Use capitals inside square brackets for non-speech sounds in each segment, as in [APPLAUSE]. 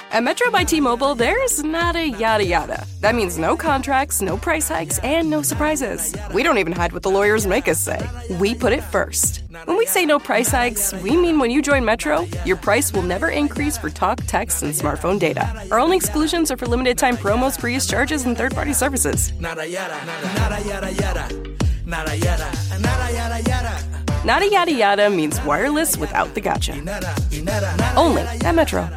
At Metro by T-Mobile, there's not a yada yada. That means no contracts, no price hikes, and no surprises. We don't even hide what the lawyers make us say. We put it first. When we say no price hikes, we mean when you join Metro, your price will never increase for talk, text, and smartphone data. Our only exclusions are for limited time promos, free use charges, and third party services. Nada yada, nada yada yada, nada yada, nada yada yada. Nada yada yada means wireless without the gotcha. Only at Metro.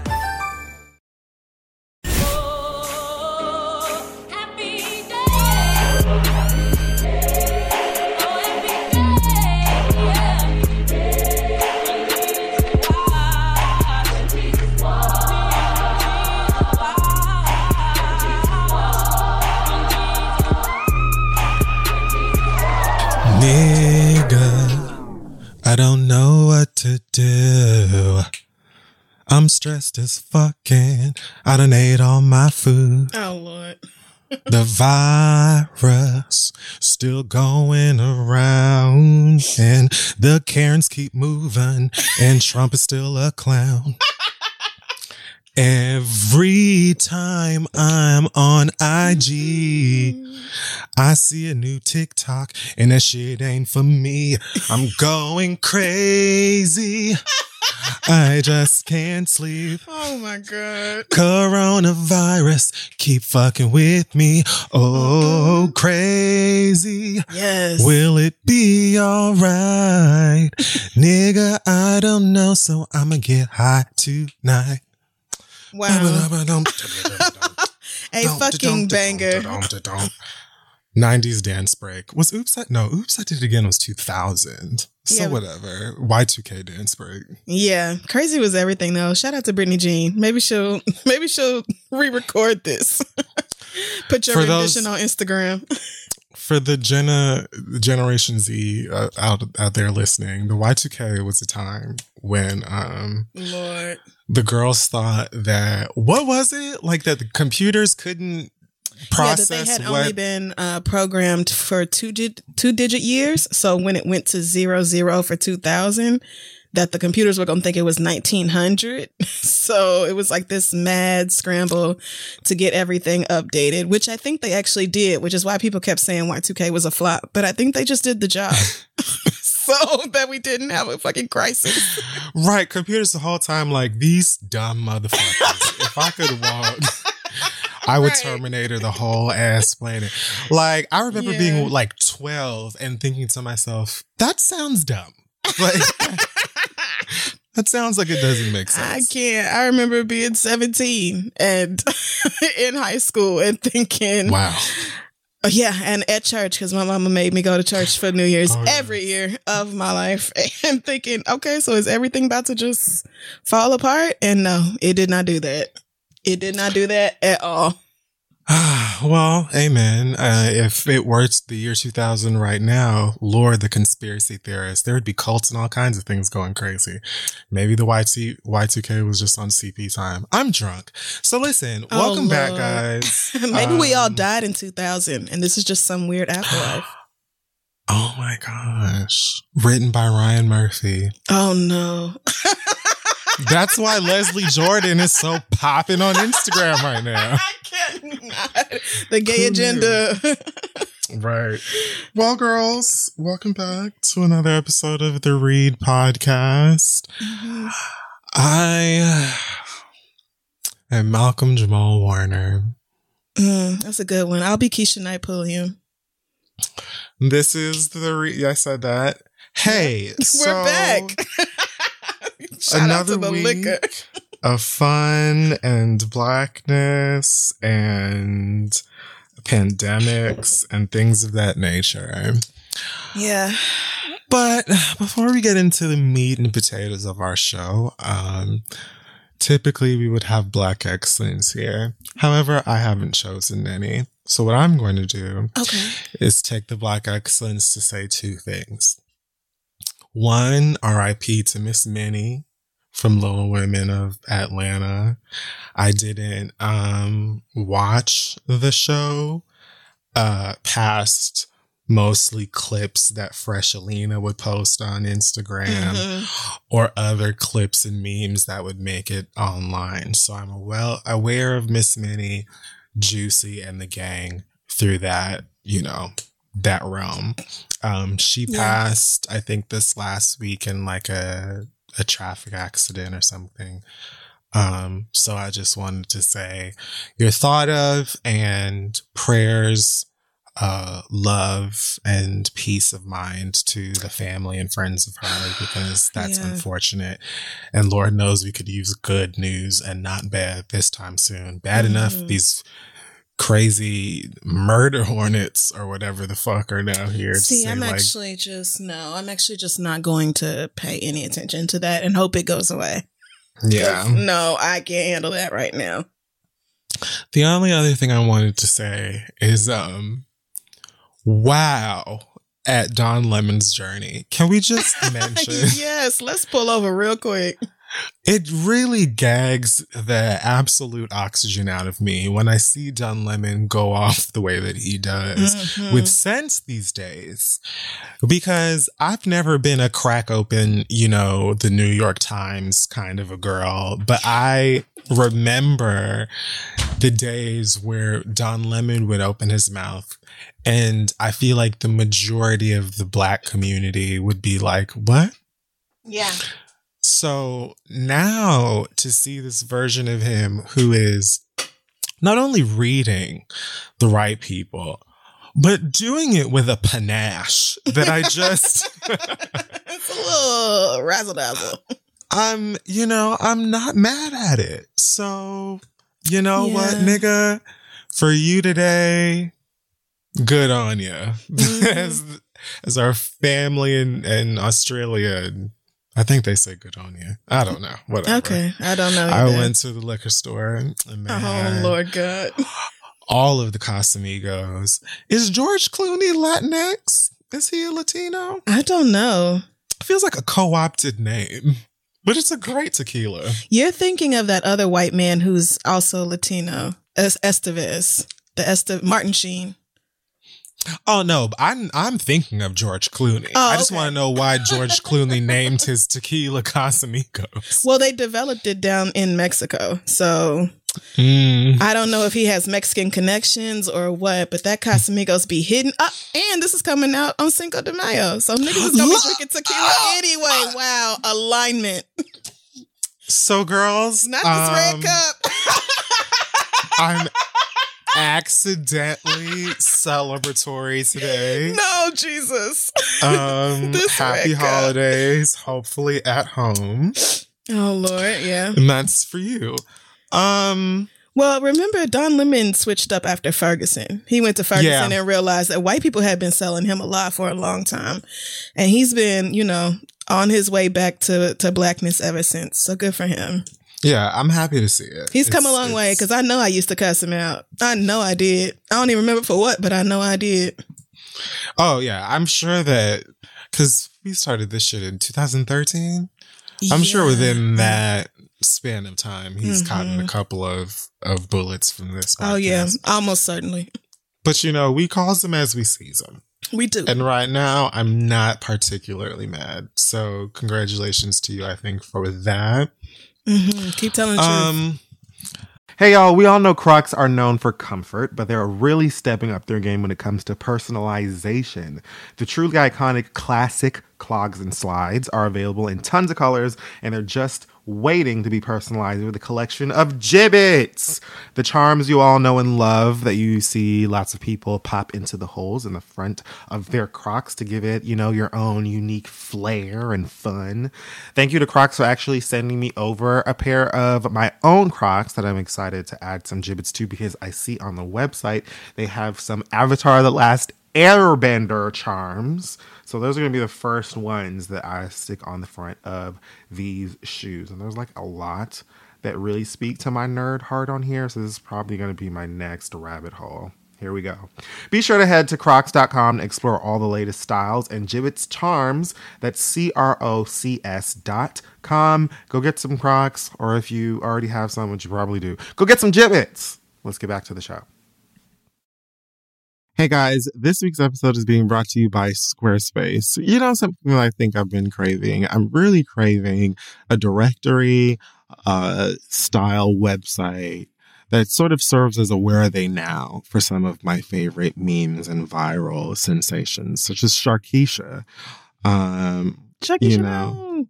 What to do. I'm stressed as fucking. I done ate all my food. Oh Lord. [LAUGHS] The virus still going around and the Karens keep moving and Trump is still a clown. [LAUGHS] Every time I'm on IG, I see a new TikTok and that shit ain't for me. I'm going crazy. I just can't sleep. [LAUGHS] Oh my God. Coronavirus, keep fucking with me. Oh, mm-hmm. crazy. Yes. Will it be alright? [LAUGHS] Nigga, I don't know, so I'ma get high tonight. Wow. [LAUGHS] A fucking banger. 90s dance break. Was Oops I, no, Oops I Did It Again was 2000. So Yeah. whatever. Y2K dance break. Yeah. Crazy was everything though. Shout out to Britney Jean. Maybe she'll [LAUGHS] maybe she'll re-record this. [LAUGHS] Put your For those- rendition on Instagram. For the Jenna Generation Z uh, out out there listening, the Y2K was a time when um Lord. the girls thought that what was it like that the computers couldn't process yeah, that they had what only been uh, programmed for two two digit years. So when it went to zero zero for two thousand, that the computers were gonna think it was nineteen hundred. [LAUGHS] So it was like this mad scramble to get everything updated, which I think they actually did, which is why people kept saying Y two K was a flop. But I think they just did the job. [LAUGHS] [LAUGHS] so that we didn't have a fucking crisis. right computers the whole time like these dumb motherfuckers if i could walk I would Right. Terminator the whole ass planet. Like I remember Yeah. being like 12 and thinking to myself, that sounds dumb. Like [LAUGHS] that sounds like it doesn't make sense. I can't. I remember being 17 and [LAUGHS] in high school and thinking, Wow. Oh, yeah, and at church because my mama made me go to church for New Year's Oh, every year of my life, [LAUGHS] and thinking, okay, so is everything about to just fall apart? And no, it did not do that. It did not do that at all. [SIGHS] well, amen. Uh, if it were the year 2000 right now, Lord, the conspiracy theorists, there would be cults and all kinds of things going crazy. Maybe the YT, Y2K was just on CP time. I'm drunk. So listen, Oh, welcome back, guys. [LAUGHS] Maybe we all Um, died in 2000, and this is just some weird afterlife. [GASPS] Oh my gosh. Written by Ryan Murphy. oh no. That's why [LAUGHS] Leslie Jordan is so popping on Instagram right now. [LAUGHS] The gay agenda. Right. Well, girls, welcome back to another episode of the Read Podcast. I am Malcolm Jamal Warner. Mm, that's a good one. I'll be Keshia Knight Pulliam. This is the Read. I said that. Hey, [LAUGHS] We're so back. [LAUGHS] Shout out another to the week liquor. Of fun and blackness and pandemics and things of that nature. Yeah. But before we get into the meat and potatoes of our show, um, typically we would have black excellence here. However, I haven't chosen any. So what I'm going to do Okay. is take the black excellence to say two things. One, RIP to Miss Minnie from Little Women of Atlanta. I didn't um watch the show uh past mostly clips that Fresh Alina would post on Instagram Mhm. or other clips and memes that would make it online. So I'm well aware of Miss Minnie, Juicy, and the gang through that, you know, that realm. Um, she Yeah. passed, I think, this last week in like a a traffic accident or something. Um, so I just wanted to say you're thought of and prayers, uh, love and peace of mind to the family and friends of her because that's Yeah. unfortunate. And Lord knows we could use good news and not bad this time soon. Bad enough Mhm. these crazy murder [LAUGHS] hornets or whatever the fuck are now here. See, I'm like, actually just no. I'm actually just not going to pay any attention to that and hope it goes away. yeah. [LAUGHS] No, I can't handle that right now. The only other thing I wanted to say is um wow at Don Lemon's journey. Can we just [LAUGHS] mention yes, let's pull over real quick. It really gags the absolute oxygen out of me when I see Don Lemon go off the way that he does Mhm. with sense these days. Because I've never been a crack open, you know, the New York Times kind of a girl, but I remember the days where Don Lemon would open his mouth and I feel like the majority of the black community would be like, what? yeah. So now to see this version of him who is not only reading the right people, but doing it with a panache that I just, [LAUGHS] it's a little razzle dazzle. I'm, you know, I'm not mad at it. So, you know what, nigga, for you today, good on you. [LAUGHS] Mhm. as, as our family in, in Australia, I think they say good on you. I don't know. Whatever. Okay, I don't know. I went to the liquor store and they Oh Lord God. [GASPS] all of the Casamigos. Is George Clooney Latinx? Is he a Latino? I don't know. Feels like a co-opted name, but it's a great tequila. You're thinking of that other white man who's also Latino, Es- Estevez, the Este Martin Sheen. Oh no, I'm I'm thinking of George Clooney. Oh, I just okay. want to know why [LAUGHS] George Clooney named his tequila Casamigos. Well, they developed it down in Mexico, so Mm. I don't know if he has Mexican connections or what. But that Casamigos be hidden. Uh, and this is coming out on Cinco de Mayo, so niggas is gonna be drinking tequila anyway. Wow, alignment. So girls, Not this red um, cup. [LAUGHS] I'm accidentally celebratory today. no, Jesus. Um, [LAUGHS] happy holidays, hopefully at home. Oh Lord, yeah. And that's for you. Um, Well, remember Don Lemon switched up after Ferguson. He went to Ferguson Yeah. and realized that white people had been selling him a lot for a long time. And he's been, you know, on his way back to, to blackness ever since. So good for him. Yeah, I'm happy to see it. He's come a long way because I know I used to cuss him out. I know I did. I don't even remember for what, but I know I did. Oh yeah, I'm sure that because we started this shit in 2013. I'm sure within that span of time, he's gotten a Mhm. couple of of bullets from this. Oh, yeah. Almost certainly. but you know, we calls them as we sees them. We do. And right now, I'm not particularly mad. So congratulations to you, I think, for that. Hmm Keep telling the truth. Um, Hey y'all, we all know Crocs are known for comfort, but they're really stepping up their game when it comes to personalization. The truly iconic classic clogs and slides are available in tons of colors, and they're just waiting to be personalized with a collection of Jibbitz. The charms you all know and love that you see lots of people pop into the holes in the front of their Crocs to give it, you know, your own unique flair and fun. Thank you to Crocs for actually sending me over a pair of my own Crocs that I'm excited to add some Jibbitz to because I see on the website they have some Avatar the Last Airbender charms. So those are going to be the first ones that I stick on the front of these shoes. And there's like a lot that really speak to my nerd heart on here. So this is probably going to be my next rabbit hole. Here we go. Be sure to head to crocs.com to explore all the latest styles and Jibbitz charms. That's C R O C S dot com. Go get some Crocs, or if you already have some, which you probably do, go get some Jibbitz. Let's get back to the show. Hey guys, this week's episode is being brought to you by Squarespace. You know something that I think I've been craving? I'm really craving a directory uh, style website that sort of serves as a where are they now for some of my favorite memes and viral sensations, such as Sharkeisha. Um, you you know.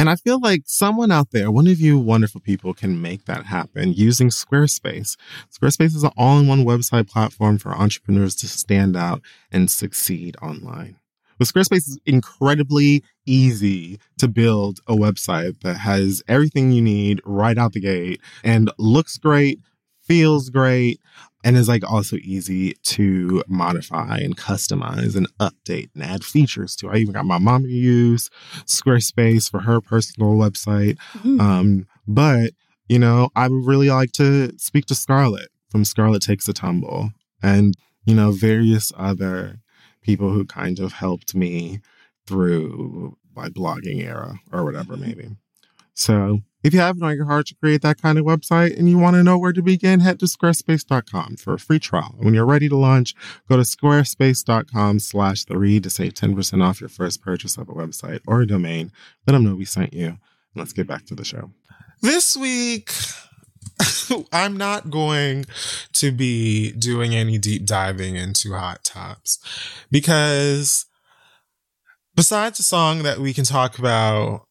And I feel like someone out there, one of you wonderful people, can make that happen using Squarespace. Squarespace is an all in one website platform for entrepreneurs to stand out and succeed online. With Squarespace, it's incredibly easy to build a website that has everything you need right out the gate and looks great, feels great, and is like also easy to modify and customize and update and add features to. I even got my mom to use Squarespace for her personal website. Mhm. Um, but you know, I would really like to speak to Scarlett from Scarlett Takes a Tumble and you know, various other people who kind of helped me through my blogging era or whatever, maybe. So if you have it on your heart to create that kind of website and you want to know where to begin, head to squarespace.com for a free trial. And when you're ready to launch, go to squarespace.com slash the read to save 10% off your first purchase of a website or a domain. Let them know we sent you. Let's get back to the show. This week, [LAUGHS] I'm not going to be doing any deep diving into hot tops because besides the song that we can talk about,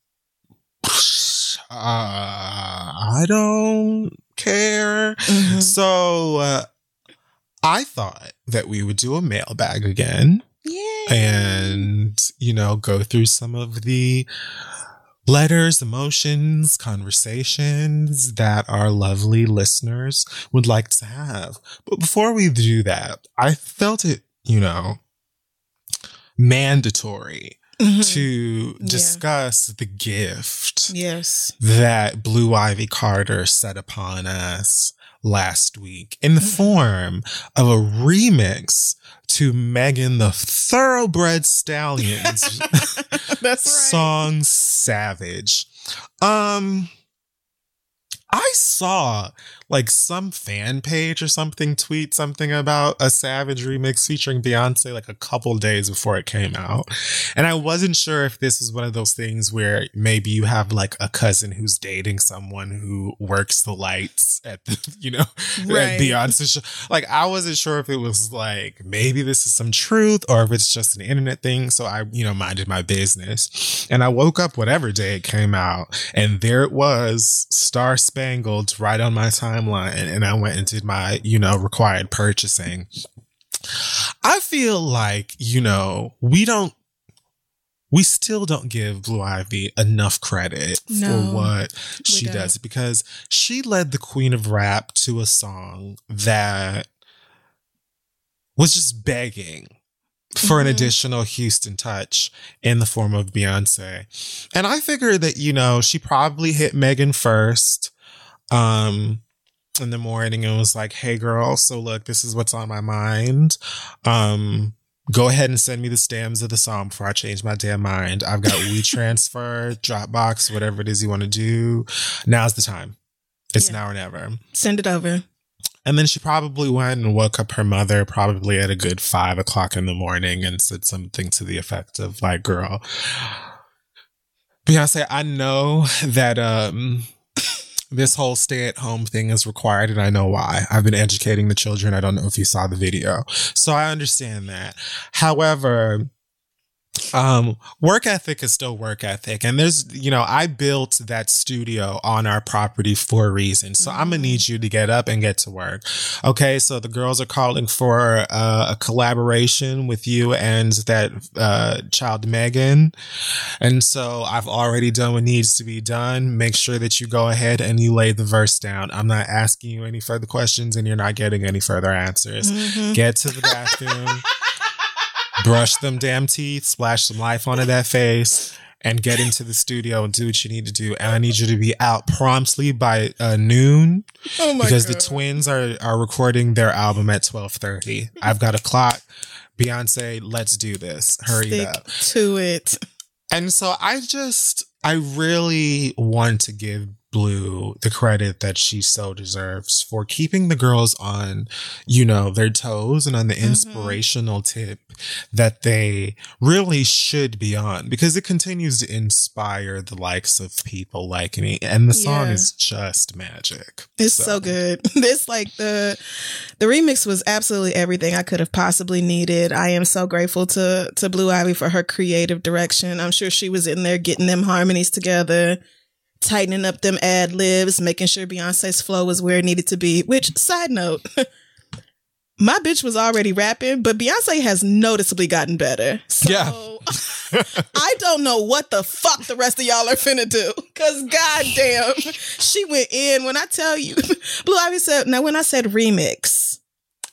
uh, I don't care. Mhm. So uh, I thought that we would do a mailbag again Yeah. and you know go through some of the letters emotions conversations that our lovely listeners would like to have but before we do that i felt it you know mandatory Mhm. to Yeah. discuss the gift Yes. that Blue Ivy Carter set upon us last week in the form of a remix to Megan the Thoroughbred Stallions [LAUGHS] right. song Savage. Um I saw like some fan page or something tweet something about a Savage remix featuring Beyonce like a couple days before it came out. And I wasn't sure if this is one of those things where maybe you have like a cousin who's dating someone who works the lights at the, [LAUGHS] you know, Right. at Beyonce show. Like I wasn't sure if it was like maybe this is some truth or if it's just an internet thing. So I, you know, minded my business. And I woke up whatever day it came out and there it was, star spangled right on my timeline. And I went and did my, you know, required purchasing. I feel like, you know, we don't we still don't give Blue Ivy enough credit No, for what she don't. does because she led the Queen of Rap to a song that was just begging for an Mhm. additional Houston touch in the form of Beyonce. And I figured that, you know, she probably hit Megan first. Um, in the morning and was like, Hey girl, so look, this is what's on my mind. Um, go ahead and send me the stems of the song before I change my damn mind. I've got [LAUGHS] WeTransfer, Dropbox, whatever it is you want to do. Now's the time. It's Yeah. now or never. Send it over. And then she probably went and woke up her mother probably at a good five o'clock in the morning and said something to the effect of like, girl, Beyonce, I know that um this whole stay at home thing is required and I know why. I've been educating the children. I don't know if you saw the video. So I understand that. However, um work ethic is still work ethic and there's you know i built that studio on our property for a reason so i'm gonna need you to get up and get to work. Okay so the girls are calling for uh, a collaboration with you and that uh child megan and so i've already done what needs to be done. Make sure that you go ahead and you lay the verse down. I'm not asking you any further questions and you're not getting any further answers. Mhm. get to the bathroom [LAUGHS] brush them damn teeth, splash some life onto that face, and get into the studio and do what you need to do. And I need you to be out promptly by uh, noon Oh my because god. the twins are are recording their album at twelve thirty. I've got a clock. Beyonce, let's do this. Hurry Stick up. to it. And so I just, I really want to give Blue the credit that she so deserves for keeping the girls on, you know, their toes and on the mm-hmm. inspirational tip that they really should be on because it continues to inspire the likes of people like me. And the song Yeah. is just magic. It's so, good. [LAUGHS] This like the the remix was absolutely everything I could have possibly needed. I am so grateful to to Blue Ivy for her creative direction. I'm sure she was in there getting them harmonies together, tightening up them ad libs, making sure Beyonce's flow was where it needed to be. Which side note, [LAUGHS] my bitch was already rapping, but Beyonce has noticeably gotten better. So Yeah. [LAUGHS] I don't know what the fuck the rest of y'all are finna do. Cause goddamn, she went in. When I tell you, [LAUGHS] Blue Ivy said, now when I said remix,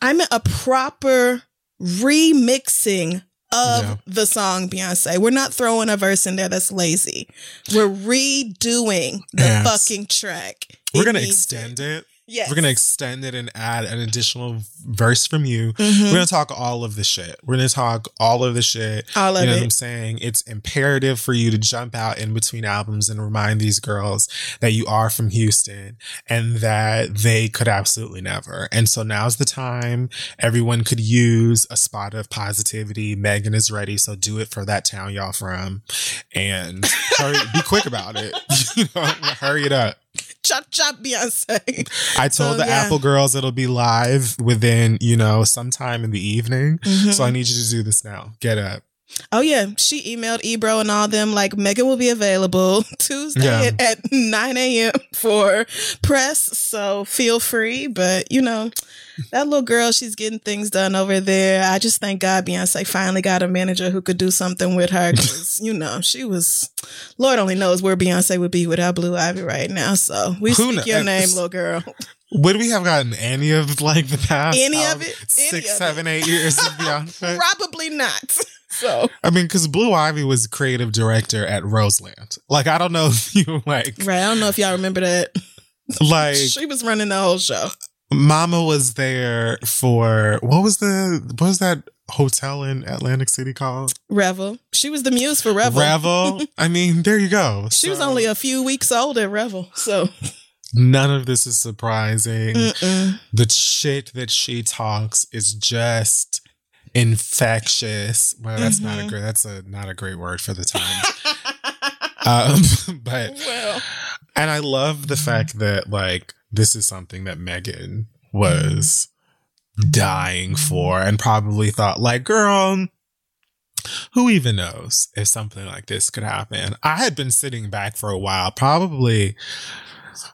I meant a proper remixing of Yeah. the song Beyonce. We're not throwing a verse in there that's lazy. We're redoing the Yes. fucking track. We're going to extend it. Yes. We're going to extend it and add an additional verse from you. Mhm. We're gonna talk all of the shit. We're gonna talk all of the shit. All of you know it. what I'm saying? It's imperative for you to jump out in between albums and remind these girls that you are from Houston and that they could absolutely never. And so now's the time. Everyone could use a spot of positivity. Megan is ready, so do it for that town y'all from, and hurry, be quick about it. [LAUGHS] you know, hurry it up. Chop chop Beyonce. I told So, the yeah. Apple girls it'll be live within, you know, sometime in the evening. Mhm. So I need you to do this now. Get up. Oh yeah, she emailed Ebro and all them like Megan will be available [LAUGHS] Tuesday Yeah. at, [LAUGHS] at nine a.m. for press. So feel free, but you know that little girl, she's getting things done over there. I just thank God Beyonce finally got a manager who could do something with her because [LAUGHS] you know she was. Lord only knows where Beyonce would be without Blue Ivy right now. So we Who speak kn- your name, little girl. Would we have gotten any of like the past Any of it? Any six, of seven, it. eight years of Beyonce? Probably not. So I mean, because Blue Ivy was creative director at Roseland. Like, I don't know [LAUGHS] if you like, right, I don't know if y'all remember that. [LAUGHS] like She was running the whole show. Mama was there for what was the what was that hotel in Atlantic City called? Revel. She was the muse for Revel. Revel. [LAUGHS] I mean, there you go. She was only a few weeks old at Revel. So none of this is surprising. mm-mm. the shit that she talks is just infectious. Well, that's not a Mhm. great. That's a not a great word for the time. [LAUGHS] um, [LAUGHS] but well, and I love the fact that like this is something that Megan was dying for and probably thought like, girl. Who even knows if something like this could happen? I had been sitting back for a while, probably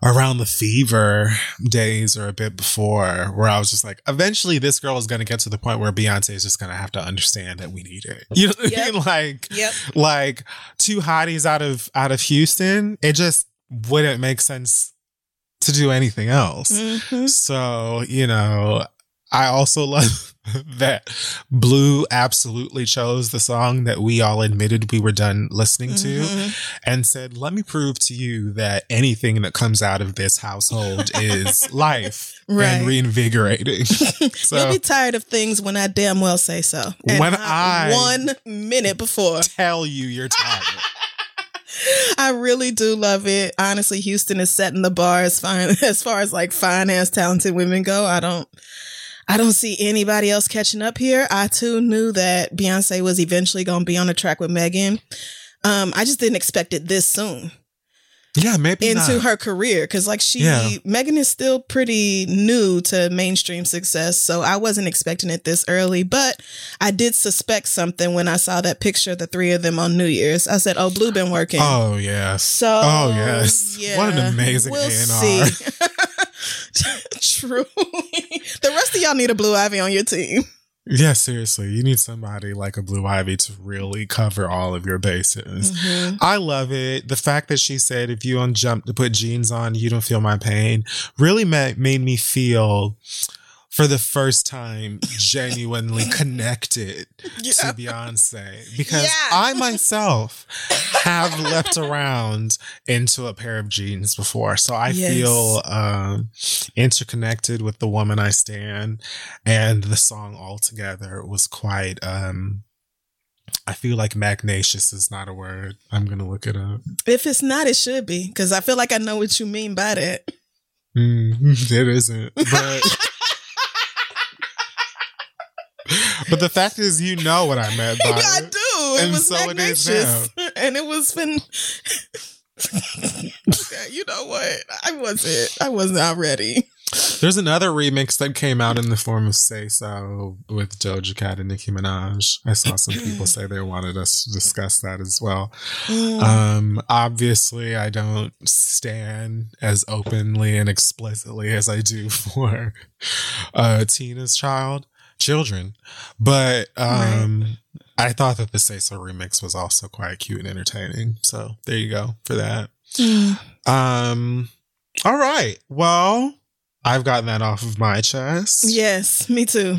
around the fever days or a bit before where I was just like, eventually this girl is going to get to the point where Beyonce is just going to have to understand that we need it. [LAUGHS] You know what I mean? Like, yep. like two hotties out of, out of Houston. It just wouldn't make sense to do anything else. Mhm. So, you know, I also love [LAUGHS] that Blue absolutely chose the song that we all admitted we were done listening to Mhm. and said, Let me prove to you that anything that comes out of this household is [LAUGHS] life Right. and reinvigorating. [LAUGHS] You'll be tired of things when I damn well say so. And When I- one minute before. tell you you're tired. I really do love it. Honestly, Houston is setting the bar as fine as far as like fine ass talented women go. I don't I don't see anybody else catching up here. I too knew that Beyonce was eventually gonna be on the track with Megan. Um, I just didn't expect it this soon. Yeah, maybe into not. her career because like she Yeah. megan is still pretty new to mainstream success so i wasn't expecting it this early but i did suspect something when i saw that picture of the three of them on new year's i said oh blue been working Oh yes. so Oh, yes. yeah, What an amazing we'll A&R. see. [LAUGHS] [LAUGHS] Truly, the rest of y'all need a blue ivy on your team. Yeah, seriously. You need somebody like a Blue Ivy to really cover all of your bases. Mm-hmm. I love it. The fact that she said, if you don't jump to put jeans on, you don't feel my pain really ma- made me feel for the first time [LAUGHS] genuinely connected Yeah. to Beyonce because Yeah. I myself [LAUGHS] have leapt around into a pair of jeans before. So I Yes. feel um, interconnected with the woman I stand and the song altogether was quite um I feel like magnacious is not a word. I'm gonna look it up. If it's not, it should be because I feel like I know what you mean by that. Mm, [LAUGHS] it isn't. But But the fact is you know what I meant by [LAUGHS] I it. do. It And was so it is magnacious, [LAUGHS] and it was fin. [LAUGHS] you know what? I wasn't. I was not ready. There's another remix that came out in the form of Say So with Doja Cat and Nicki Minaj. I saw some people say they wanted us to discuss that as well. Um, obviously, I don't stand as openly and explicitly as I do for uh, Tina's child, children. But um, I thought that the Say So remix was also quite cute and entertaining. So there you go for that. Um, all right. Well, I've gotten that off of my chest. Yes, me too.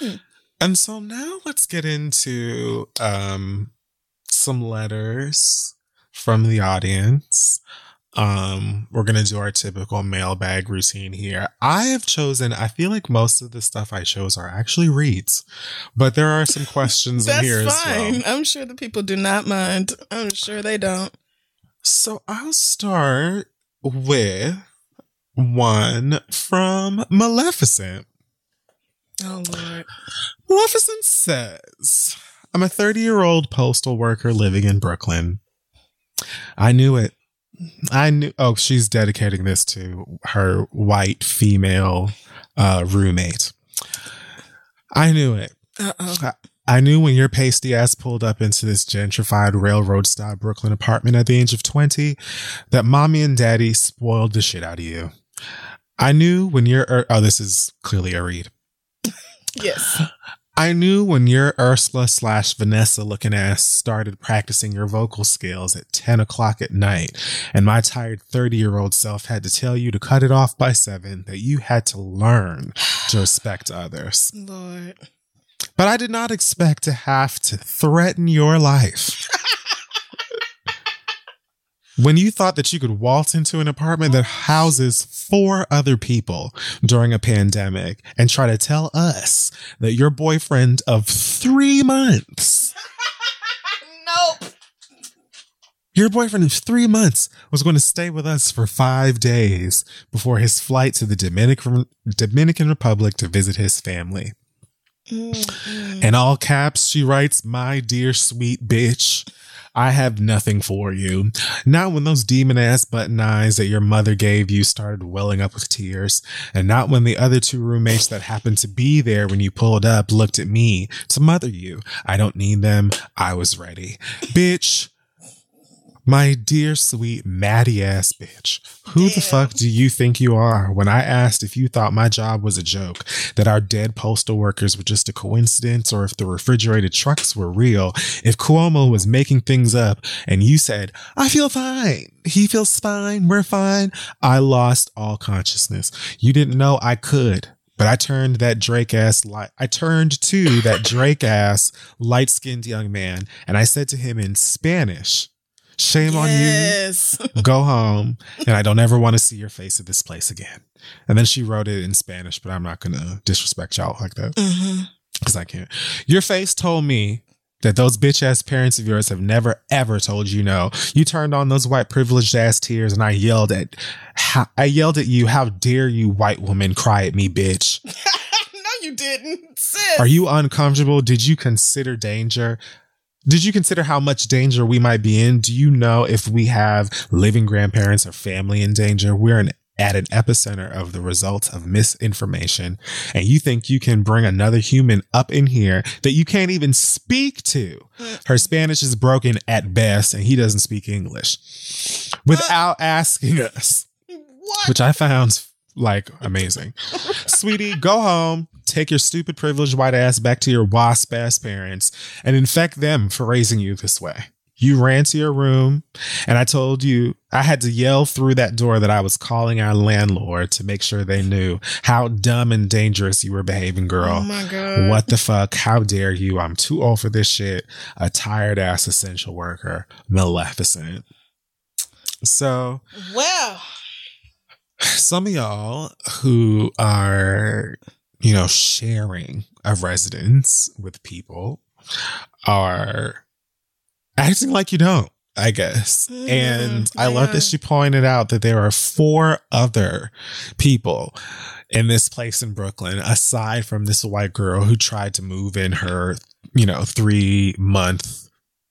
[CLEARS THROAT] And so now let's get into um some letters from the audience. Um we're going to do our typical mailbag routine here. I have chosen I feel like most of the stuff I chose are actually reads, but there are some questions in here as fine. well. I'm sure the people do not mind. I'm sure they don't. So I'll start with one from Maleficent. Oh Lord. Maleficent says, I'm a 30 year old postal worker living in Brooklyn. I knew it. I knew. Oh, she's dedicating this to her white female uh, roommate. I knew it. I, I knew when your pasty ass pulled up into this gentrified railroad style Brooklyn apartment at the age of 20 that mommy and daddy spoiled the shit out of you. I knew when your, Ur- oh, this is clearly a read. Yes. [GASPS] [LAUGHS] I knew when your Ursula slash Vanessa looking ass started practicing your vocal skills at 10 o'clock at night, and my tired 30 year old self had to tell you to cut it off by seven, that you had to learn to respect others. Lord. But I did not expect to have to threaten your life. [LAUGHS] When you thought that you could waltz into an apartment that houses four other people during a pandemic and try to tell us that your boyfriend of three months, [LAUGHS] Nope. your boyfriend of three months was going to stay with us for five days before his flight to the Dominican, Dominican Republic to visit his family. Mm-hmm. In all caps, she writes, My dear sweet bitch, I have nothing for you. Not when those demon ass button eyes that your mother gave you started welling up with tears, and not when the other two roommates that happened to be there when you pulled up looked at me to mother you. I don't need them. I was ready. Bitch. My dear sweet Maddie ass bitch, who the fuck do you think you are? When I asked if you thought my job was a joke, that our dead postal workers were just a coincidence, or if the refrigerated trucks were real, if Cuomo was making things up, and you said, I feel fine, he feels fine, we're fine, I lost all consciousness. You didn't know I could. But I turned that Drake ass light. I turned to that Drake ass light skinned young man, and I said to him in Spanish, "Shame on you Yes. [LAUGHS] go home and I don't ever want to see your face at this place again. And then she wrote it in Spanish, but I'm not going to disrespect y'all like that mm-hmm. because I can't. Your face told me that those bitch ass parents of yours have never ever told you no. You turned on those white privileged ass tears and I yelled at, I yelled at you, how dare you white woman cry at me, bitch. [LAUGHS] no, you didn't. Sis. Are you uncomfortable? Did you consider danger? Did you consider how much danger we might be in? Do you know if we have living grandparents or family in danger? We're in, at an epicenter of the results of misinformation. And you think you can bring another human up in here that you can't even speak to. Her Spanish is broken at best and he doesn't speak English without asking us What? which I found like amazing. Sweetie, go home, take your stupid privileged white ass back to your wasp ass parents and infect them for raising you this way. You ran to your room, and I told you I had to yell through that door that I was calling our landlord to make sure they knew how dumb and dangerous you were behaving, oh girl. Oh my God. What the fuck? How dare you? I'm too old for this shit. A tired ass essential worker. Maleficent. So, Well, some of y'all who are, you know, sharing a residence with people are acting like you don't, I guess. Mhm, and I love that she pointed out that there are four other people in this place in Brooklyn, aside from this white girl who tried to move in her, you know, three month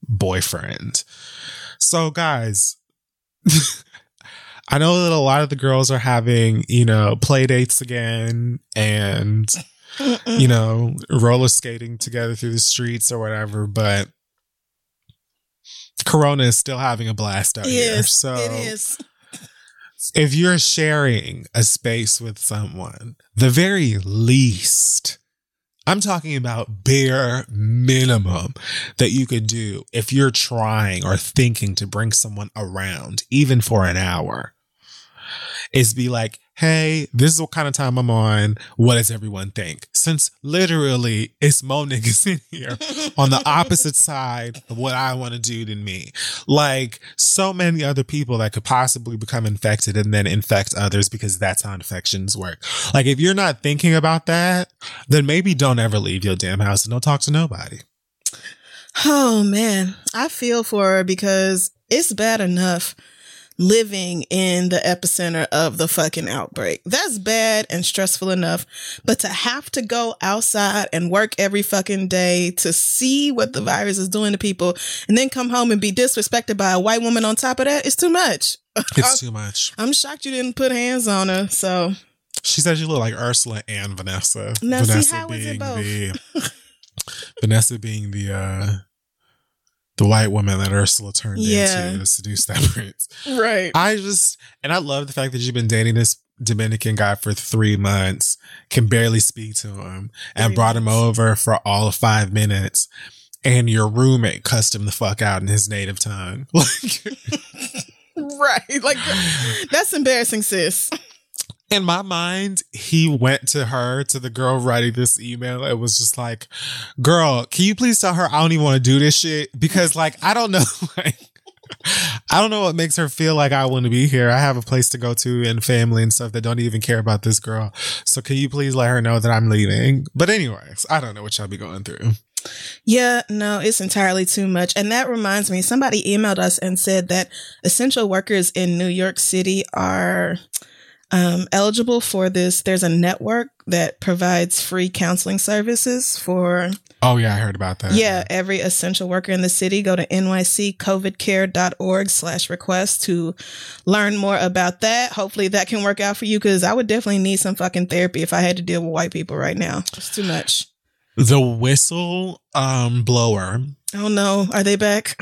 boyfriend. So, guys, [LAUGHS] I know that a lot of the girls are having, you know, play dates again and, you know, roller skating together through the streets or whatever, but Corona is still having a blast out here. So it is. if you're sharing a space with someone, the very least, I'm talking about bare minimum that you could do if you're trying or thinking to bring someone around, even for an hour, is be like, hey, this is what kind of time I'm on. What does everyone think? Since literally it's mo niggas in here [LAUGHS] on the opposite side of what I want to do than me. Like so many other people that could possibly become infected and then infect others because that's how infections work. Like if you're not thinking about that, then maybe don't ever leave your damn house and don't talk to nobody. Oh man, I feel for her because it's bad enough living in the epicenter of the fucking outbreak. That's bad and stressful enough, but to have to go outside and work every fucking day to see what the virus is doing to people and then come home and be disrespected by a white woman on top of that is too much. [LAUGHS] It's too much. I'm shocked you didn't put hands on her. So, She said you look like Ursula and Vanessa. Now, see, Vanessa it both? the [LAUGHS] Vanessa being the uh the white woman that Ursula turned Yeah. into to seduce [LAUGHS] that prince. right. I just and I love the fact that you've been dating this Dominican guy for three months, can barely speak to him, and Three brought him over for all of five minutes. And your roommate cussed him the fuck out in his native tongue. [LAUGHS] Like [LAUGHS] right. Like, [SIGHS] that's embarrassing, sis. In my mind, he went to her, to the girl writing this email. It was just like, girl, can you please tell her I don't even want to do this shit? Because like, I don't know, [LAUGHS] like, I don't know what makes her feel like I want to be here. I have a place to go to and family and stuff that don't even care about this girl. So can you please let her know that I'm leaving? But anyways, I don't know what y'all be going through. Yeah, no, it's entirely too much. And that reminds me, somebody emailed us and said that essential workers in New York City are um, eligible for this. There's a network that provides free counseling services for, Oh yeah, I heard about that. yeah, every essential worker in the city. Go to nyccovidcare.org slash request to learn more about that. Hopefully that can work out for you because I would definitely need some fucking therapy if I had to deal with white people right now. It's too much. The whistle um blower Oh no, are they back?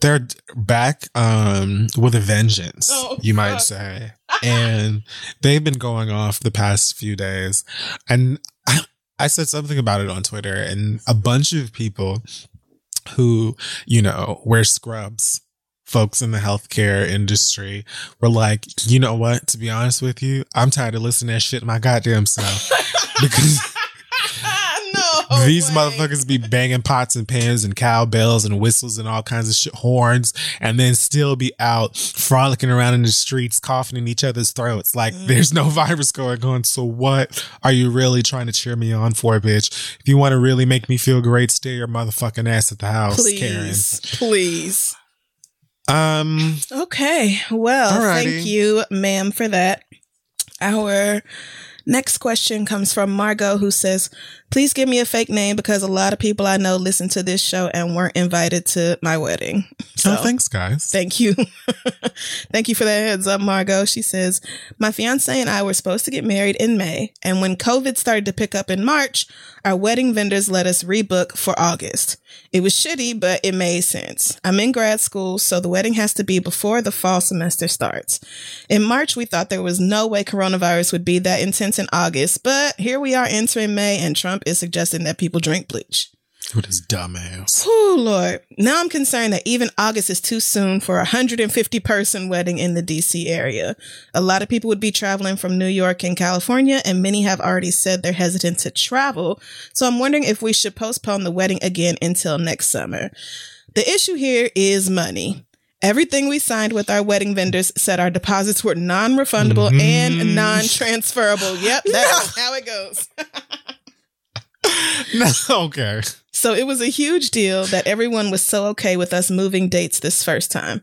They're back um with a vengeance Oh, you might fuck. say. And they've been going off the past few days. And I, I said something about it on twitter and a bunch of people who you know wear scrubs folks in the healthcare industry were like you know what? To be honest with you i'm tired of listening to that shit my goddamn self. [LAUGHS] Because [LAUGHS] no. [LAUGHS] these way. motherfuckers be banging pots and pans and cowbells and whistles and all kinds of shit, horns, and then still be out frolicking around in the streets, coughing in each other's throats. Like Mm. there's no [LAUGHS] virus going on. So what are you really trying to cheer me on for, bitch? If you want to really make me feel great, stay your motherfucking ass at the house, Please, please. Karen. Um, Okay. Well, Alrighty. thank you, ma'am, for that. Our next question comes from Margot, who says, Please give me a fake name because a lot of people I know listen to this show and weren't invited to my wedding. Oh, so, oh, thanks, guys. Thank you. [LAUGHS] Thank you for that heads up, Margot. She says, My fiance and I were supposed to get married in May, and when COVID started to pick up in March, our wedding vendors let us rebook for August. It was shitty, but it made sense. I'm in grad school, so the wedding has to be before the fall semester starts. In March, we thought there was no way coronavirus would be that intense in August, but here we are entering May, and Trump is suggesting that people drink bleach. With his dumb ass. Oh Lord. Now I'm concerned that even August is too soon for a 150 person wedding in the DC area. A lot of people would be traveling from New York and California, and many have already said they're hesitant to travel. So I'm wondering if we should postpone the wedding again until next summer. The issue here is money. Everything we signed with our wedding vendors said our deposits were non refundable mm-hmm. and non transferable. Yep, that's how it goes. [LAUGHS] [LAUGHS] No, okay. So it was a huge deal that everyone was so okay with us moving dates this first time.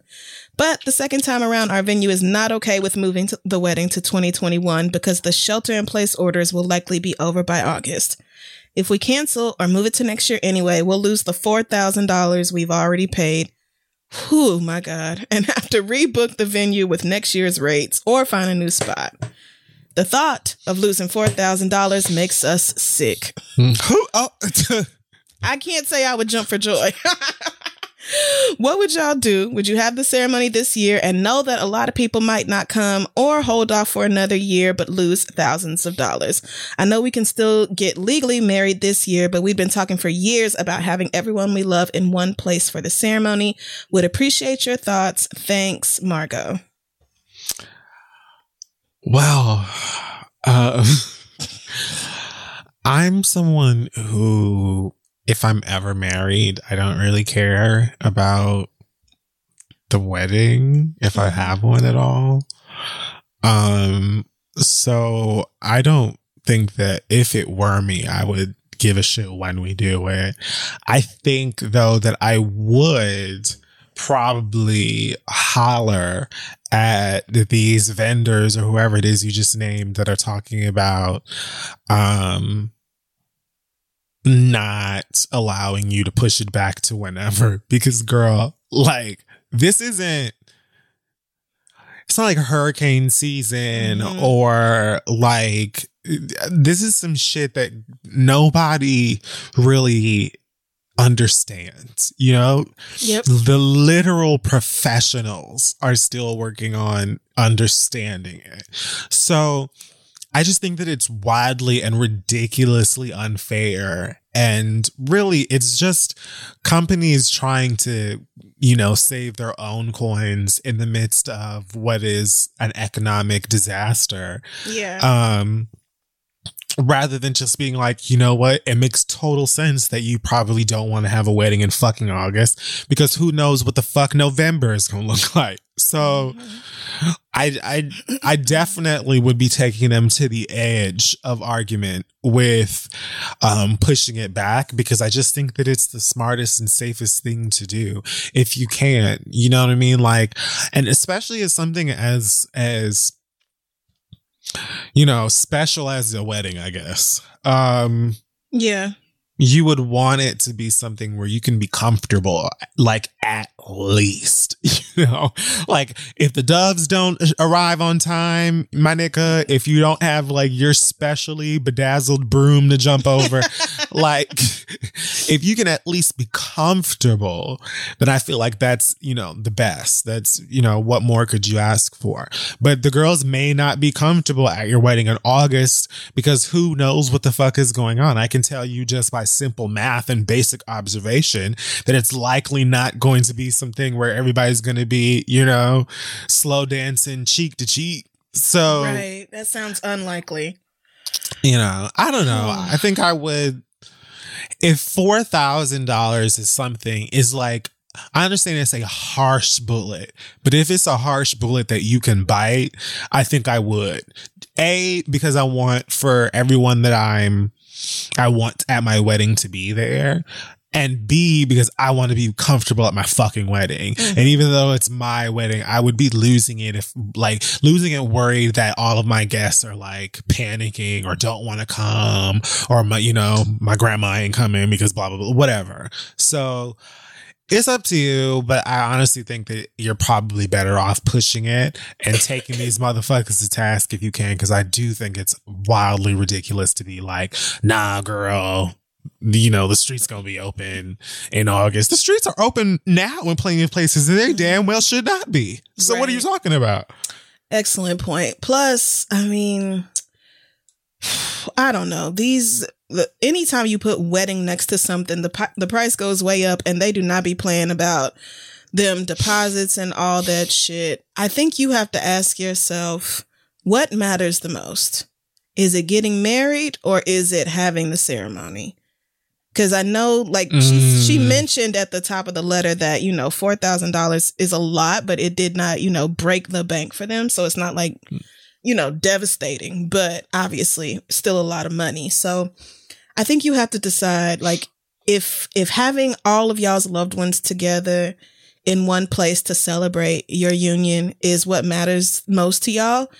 But the second time around, our venue is not okay with moving the wedding to 2021 because the shelter in place orders will likely be over by August. If we cancel or move it to next year anyway, we'll lose the $4,000 we've already paid. Whew, my God. And [LAUGHS] have to rebook the venue with next year's rates or find a new spot. The thought of losing $4,000 makes us sick. Hmm. Who? Oh, [LAUGHS] I can't say I would jump for joy. [LAUGHS] what would y'all do? Would you have the ceremony this year and know that a lot of people might not come or hold off for another year but lose thousands of dollars? I know we can still get legally married this year, but we've been talking for years about having everyone we love in one place for the ceremony. Would appreciate your thoughts. Thanks, Margot. Well, uh, [LAUGHS] I'm someone who, if I'm ever married, I don't really care about the wedding if I have one at all. Um, so I don't think that if it were me, I would give a shit when we do it. I think though that I would probably holler at these vendors or whoever it is you just named that are talking about um not allowing you to push it back to whenever [LAUGHS] because girl like this isn't it's not like hurricane season Mhm. or like this is some shit that nobody really understands you know Yep. the literal professionals are still working on understanding it. So I just think that it's wildly and ridiculously unfair. And really, it's just companies trying to, you know, save their own coins in the midst of what is an economic disaster Yeah. um rather than just being like you know what? It makes total sense that you probably don't want to have a wedding in fucking august because who knows what the fuck november is gonna look [LAUGHS] like. So i i i definitely would be taking them to the edge of argument with um pushing it back because i just think that it's the smartest and safest thing to do if you can you know what i mean? Like and especially as something as as you know, special as a wedding, I guess. Um, yeah. you would want it to be something where you can be comfortable, like at least, [LAUGHS] you know, like if the doves don't arrive on time, my nigga, if you don't have like your specially bedazzled broom to jump over, [LAUGHS] like [LAUGHS] if you can at least be comfortable, then I feel like that's, you know, the best. That's, you know, what more could you ask for? But the girls may not be comfortable at your wedding in August because who knows what the fuck is going on. I can tell you just by simple math and basic observation that it's likely not going to be something where everybody's going to be, you know, slow dancing cheek to cheek. So, Right. That sounds unlikely. you know, I don't know. Hmm. I think I would if four thousand dollars is something is like I understand it's a harsh bullet, but if it's a harsh bullet that you can bite, I think I would. A because I want for everyone that I'm I want at my wedding to be there. And B, because I want to be comfortable at my fucking wedding. Mm-hmm. And even though it's my wedding, I would be losing it if, like, losing it worried that all of my guests are like panicking or don't want to come or my, you know, my grandma ain't coming because blah, blah, blah, whatever. So it's up to you, but I honestly think that you're probably better off pushing it and taking these [LAUGHS] motherfuckers to task if you can, because I do think it's wildly ridiculous to be like, nah, girl, you know, the streets gonna be open in August. The streets are open now in plenty of places and they mm-hmm. damn well should not be. So what are you talking about? Excellent point. Plus, I mean, I don't know. These the, anytime you put wedding next to something, the the price goes way up, and they do not be playing about them deposits and all that shit. I think you have to ask yourself what matters the most. Is it getting married or is it having the ceremony? Because I know, like she she Mm. mentioned at the top of the letter that you know four thousand dollars is a lot, but it did not you know break the bank for them, so it's not like you know devastating, but obviously still a lot of money. So I think you have to decide like if if having all of y'all's loved ones together in one place to celebrate your union is what matters most to y'all,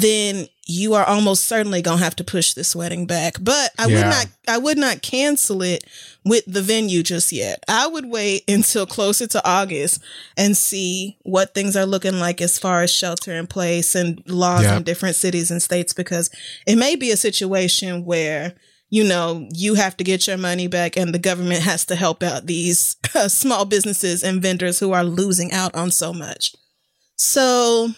then you are almost certainly gonna have to push this wedding back. But I would not I would not cancel it with the venue just yet. I would wait until closer to August and see what things are looking like as far as shelter in place and laws Yeah. in different cities and states because it may be a situation where you know, you have to get your money back and the government has to help out these uh, [LAUGHS] small businesses and vendors who are losing out on so much. So,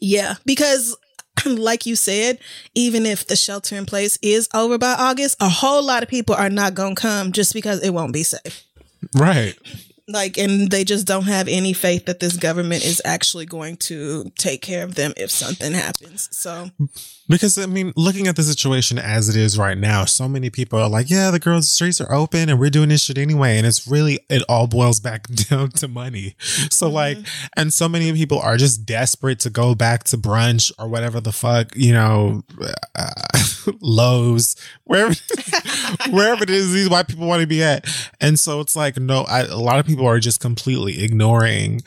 yeah, because [CLEARS THROAT] like you said, even if the shelter in place is over by August, a whole lot of people are not going to come just because it won't be safe. Right. Like, and they just don't have any faith that this government is actually going to take care of them if something happens. So, Because I mean, looking at the situation as it is right now, so many people are like, "Yeah, the girls' streets are open, and we're doing this shit anyway." And it's really, it all boils back [LAUGHS] down to money. So like, and so many people are just desperate to go back to brunch or whatever the fuck, you know, uh, [LAUGHS] Lowe's, wherever, [LAUGHS] wherever it is these white people want to be at. And so it's like, no, I, a lot of people are just completely ignoring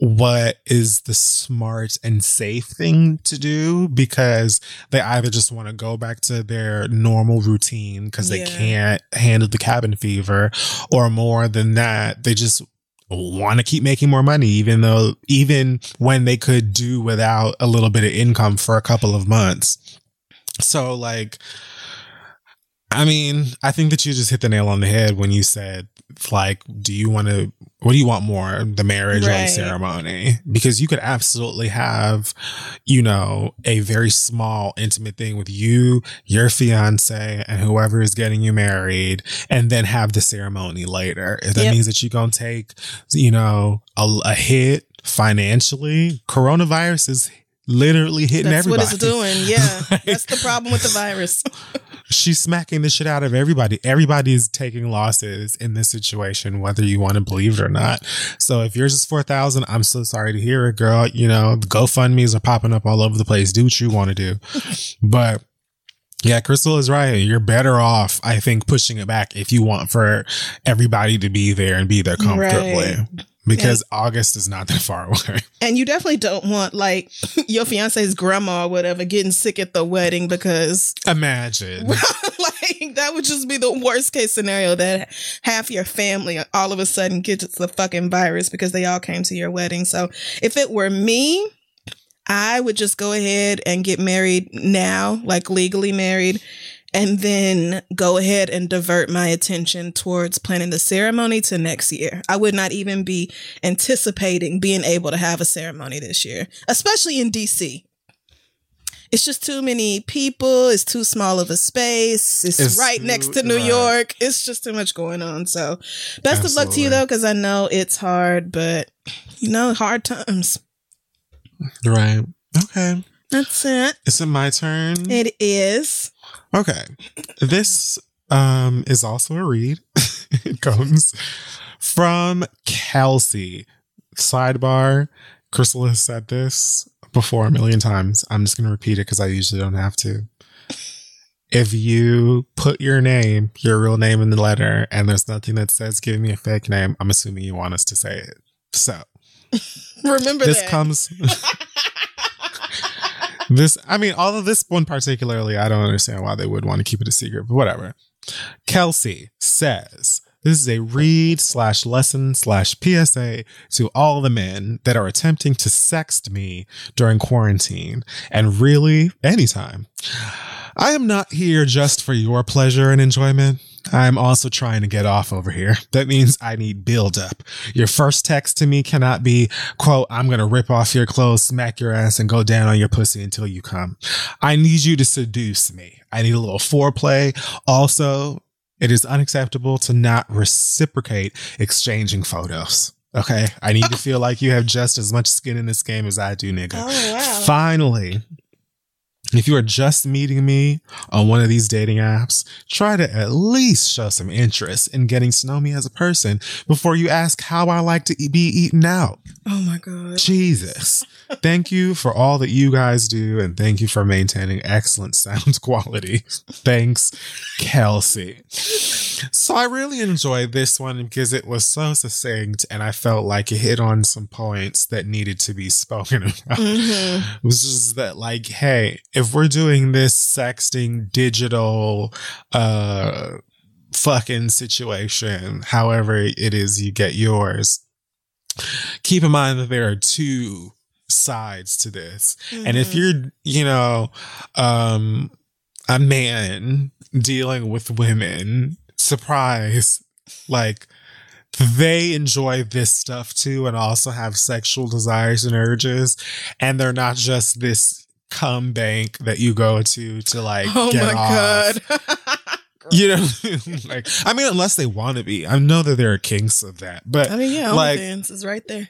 what is the smart and safe thing to do because they either just want to go back to their normal routine because they Yeah. can't handle the cabin fever or more than that they just want to keep making more money even though even when they could do without a little bit of income for a couple of months so like I mean, I think that you just hit the nail on the head when you said, like, do you want to, what do you want more, the marriage or the ceremony? Because you could absolutely have, you know, a very small, intimate thing with you, your fiance, and whoever is getting you married, and then have the ceremony later. If that Yep. means that you're going to take, you know, a, a hit financially, coronavirus is literally hitting that's everybody. what it's doing. Yeah. [LAUGHS] Like- that's the problem with the virus. [LAUGHS] she's smacking the shit out of everybody. Everybody is taking losses in this situation, whether you want to believe it or not. So if yours is 4,000, I'm so sorry to hear it, girl. You know, the GoFundMe's are popping up all over the place. Do what you want to do. [LAUGHS] but yeah, Crystal is right. You're better off, I think, pushing it back if you want for everybody to be there and be there comfortably. Right. Because August is not that far [LAUGHS] away. And you definitely don't want like [LAUGHS] your fiance's grandma or whatever getting sick at the wedding because Imagine. [LAUGHS] like that would just be the worst case scenario that half your family all of a sudden gets the fucking virus because they all came to your wedding. So if it were me, I would just go ahead and get married now, like legally married, and then go ahead and divert my attention towards planning the ceremony to next year. I would not even be anticipating being able to have a ceremony this year, especially in DC. It's just too many people. It's too small of a space. It's, It's right next to New right. York. It's just too much going on. So, best of luck to you though, because I know it's hard, but you know, hard times. right. Okay. That's it. Is it my turn? It is. Okay. This um is also a read. [LAUGHS] it comes from Kelsey. Sidebar. Crystal has said this before a million times. I'm just gonna repeat it because I usually don't have to. If you put your name, your real name in the letter, and there's nothing that says give me a fake name, I'm assuming you want us to say it. So [LAUGHS] Remember this that. comes [LAUGHS] this i mean all of this one particularly i don't understand why they would want to keep it a secret but whatever. Kelsey says this is a read slash lesson slash psa to all the men that are attempting to sext me during quarantine and really anytime. I am not here just for your pleasure and enjoyment I'm also trying to get off over here. That means I need build up. Your first text to me cannot be, quote, I'm going to rip off your clothes, smack your ass and go down on your pussy until you come. I need you to seduce me. I need a little foreplay. Also, it is unacceptable to not reciprocate exchanging photos. Okay. I need to feel like you have just as much skin in this game as I do, nigga. Oh, wow. Finally, if you are just meeting me on one of these dating apps, try to at least show some interest in getting to know me as a person before you ask how I like to be eaten out. Oh my god. Jesus. [LAUGHS] Thank you for all that you guys do and thank you for maintaining excellent sound [LAUGHS] quality. Thanks, Kelsey. So I really enjoyed this one because it was so succinct and I felt like it hit on some points that needed to be spoken [LAUGHS] about. It was just that like, hey, if we're doing this sexting digital uh fucking situation, however it is you get yours, keep in mind that there are two sides to this. And if you're, you know, um a man dealing with women, surprise, like they enjoy this stuff too and also have sexual desires and urges and they're not just this cum bank that you go to to like Oh get my off. god. [LAUGHS] [LAUGHS] You know, like I mean, unless they want to be, I know that there are kinks of that, but I mean, yeah, like is right there.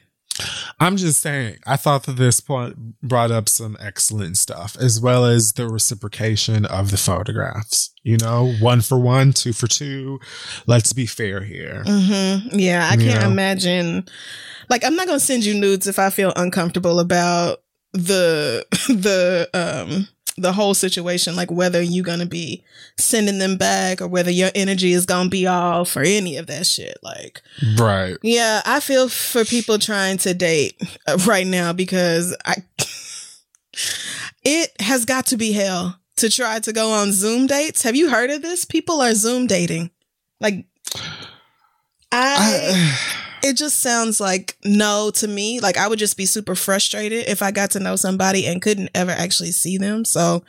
I'm just saying, I thought that this point brought up some excellent stuff, as well as the reciprocation of the photographs. You know, one for one, two for two. Let's be fair here. hmm Yeah, I can't Yeah. imagine. Like, I'm not gonna send you nudes if I feel uncomfortable about the [LAUGHS] the um the whole situation. Like whether you're gonna be sending them back or whether your energy is gonna be off or any of that shit. Like, Right. yeah, I feel for people trying to date uh, right now because I [LAUGHS] it has got to be hell to try to go on Zoom dates. Have you heard of this? People are Zoom dating. Like I it just sounds like no to me. Like I would just be super frustrated if I got to know somebody and couldn't ever actually see them. So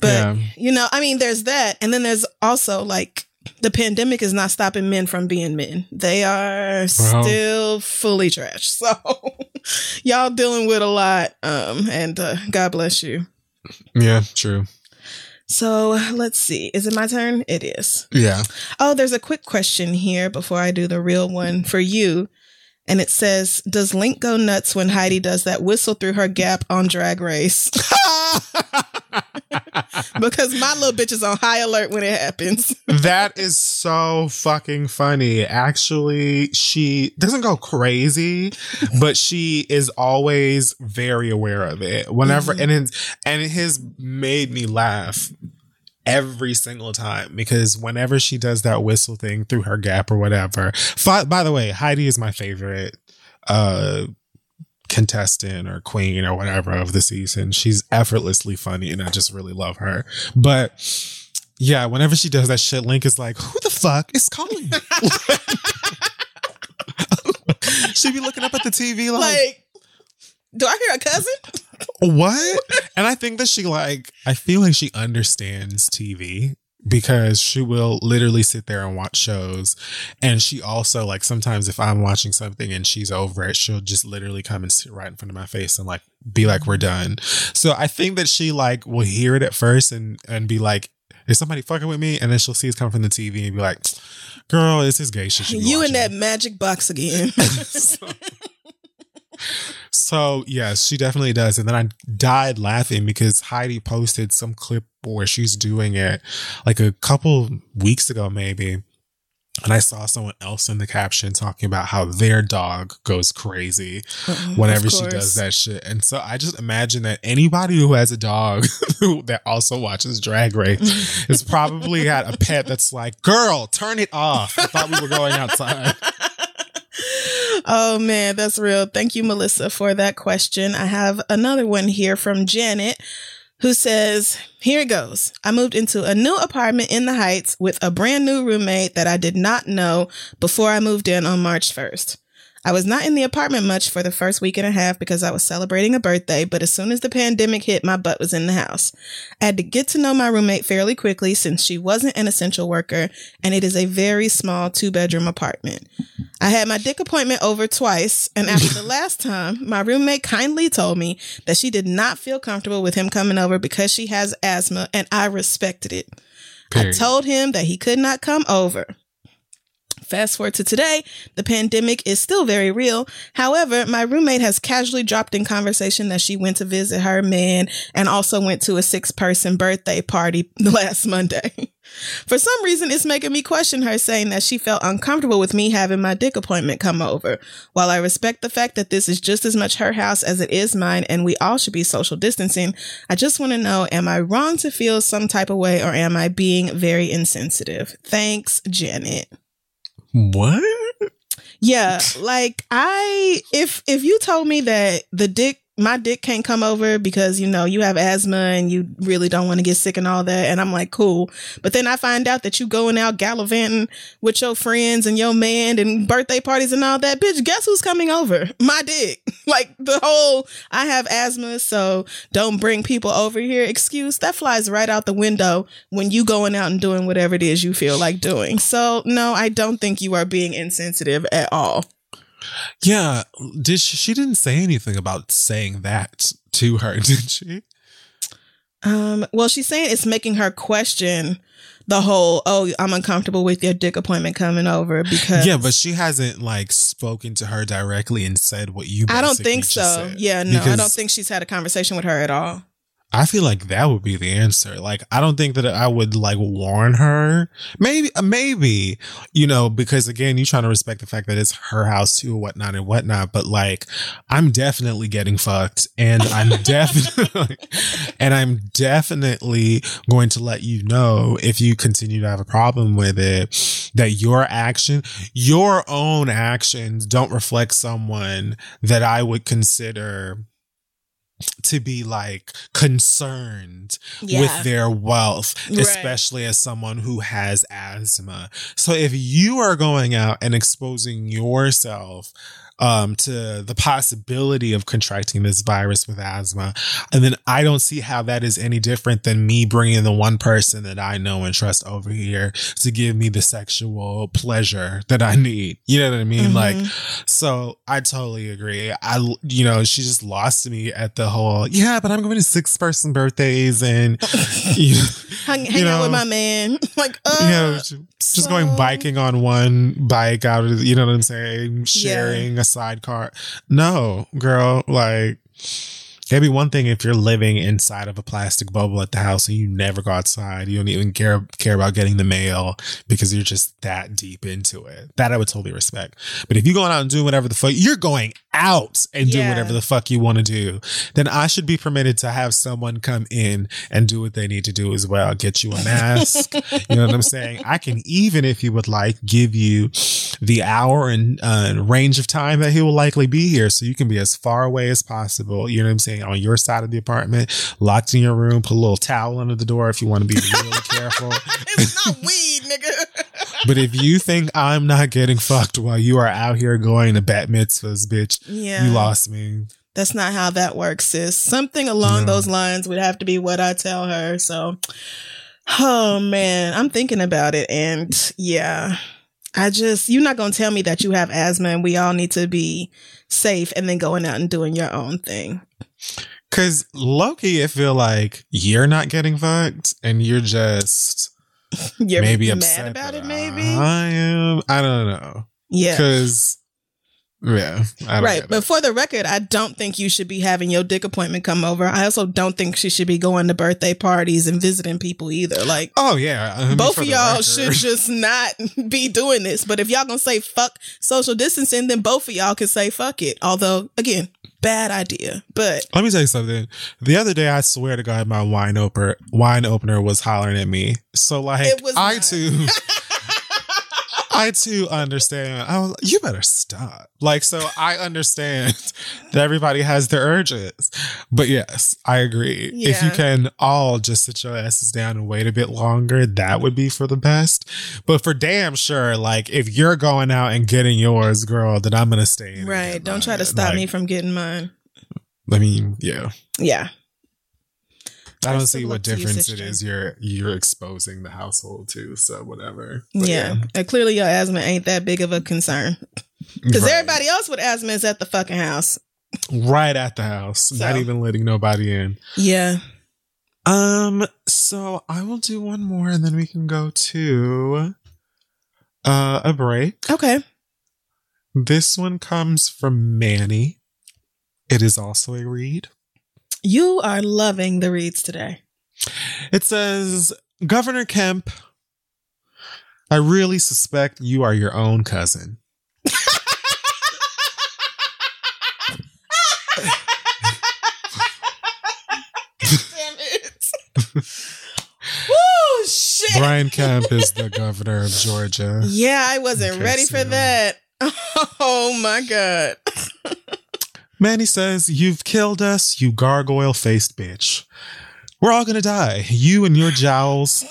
but Yeah. you know, I mean there's that and then there's also like the pandemic is not stopping men from being men. They are still fully trash. [LAUGHS] So y'all dealing with a lot um and uh, God bless you. yeah, true. So let's see. Is it my turn? It is. Yeah. Oh, there's a quick question here before I do the real one for you. And it says, Does Link go nuts when Heidi does that whistle through her gap on Drag Race? [LAUGHS] [LAUGHS] because my little bitch is on high alert when it happens. [LAUGHS] that is so fucking funny. Actually, she doesn't go crazy, but she is always very aware of it. Whenever and it, and it has made me laugh every single time because whenever she does that whistle thing through her gap or whatever. Fi- by the way, Heidi is my favorite uh contestant or queen or whatever of the season. She's effortlessly funny and I just really love her. But yeah, whenever she does that shit, Link is like, who the fuck is calling? [LAUGHS] She'd be looking up at the TV like, like, do I hear a cousin? what? And I think that she like, I feel like she understands TV because she will literally sit there and watch shows. And she also like sometimes if I'm watching something and she's over it, she'll just literally come and sit right in front of my face and like be like, we're done. So I think that she like will hear it at first and and be like, is somebody fucking with me? And then she'll see it's coming from the TV and be like, girl, it's his gay shit. You in that magic box again. [LAUGHS] [LAUGHS] so, so, yes, she definitely does. And then I died laughing because Heidi posted some clip where she's doing it like a couple weeks ago, maybe. And I saw someone else in the caption talking about how their dog goes crazy whenever she does that shit. And so I just imagine that anybody who has a dog [LAUGHS] that also watches Drag Race has probably got a pet that's like, girl, turn it off. I thought we were going outside. [LAUGHS] oh man, that's real. Thank you, Melissa, for that question. I have another one here from Janet who says, Here it goes. I moved into a new apartment in the Heights with a brand new roommate that I did not know before I moved in on March 1st. I was not in the apartment much for the first week and a half because I was celebrating a birthday, but as soon as the pandemic hit, my butt was in the house. I had to get to know my roommate fairly quickly since she wasn't an essential worker and it is a very small two bedroom apartment. I had my dick appointment over twice, and after the [LAUGHS] last time, my roommate kindly told me that she did not feel comfortable with him coming over because she has asthma, and I respected it. I told him that he could not come over. Fast forward to today, the pandemic is still very real. However, my roommate has casually dropped in conversation that she went to visit her man and also went to a six person birthday party [LAUGHS] last Monday. For some reason, it's making me question her saying that she felt uncomfortable with me having my dick appointment come over. While I respect the fact that this is just as much her house as it is mine and we all should be social distancing, I just want to know, am I wrong to feel some type of way or am I being very insensitive? Thanks, Janet. What? Yeah, like I if if you told me that the dick my dick can't come over because you know you have asthma and you really don't want to get sick and all that and I'm like cool. But then I find out that you going out gallivanting with your friends and your man and birthday parties and all that. Bitch guess who's coming over? My dick. [LAUGHS] Like the whole I have asthma so don't bring people over here. Excuse that flies right out the window when you going out and doing whatever it is you feel like doing. So no I don't think you are being insensitive at all Yeah, did she, she didn't say anything about saying that to her, [LAUGHS] did she? Um, well, she's saying it's making her question the whole, oh, I'm uncomfortable with your dick appointment coming over because Yeah, but she hasn't like spoken to her directly and said what you. I don't think so. said. Yeah, no, I don't think she's had a conversation with her at all. I feel like that would be the answer. Like, I don't think that I would like warn her. Maybe, maybe, you know, because again, you're trying to respect the fact that it's her house too, whatnot and whatnot. But like, I'm definitely getting fucked, and I'm [LAUGHS] definitely, and I'm definitely going to let you know if you continue to have a problem with it that your action, your own actions, don't reflect someone that I would consider to be like concerned Yeah. with their wealth, Right. especially as someone who has asthma. So if you are going out and exposing yourself um, to the possibility of contracting this virus with asthma, and then I don't see how that is any different than me bringing the one person that I know and trust over here to give me the sexual pleasure that I need. You know what I mean? Mhm. Like, so I totally agree. I, you know, she just lost me at the whole, yeah, but I'm going to six person birthdays and, [LAUGHS] you know, Hang, You hang out with my man. [LAUGHS] like, uh, you know, just going biking on one bike out of, you know what I'm saying? Sharing a sidecar. No, girl, like, It'd be one thing if you're living inside of a plastic bubble at the house and you never go outside. You don't even care care about getting the mail because you're just that deep into it. That I would totally respect. But if you're going out and doing whatever the fuck you're going out and doing Yeah. whatever the fuck you want to do, then I should be permitted to have someone come in and do what they need to do as well. Get you a mask. [LAUGHS] you know what I'm saying? I can even, if you would like, give you the hour and uh, range of time that he will likely be here so you can be as far away as possible. You know what I'm saying? On your side of the apartment, locked in your room, put a little towel under the door if you want to be really [LAUGHS] careful. it's not weed, nigga. [LAUGHS] But if you think I'm not getting fucked while you are out here going to bat mitzvahs, bitch, Yeah. you lost me. That's not how that works, sis. Something along No. those lines would have to be what I tell her. So, oh man, I'm thinking about it. And yeah, I just, you're not going to tell me that you have asthma and we all need to be safe and then going out and doing your own thing. Cause Loki, I feel like you're not getting fucked and you're just [LAUGHS] You're maybe mad upset about it, maybe? I am. I don't know. yeah. Cause yeah, Right. But for the record, I don't think you should be having your dick appointment come over. I also don't think she should be going to birthday parties and visiting people either. Like, Oh yeah, I mean, both of y'all record. should just not [LAUGHS] be doing this. But if y'all gonna say fuck social distancing, then both of y'all can say fuck it. Although, again, bad idea. But Let me tell you something. The other day, I swear to God, my wine opener wine opener was hollering at me. So like, It was I not. too, [LAUGHS] I too understand. I was you better stop. Like, so I understand [LAUGHS] that everybody has their urges. But yes, I agree. If you can all just sit your asses down and wait a bit longer, that would be for the best. But for damn sure, like if you're going out and getting yours, girl, then I'm gonna stay in. Right. Don't try to stop me from getting mine. I mean, yeah. Yeah. I don't see what luck to you, difference it is. you're you're exposing the household to, so whatever. Yeah. And clearly your asthma ain't that big of a concern. Because Right. everybody else with asthma is at the fucking house. right at the house, not even letting nobody in. Yeah. Um, so I will do one more and then we can go to uh a break. Okay. This one comes from Manny. It is also a read. You are loving the reads today. It says, Governor Kemp, I really suspect you are your own cousin. Damn it. Woo, shit. Brian Kemp is the governor of Georgia. Yeah, I wasn't ready for so- that. [LAUGHS] Oh my God. [LAUGHS] Manny says, You've killed us, you gargoyle faced bitch. We're all gonna die. You and your jowls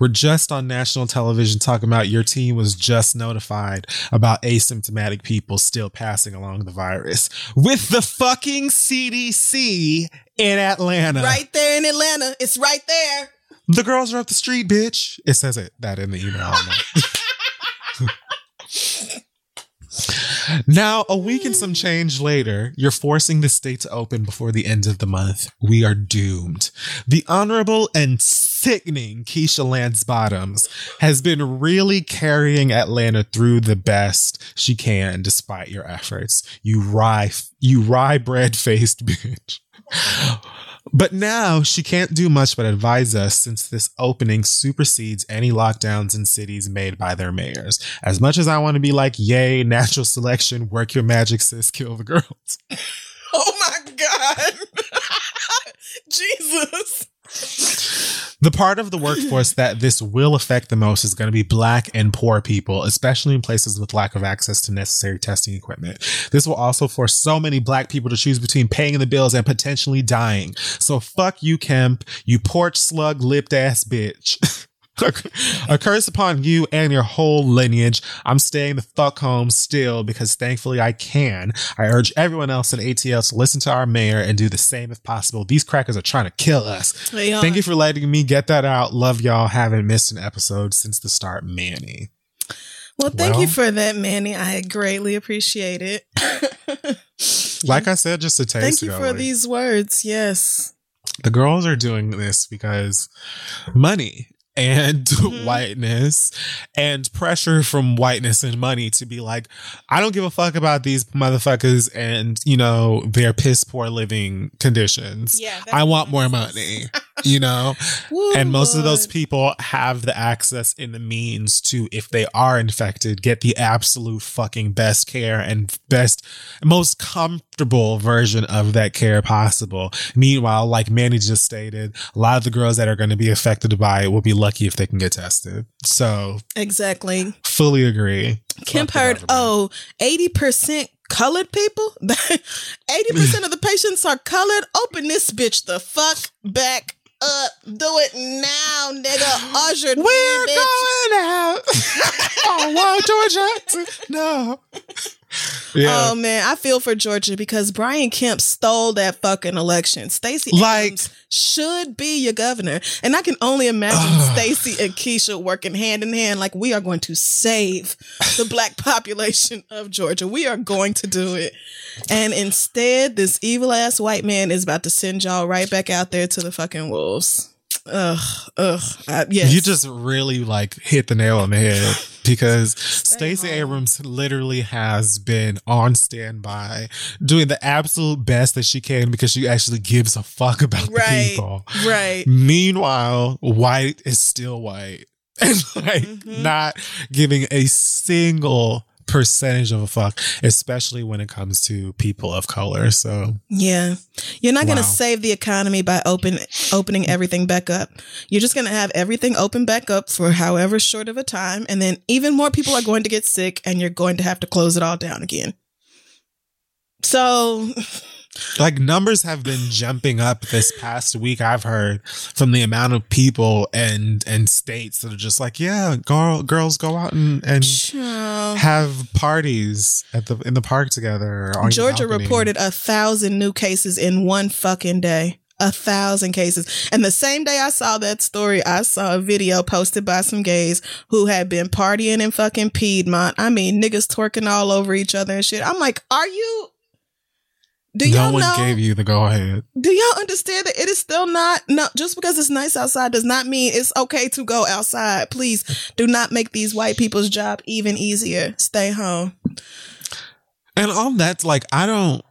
were just on national television talking about your team was just notified about asymptomatic people still passing along the virus with the fucking CDC in Atlanta. Right there in Atlanta. It's right there. The girls are up the street, bitch. It says it that in the email. [LAUGHS] [LAUGHS] now, a week and some change later, you're forcing the state to open before the end of the month. We are doomed. The honorable and sickening Keisha Lance Bottoms has been really carrying Atlanta through the best she can, despite your efforts. You rye, you rye bread faced [LAUGHS] bitch. But now she can't do much but advise us since this opening supersedes any lockdowns in cities made by their mayors. As much as I want to be like, yay, natural selection, work your magic, sis, kill the girls. [LAUGHS] Oh my God. [LAUGHS] Jesus. The part of the workforce that this will affect the most is going to be black and poor people, especially in places with lack of access to necessary testing equipment. This will also force so many black people to choose between paying the bills and potentially dying. So fuck you, Kemp, you porch slug lipped ass bitch. [LAUGHS] [LAUGHS] A curse upon you and your whole lineage. I'm staying the fuck home still because thankfully I can. I urge everyone else in ATL to listen to our mayor and do the same if possible. These crackers are trying to kill us. Thank you for letting me get that out. Love y'all. Haven't missed an episode since the start, Manny. Well, thank Well- you for that, Manny. I greatly appreciate it. [LAUGHS] Like I said just a taste thank you ago, for like, these words. Yes. the girls are doing this because money and [LAUGHS] Mm-hmm. whiteness and pressure from whiteness and money to be like, I don't give a fuck about these motherfuckers and, you know, their piss poor living conditions. Yeah, I want more money, you know? [LAUGHS] Woo, and most of those people have the access and the means to, if they are infected, get the absolute fucking best care and best, most comfortable version of that care possible. Meanwhile, like Manny just stated, a lot of the girls that are going to be affected by it will be lucky if they can get tested. So Exactly. fully agree. Kemp heard, oh, 80% colored people? [LAUGHS] 80% of the patients are colored? Open this bitch the fuck back up. Do it now, nigga. Usher We're bitch. going out. [LAUGHS] oh, wow, Georgia. No. Yeah. Oh man, I feel for Georgia because Brian Kemp stole that fucking election. Stacey Like- Abrams should be your governor, and I can only imagine Ugh. Stacey and Keisha working hand in hand. Like we are going to save the [LAUGHS] black population of Georgia. We are going to do it, and instead, this evil ass white man is about to send y'all right back out there to the fucking wolves. Ugh, ugh. Uh, yes, You just really like hit the nail on the head because Stacey. Abrams literally has been on standby doing the absolute best that she can because she actually gives a fuck about the people. right. Meanwhile, white is still white [LAUGHS] and like Mhm. not giving a single percentage of a fuck, especially when it comes to people of color. So Yeah. You're not going to save the economy by open opening everything back up. You're just going to have everything open back up for however short of a time and then even more people are going to get sick and you're going to have to close it all down again. So, [LAUGHS] like numbers have been jumping up this past week i've heard from the amount of people and and states that are just like yeah girl, girls go out and and child. have parties at the in the park together Georgia reported a thousand new cases in one fucking day. A thousand cases. And the same day I saw that story, I saw a video posted by some gays who had been partying in fucking Piedmont. I mean, niggas twerking all over each other and shit. I'm like, are you? Do no y'all one know? gave you the go ahead do y'all understand that it is still not no just because it's nice outside does not mean it's okay to go outside. Please do not make these white people's job even easier. Stay home. and on that like i don't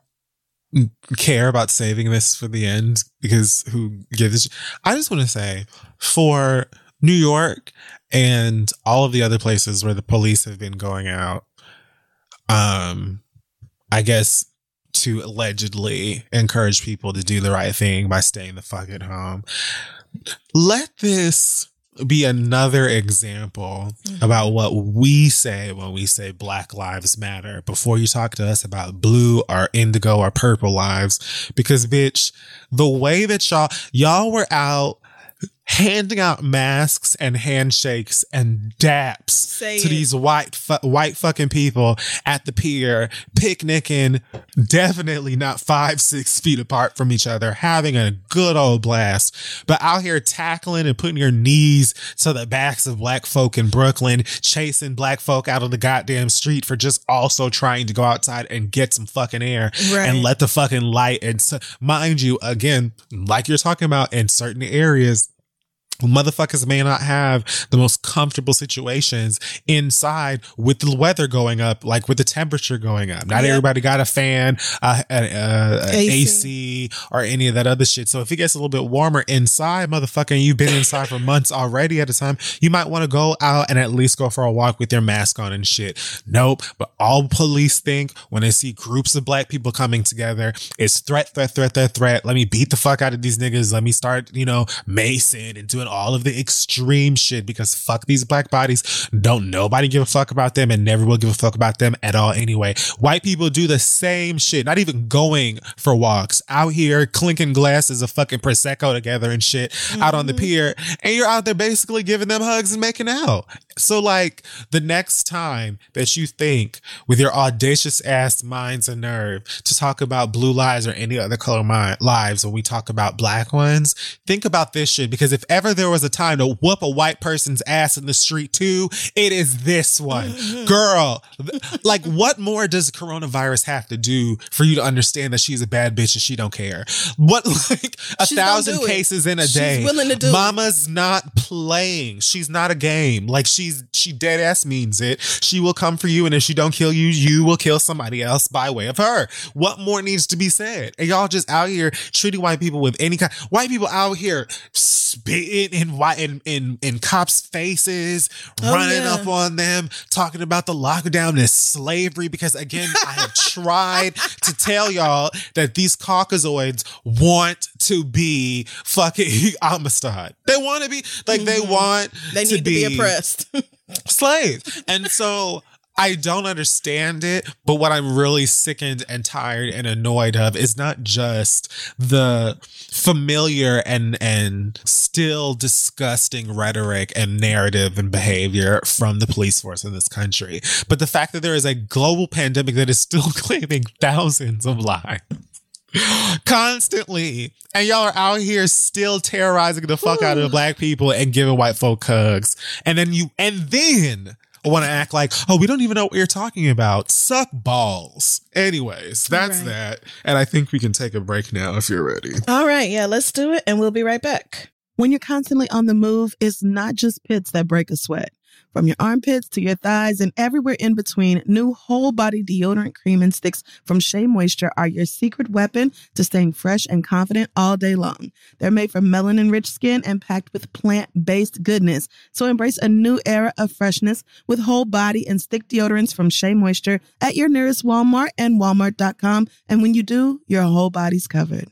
care about saving this for the end because who gives i just want to say for new york and all of the other places where the police have been going out um i guess to allegedly encourage people to do the right thing by staying the fuck at home let this be another example mm-hmm. about what we say when we say Black Lives Matter before you talk to us about blue or indigo or purple lives. Because, bitch, the way that y'all, y'all were out handing out masks and handshakes and daps Say to it. these white fu- white fucking people at the pier picnicking definitely not five six feet apart from each other having a good old blast but out here tackling and putting your knees to the backs of black folk in brooklyn chasing black folk out of the goddamn street for just also trying to go outside and get some fucking air Right. and let the fucking light and so, mind you again like you're talking about in certain areas motherfuckers may not have the most comfortable situations inside with the weather going up, like with the temperature going up. Not Yeah. everybody got a fan, uh, uh, uh, AC. AC or any of that other shit. So if it gets a little bit warmer inside, motherfucker, you've been inside for months already at a time, you might want to go out and at least go for a walk with your mask on and shit. Nope. But all police think when they see groups of black people coming together is threat, threat, threat, threat, threat. Let me beat the fuck out of these niggas. Let me start, you know, Mason and doing all of the extreme shit because fuck these black bodies. Don't nobody give a fuck about them and never will give a fuck about them at all anyway. White people do the same shit, not even going for walks out here clinking glasses of fucking Prosecco together and shit out on the mm-hmm. pier. And you're out there basically giving them hugs and making out. So like the next time that you think with your audacious ass minds and nerve to talk about blue lives or any other color mi- lives when we talk about black ones, think about this shit because if ever there was a time to whoop a white person's ass in the street too, it is this one. Mm-hmm. Girl, like what more does coronavirus have to do for you to understand that she's a bad bitch and she don't care? What [LAUGHS] like a She's thousand cases in a She's day. willing to do it. Mama's not playing. She's not a game. Like she's she dead ass means it. She will come for you, and if she don't kill you, you will kill somebody else by way of her. What more needs to be said? And y'all just out here treating white people with any kind. White people out here spitting in white in in, in cops' faces, Oh, running yeah. up on them, talking about the lockdown as slavery. Because again, I have [LAUGHS] tried to tell y'all that these Caucasoids want to be fucking [LAUGHS] Amistad. They want to be like they mm-hmm. want They need to be, oppressed. [LAUGHS] slaves. And so I don't understand it, but what I'm really sickened and tired and annoyed of is not just the familiar and and still disgusting rhetoric and narrative and behavior from the police force in this country, but the fact that there is a global pandemic that is still [LAUGHS] claiming thousands of lives constantly. And y'all are out here still terrorizing the fuck out of the black people and giving white folk hugs. And then you, and then want to act like, oh, we don't even know what you're talking about. Suck balls. Anyways, that's Right. that. And I think we can take a break now if you're ready. All right, yeah, let's do it, and we'll be right back. When you're constantly on the move, it's not just pits that break a sweat. From your armpits to your thighs and everywhere in between, new whole body deodorant cream and sticks from Shea Moisture are your secret weapon to staying fresh and confident all day long. They're made from melanin rich skin and packed with plant based goodness. So embrace a new era of freshness with whole body and stick deodorants from Shea Moisture at your nearest Walmart and walmart.com. And when you do, your whole body's covered.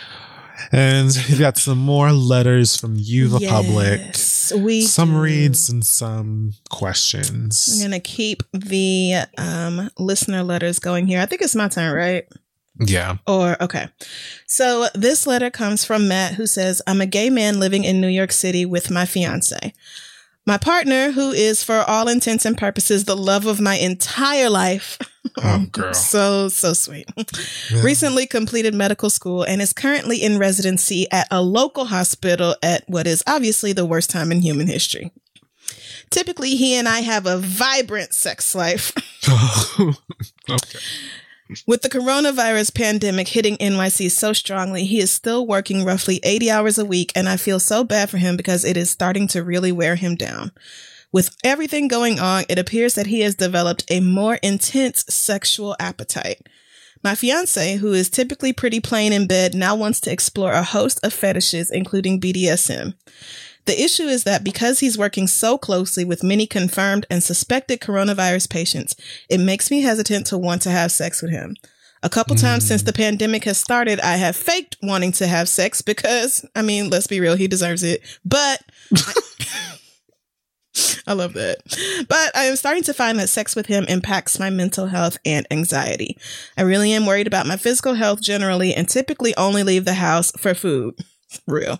And [LAUGHS] we've got some more letters from you, the Yes, public. we some do. reads and some questions. I'm gonna keep the um, listener letters going here. I think it's my turn, right? Yeah. Or okay. So this letter comes from Matt who says, I'm a gay man living in New York City with my fiance. My partner, who is for all intents and purposes the love of my entire life. Oh, girl. [LAUGHS] so, so sweet. Recently completed medical school and is currently in residency at a local hospital at what is obviously the worst time in human history. Typically, he and I have a vibrant sex life. [LAUGHS] okay. With the coronavirus pandemic hitting NYC so strongly, he is still working roughly 80 hours a week, and I feel so bad for him because it is starting to really wear him down. With everything going on, it appears that he has developed a more intense sexual appetite. My fiance, who is typically pretty plain in bed, now wants to explore a host of fetishes, including BDSM. The issue is that because he's working so closely with many confirmed and suspected coronavirus patients, it makes me hesitant to want to have sex with him. A couple times since the hmm. pandemic has started, I have faked wanting to have sex because, I mean, let's be real, he deserves it. But [LAUGHS] I love that. But I am starting to find that sex with him impacts my mental health and anxiety. I really am worried about my physical health generally and typically only leave the house for food. Real.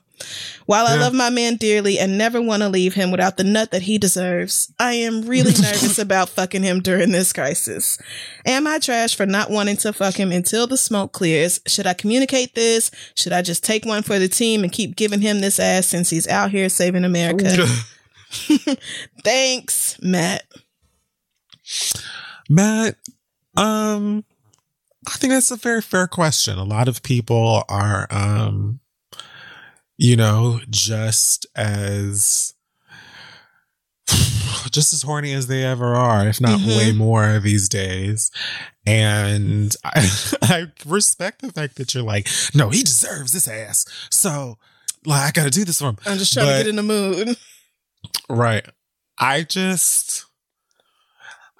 While I love my man dearly and never want to leave him without the nut that he deserves, I am really [LAUGHS] nervous about fucking him during this crisis. Am I trash for not wanting to fuck him until the smoke clears? Should I communicate this? Should I just take one for the team and keep giving him this ass since he's out here saving America? [LAUGHS] [LAUGHS] Thanks, Matt. Matt, um, I think that's a very fair question. A lot of people are, um, you know, just as [SIGHS] just as horny as they ever are, if not Mhm. way more these days. And I, [LAUGHS] I respect the fact that you're like, no, he deserves this ass. So, like, I got to do this for him. I'm just trying to get in the mood. Right. I just,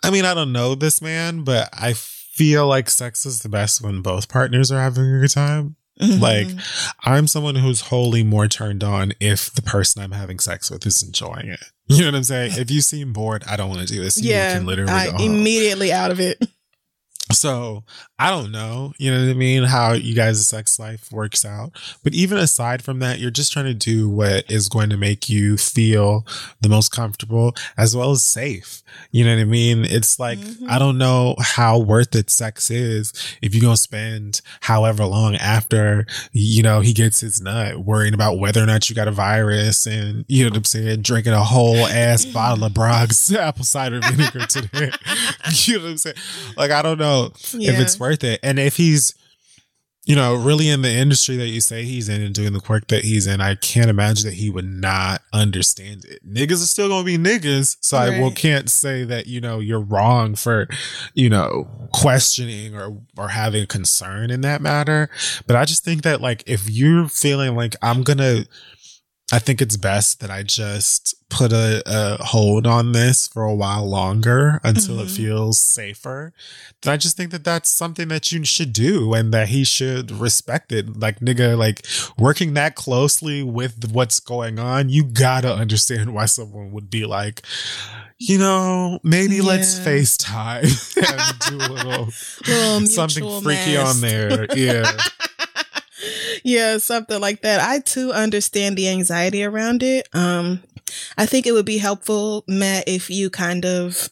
I mean, I don't know this man, but I feel like sex is the best when both partners are having a good time. Mm-hmm. Like, I'm someone who's wholly more turned on if the person I'm having sex with is enjoying it. You know what I'm saying? If you seem bored, I don't want to do this. You yeah, can literally I immediately out of it. So I don't know, you know what I mean, how you guys' sex life works out. But even aside from that, you're just trying to do what is going to make you feel the most comfortable as well as safe. You know what I mean? It's like, mm-hmm. I don't know how worth it sex is if you're going to spend however long after, you know, he gets his nut worrying about whether or not you got a virus and, you know what I'm saying, drinking a whole ass bottle of Braggs [LAUGHS] apple cider vinegar today. [LAUGHS] you know what I'm saying? Like, I don't know if it's worth it. And if he's, you know, really in the industry that you say he's in and doing the work that he's in, I can't imagine that he would not understand it. Niggas are still gonna be niggas. So I will can't say that, you know, you're wrong for, you know, questioning or or having a concern in that matter. But I just think that like if you're feeling like I'm gonna I think it's best that I just put a, a hold on this for a while longer until it Mhm. feels safer. Then I just think that that's something that you should do and that he should respect it. Like, nigga, like working that closely with what's going on, you gotta understand why someone would be like, you know, maybe let's Yeah. FaceTime [LAUGHS] and do a [LAUGHS] little Little something freaky on there. Yeah. [LAUGHS] yeah, something like that. I too understand the anxiety around it. Um, I think it would be helpful, Matt, if you kind of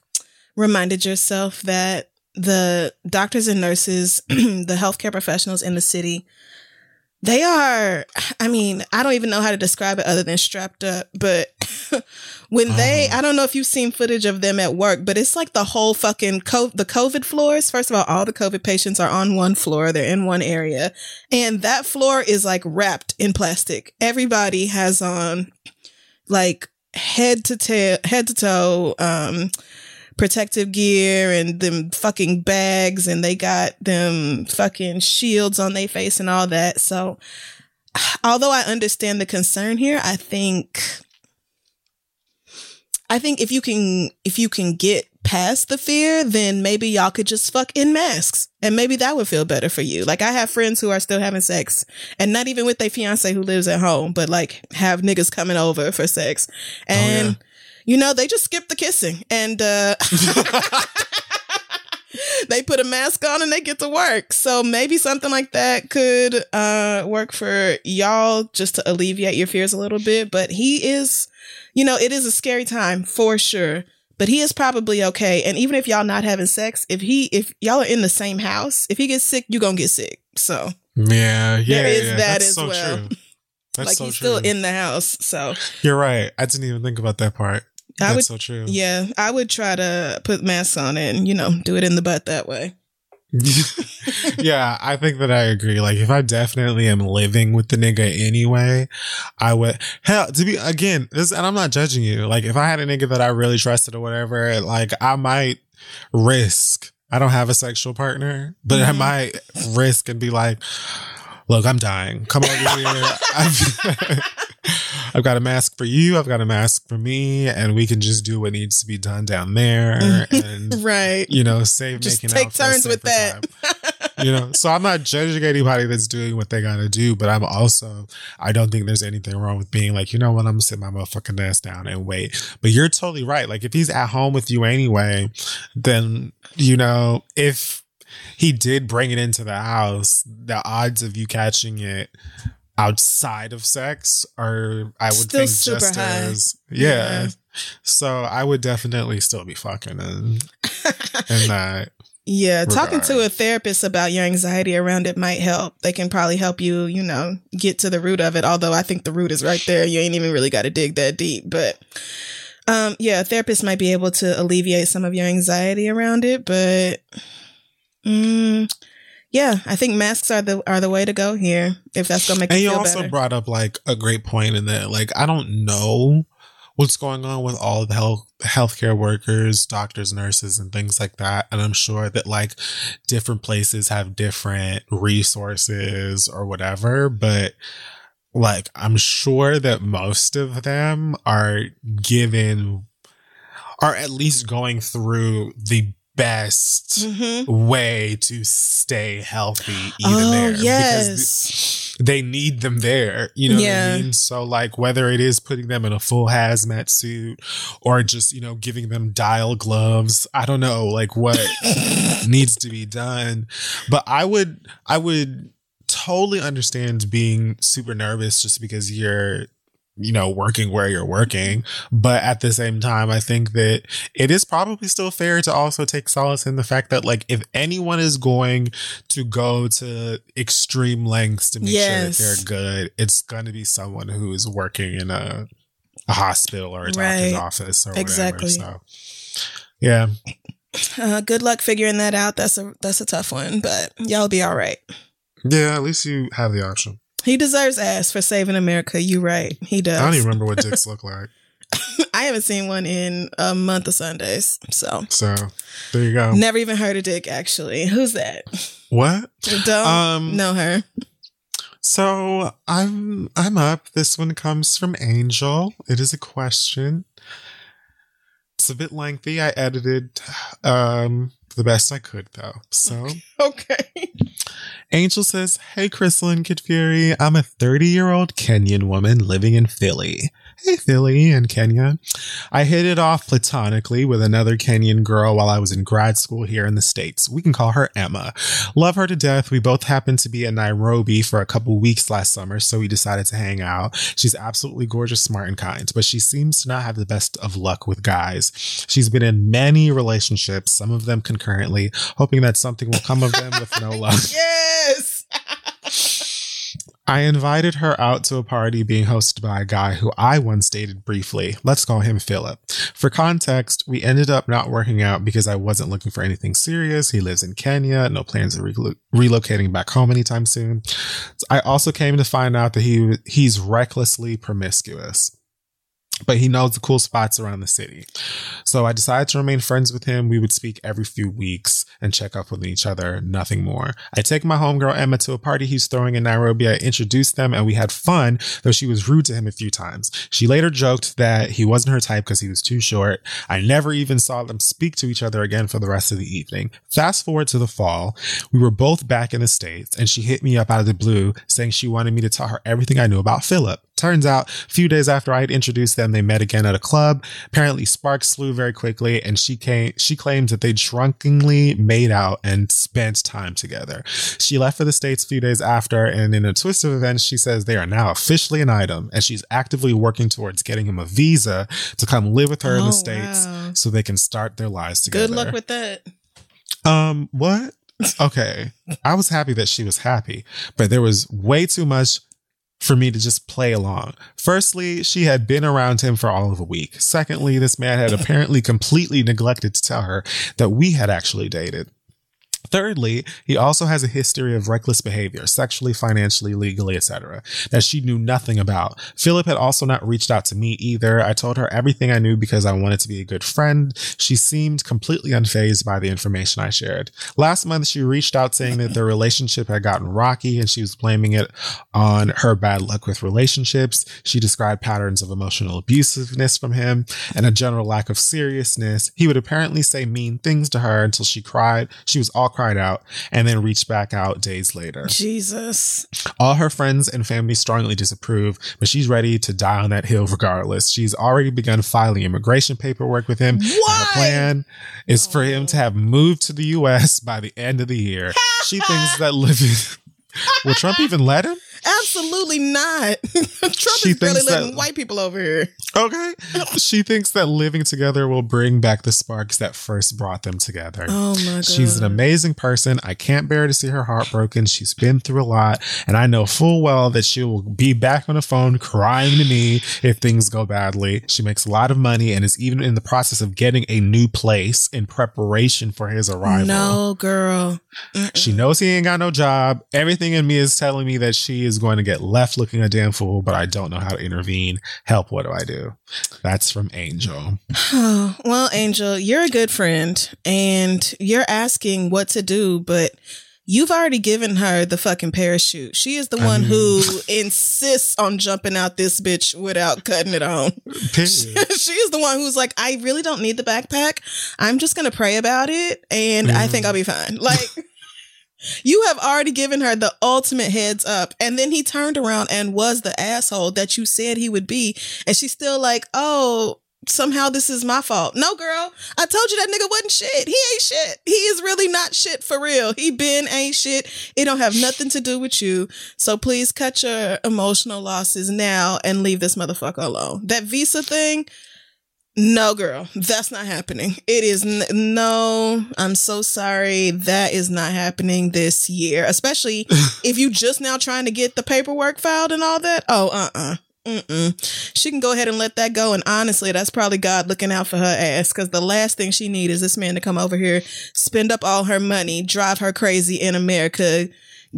reminded yourself that the doctors and nurses, [CLEARS THROAT] the healthcare professionals in the city, they are, I mean, I don't even know how to describe it other than strapped up, but [LAUGHS] when they, I don't know if you've seen footage of them at work, but it's like the whole fucking co- the COVID floors. First of all, all the COVID patients are on one floor. They're in one area and that floor is like wrapped in plastic. Everybody has on like head to tail, head to toe, um, protective gear and them fucking bags and they got them fucking shields on their face and all that. So although I understand the concern here, I think I think if you can if you can get past the fear, then maybe y'all could just fuck in masks. And maybe that would feel better for you. Like I have friends who are still having sex and not even with their fiance who lives at home, but like have niggas coming over for sex. Oh, and yeah. You know, they just skip the kissing and uh [LAUGHS] they put a mask on and they get to work. So maybe something like that could uh work for y'all just to alleviate your fears a little bit, but he is you know, it is a scary time for sure. But he is probably okay. And even if y'all not having sex, if he if y'all are in the same house, if he gets sick, you're gonna get sick. So Yeah, yeah, there is yeah. that That's as so well. true. That's like so he's true. still in the house. So You're right. I didn't even think about that part. I That's would so true. yeah, I would try to put masks on it and, you know, do it in the butt that way. [LAUGHS] yeah, I think that I agree. Like, if I definitely am living with the nigga anyway, I would hell to be again. This, and I'm not judging you. Like, if I had a nigga that I really trusted or whatever, like I might risk. I don't have a sexual partner, but I Mhm. might risk and be like, "Look, I'm dying. Come over here. I've, [LAUGHS] I've got a mask for you. I've got a mask for me, and we can just do what needs to be done down there, and [LAUGHS] Right. you know, save Just making take out for a turns with that. you know so i'm not judging anybody that's doing what they gotta do but i'm also i don't think there's anything wrong with being like you know what i'm gonna sit my motherfucking ass down and wait but you're totally right like if he's at home with you anyway then you know if he did bring it into the house the odds of you catching it outside of sex are i would Still think just high. as yeah. Yeah. so i would definitely still be fucking in, [LAUGHS] in that Yeah, talking to a therapist about your anxiety around it might help. They can probably help you, you know, get to the root of it. Although I think the root is right there. You ain't even really got to dig that deep. But um, yeah, a therapist might be able to alleviate some of your anxiety around it. But mm, yeah, I think masks are the are the way to go here. If that's gonna make and you you also better. brought up like a great point in that like i don't know what's going on with all the health healthcare workers doctors nurses and things like that and i'm sure that like different places have different resources or whatever but like i'm sure that most of them are given are at least going through the best Mhm. way to stay healthy even Oh there because yes, they need them there. You know Yeah. what I mean? So like whether it is putting them in a full hazmat suit or just, you know, giving them dial gloves, I don't know like what [LAUGHS] needs to be done. But I would I would totally understand being super nervous just because you're you know, working where you're working. But at the same time, I think that it is probably still fair to also take solace in the fact that, like, if anyone is going to go to extreme lengths to make Yes. sure that they're good, it's going to be someone who is working in a, a hospital or a doctor's Right. office or Exactly. whatever. So, yeah. uh, good luck figuring that out. That's a that's a tough one, but y'all be all right. Yeah, at least you have the option. He deserves ass for saving America. You right. He does. I don't even remember what [LAUGHS] dicks look like. I haven't seen one in a month of Sundays. So So there you go. never even heard of Dick actually. Who's that? What? Don't Um, know her. So I'm I'm up. This one comes from Angel. It is a question. It's a bit lengthy. I edited um the best I could though. So [LAUGHS] Okay. Angel says, Hey Crissle and Kid Fury, I'm a 30 year old Kenyan woman living in Philly. Hey, Philly and Kenya. I hit it off platonically with another Kenyan girl while I was in grad school here in the States. We can call her Emma. Love her to death. We both happened to be in Nairobi for a couple weeks last summer, so we decided to hang out. She's absolutely gorgeous, smart, and kind, but she seems to not have the best of luck with guys. She's been in many relationships, some of them concurrently, hoping that something will come of them with no [LAUGHS] luck. Yes. I invited her out to a party being hosted by a guy who I once dated briefly. Let's call him Philip. For context, we ended up not working out because I wasn't looking for anything serious. He lives in Kenya, no plans of re- relocating back home anytime soon. I also came to find out that he he's recklessly promiscuous but he knows the cool spots around the city. So I decided to remain friends with him. We would speak every few weeks and check up with each other, nothing more. I take my homegirl Emma to a party he's throwing in Nairobi. I introduced them and we had fun, though she was rude to him a few times. She later joked that he wasn't her type because he was too short. I never even saw them speak to each other again for the rest of the evening. Fast forward to the fall, we were both back in the States and she hit me up out of the blue saying she wanted me to tell her everything I knew about Philip. Turns out, a few days after I had introduced them, they met again at a club. Apparently, sparks flew very quickly, and she came. She claims that they drunkenly made out and spent time together. She left for the states a few days after, and in a twist of events, she says they are now officially an item, and she's actively working towards getting him a visa to come live with her in Oh, the states wow. so they can start their lives together. Good luck with that. Um, what? Okay. I was happy that she was happy, but there was way too much for me to just play along. Firstly, she had been around him for all of a week. Secondly, this man had [LAUGHS] apparently completely neglected to tell her that we had actually dated. Thirdly, he also has a history of reckless behavior, sexually, financially, legally, etc., that she knew nothing about. Philip had also not reached out to me either. I told her everything I knew because I wanted to be a good friend. She seemed completely unfazed by the information I shared. Last month, she reached out saying that their relationship had gotten rocky and she was blaming it on her bad luck with relationships. She described patterns of emotional abusiveness from him and a general lack of seriousness. He would apparently say mean things to her until she cried. She was all cried out and then reached back out days later. Jesus. All her friends and family strongly disapprove, but she's ready to die on that hill regardless. She's already begun filing immigration paperwork with him. and Her plan is for him to have moved to the U.S. by the end of the year. She thinks that living. [LAUGHS] Will Trump even let him? Absolutely not. [LAUGHS] Trump She is barely thinks that- white people over here. Okay. [LAUGHS] She thinks that living together will bring back the sparks that first brought them together. Oh my god. She's an amazing person. I can't bear to see her heartbroken. She's been through a lot, and I know full well that she will be back on the phone crying to me if things go badly. She makes a lot of money and is even in the process of getting a new place in preparation for his arrival. No, girl. She knows he ain't got no job. Everything in me is telling me that she is going to get left looking a damn fool, but I don't know how to intervene. Help, what do I do? That's from Angel. Oh, well, Angel, you're a good friend and you're asking what to do, but you've already given her the fucking parachute. She is the one who [LAUGHS] insists on jumping out this bitch without cutting it on. Period. [LAUGHS] she is the one who's like, I really don't need the backpack. I'm just going to pray about it and I think mm. I'll be fine. Like, you have already given her the ultimate heads up. And then he turned around and was the asshole that you said he would be. And she's still like, oh, somehow this is my fault. No, girl, I told you that nigga wasn't shit. He ain't shit. He is really not shit for real. He been ain't shit. It don't have nothing to do with you. So please cut your emotional losses now and leave this motherfucker alone. That visa thing, no, girl, that's not happening. It is n- no. I'm so sorry. That is not happening this year, especially [LAUGHS] if you just now trying to get the paperwork filed and all that. Oh, uh, uh Mm-mm. She can go ahead and let that go. And honestly, that's probably God looking out for her ass because the last thing she needs is this man to come over here, spend up all her money, drive her crazy in America,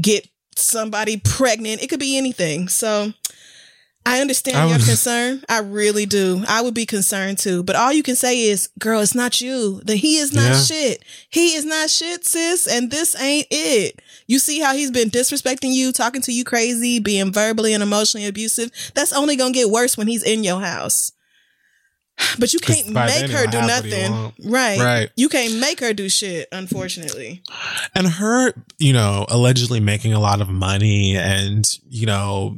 get somebody pregnant. It could be anything. So I understand I your concern. I really do. I would be concerned too. But all you can say is, girl, it's not you. That he is not Yeah. shit. He is not shit, sis. And this ain't it. You see how he's been disrespecting you, talking to you crazy, being verbally and emotionally abusive. That's only gonna get worse when he's in your house. [SIGHS] But you can't make her do nothing. Right. Right. You can't make her do shit, unfortunately. and her, you know, allegedly making a lot of money and, you know,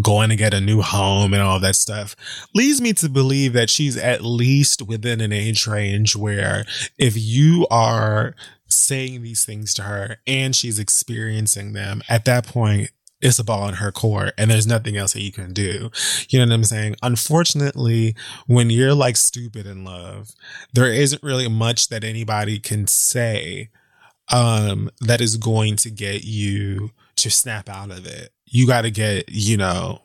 going to get a new home and all that stuff leads me to believe that she's at least within an age range where if you are saying these things to her and she's experiencing them at that point it's a ball in her court and there's nothing else that you can do. You know what I'm saying? Unfortunately, when you're like stupid in love, there isn't really much that anybody can say um that is going to get you to snap out of it. You got to get, you know,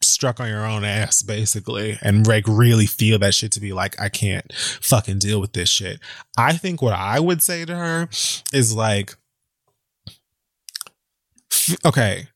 struck on your own ass basically and like really feel that shit to be like I can't fucking deal with this shit. I think what I would say to her is like okay,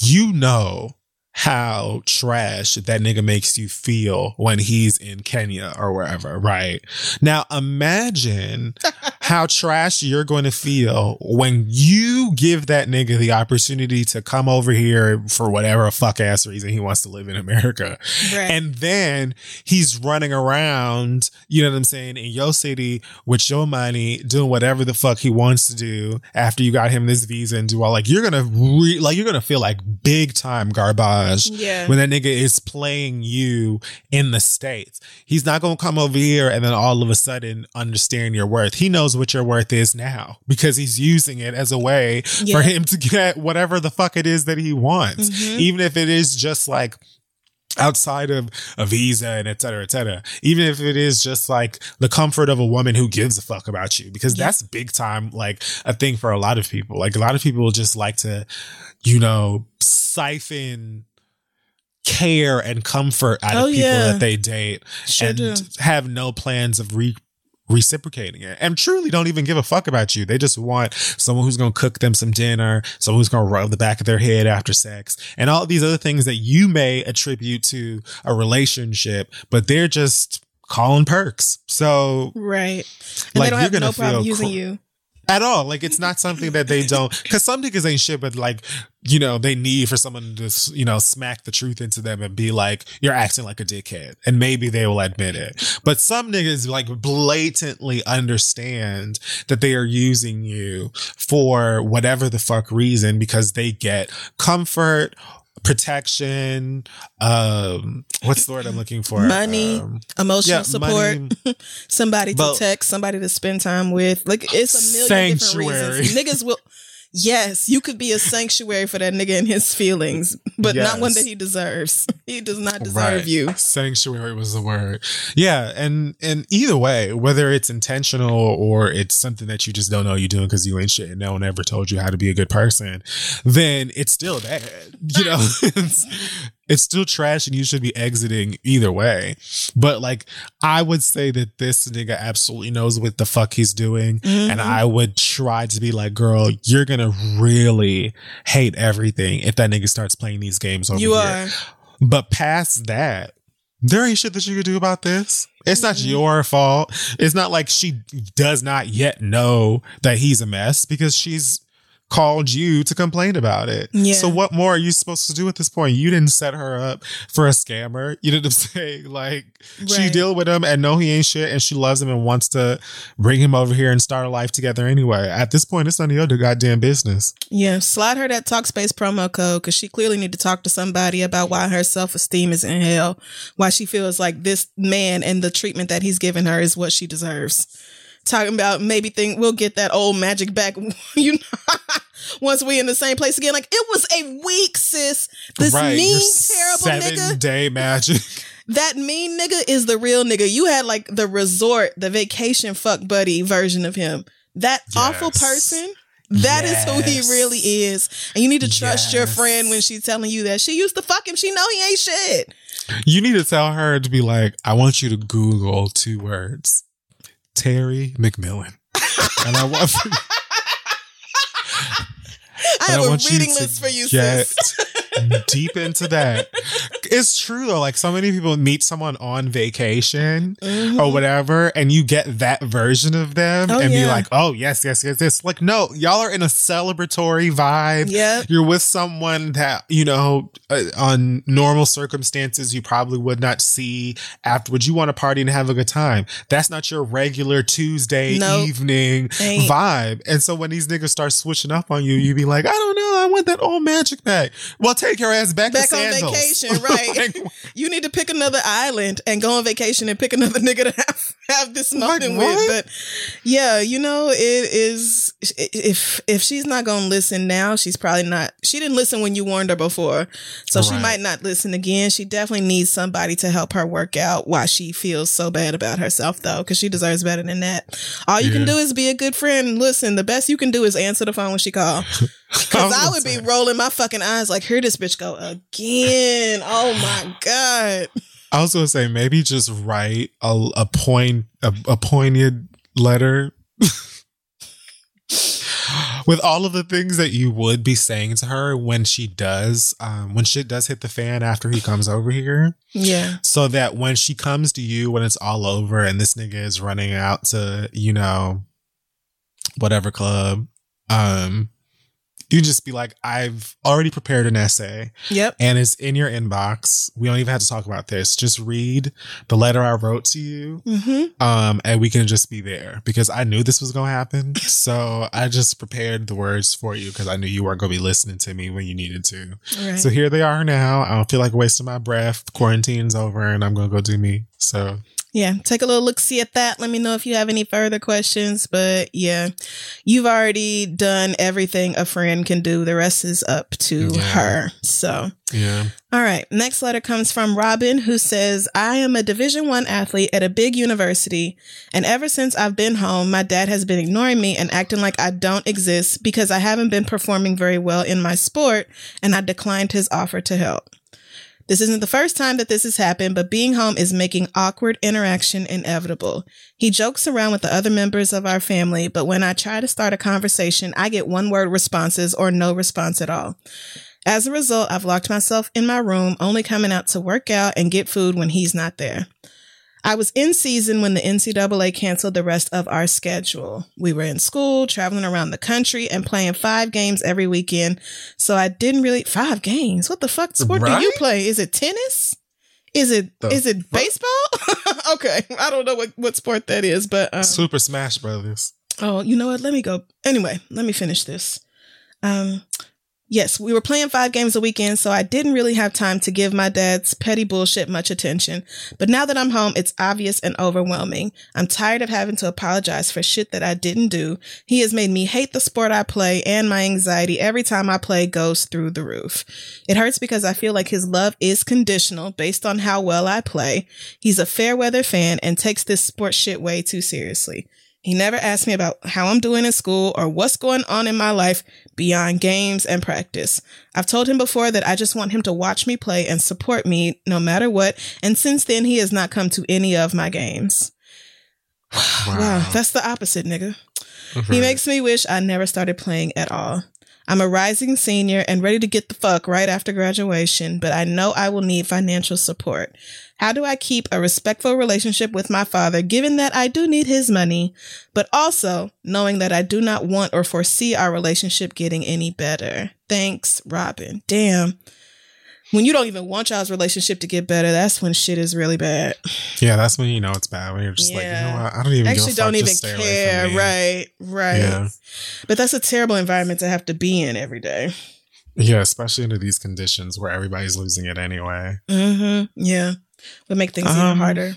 you know how trash that nigga makes you feel when he's in Kenya or wherever, right? Now imagine [LAUGHS] how trash you're going to feel when you give that nigga the opportunity to come over here for whatever fuck ass reason he wants to live in America. Right. And then he's running around, you know what I'm saying, in your city with your money, doing whatever the fuck he wants to do after you got him this visa and do all like, you're going to re- like, you're going to feel like big time garbage Yeah. when that nigga is playing you in the States. He's not going to come over here and then all of a sudden understand your worth. He knows what your worth is now because he's using it as a way Yeah. for him to get whatever the fuck it is that he wants. Mhm. Even if it is just like, outside of a visa and et cetera, et cetera. Even if it is just like the comfort of a woman who gives a fuck about you, because that's big time, like a thing for a lot of people. Like a lot of people just like to, you know, siphon care and comfort out Oh, of people yeah. that they date Sure and do. have no plans of re- reciprocating it and truly don't even give a fuck about you. They just want someone who's going to cook them some dinner, someone who's going to rub the back of their head after sex and all these other things that you may attribute to a relationship, but they're just calling perks. So Right. And Like, they don't you're have no problem feel using cr- you. At all. Like it's not something that they don't because some niggas ain't shit, but like you know they need for someone to you know smack the truth into them and be like you're acting like a dickhead, and maybe they will admit it. But some niggas like blatantly understand that they are using you for whatever the fuck reason because they get comfort. Protection, um, what's the word I'm looking for? Money, Um, emotional yeah, support, money. [LAUGHS] somebody to But- text, somebody to spend time with. Like it's a million Sanctuary. different reasons. Niggas will. Yes, you could be a sanctuary for that nigga and his feelings, but not one that he deserves. He does not deserve Right. you. Sanctuary was the word. Yeah, and and either way, whether it's intentional or it's something that you just don't know you're doing because you ain't shit and no one ever told you how to be a good person, then it's still bad. You know, [LAUGHS] it's, still trash and you should be exiting either way. But like, I would say that this nigga absolutely knows what the fuck he's doing. And mm-hmm. I would try to be like, girl, you're gonna really hate everything if that nigga starts playing these games over You here. are. But past that, there ain't shit that you could do about this. It's not your fault. It's not like she does not yet know that he's a mess because she's called you to complain about it. Yeah. So what more are you supposed to do at this point? You didn't set her up for a scammer. You didn't [LAUGHS] say like she Right. deal with him and know he ain't shit and she loves him and wants to bring him over here and start a life together anyway. At this point, it's none of your goddamn business. Yeah, slide her that Talkspace promo code because she clearly need to talk to somebody about why her self esteem is in hell, why she feels like this man and the treatment that he's giving her is what she deserves. Talking about maybe think we'll get that old magic back, [LAUGHS] you know, once we in the same place again. Like it was a week, sis. This right. mean, terrible seven nigga. day magic. [LAUGHS] That mean nigga is the real nigga. You had like the resort, the vacation fuck buddy version of him. That awful Yes. person. That is who he really is. And you need to trust your friend when she's telling you that she used to fuck him. She know he ain't shit. You need to tell her to be like, I want you to Google two words. Terry McMillan. and I want [LAUGHS] [LAUGHS] I have a reading list for you, sis. [LAUGHS] deep into that. It's true though. Like so many people meet someone on vacation Mhm. or whatever, and you get that version of them Oh, and be like, oh, yes, yes, yes, yes. Like, no, y'all are in a celebratory vibe. Yeah. You're with someone that, you know, uh, on normal circumstances, you probably would not see afterwards. You want to party and have a good time. That's not your regular Tuesday Nope. evening Ain't. vibe. And so when these niggas start switching up on you, you be like, I don't know. I want that old magic back. Well, take your ass back, Back to on sandals. vacation, [LAUGHS] right? Like, [LAUGHS] you need to pick another island and go on vacation and pick another [LAUGHS] nigga to have, have this moment with. But yeah, you know, it is if if she's not gonna listen now, she's probably not. She didn't listen when you warned her before, so she might not listen again. She definitely needs somebody to help her work out why she feels so bad about herself, though, because she deserves better than that. All you can do is be a good friend. Listen, the best you can do is answer the phone when she calls. [LAUGHS] Cause I would be rolling my fucking eyes like, here this bitch go again. Oh my god. I was gonna say maybe just write a a point a, a poignant letter [LAUGHS] with all of the things that you would be saying to her when she does um when shit does hit the fan after he comes over here Yeah. so that when she comes to you when it's all over and this nigga is running out to you know whatever club um you just be like i've already prepared an essay Yep. and it's in your inbox. We don't even have to talk about this. Just read the letter I wrote to you. Mm-hmm. Um, and we can just be there because I knew this was going to happen. [LAUGHS] So I just prepared the words for you because I knew you weren't going to be listening to me when you needed to. Right. So here they are now. I don't feel like wasting my breath. Quarantine's over and I'm going to go do me. So yeah. Take a little look see at that. Let me know if you have any further questions. But yeah, you've already done everything a friend can do. The rest is up to Yeah. her. So yeah. All right. Next letter comes from Robin, who says, I am a Division One athlete at a big university, and ever since I've been home, my dad has been ignoring me and acting like I don't exist because I haven't been performing very well in my sport, and I declined his offer to help. This isn't the first time that this has happened, but being home is making awkward interaction inevitable. He jokes around with the other members of our family, but when I try to start a conversation, I get one word responses or no response at all. As a result, I've locked myself in my room, only coming out to work out and get food when he's not there. I was in season when the NCAA canceled the rest of our schedule. We were in school, traveling around the country, and playing five games every weekend. So I didn't really five games. What the fuck sport do you play? Is it tennis? Is it The is it baseball? [LAUGHS] okay, I don't know what what sport that is, but um, Super Smash Brothers. Oh, you know what? Let me go. Anyway, let me finish this. Um, yes, we were playing five games a weekend, so I didn't really have time to give my dad's petty bullshit much attention. But now that I'm home, it's obvious and overwhelming. I'm tired of having to apologize for shit that I didn't do. He has made me hate the sport I play, and my anxiety every time I play goes through the roof. It hurts because I feel like his love is conditional based on how well I play. He's a fair weather fan and takes this sport shit way too seriously. He never asked me about how I'm doing in school or what's going on in my life beyond games and practice. I've told him before that I just want him to watch me play and support me no matter what, and since then he has not come to any of my games. [SIGHS] Wow, that's the opposite, nigga. He makes me wish I never started playing at all. I'm a rising senior and ready to get the fuck right after graduation, but I know I will need financial support. How do I keep a respectful relationship with my father, given that I do need his money, but also knowing that I do not want or foresee our relationship getting any better? Thanks, Robin. Damn. When you don't even want y'all's relationship to get better, that's when shit is really bad. Yeah, that's when you know it's bad. When you're just like, you know what? I don't even Actually, give a fuck. don't even Just stay away from care. Right, right. Yeah. But that's a terrible environment to have to be in every day. Yeah, especially under these conditions where everybody's losing it anyway. Mm-hmm. Yeah. Would make things even Um, harder.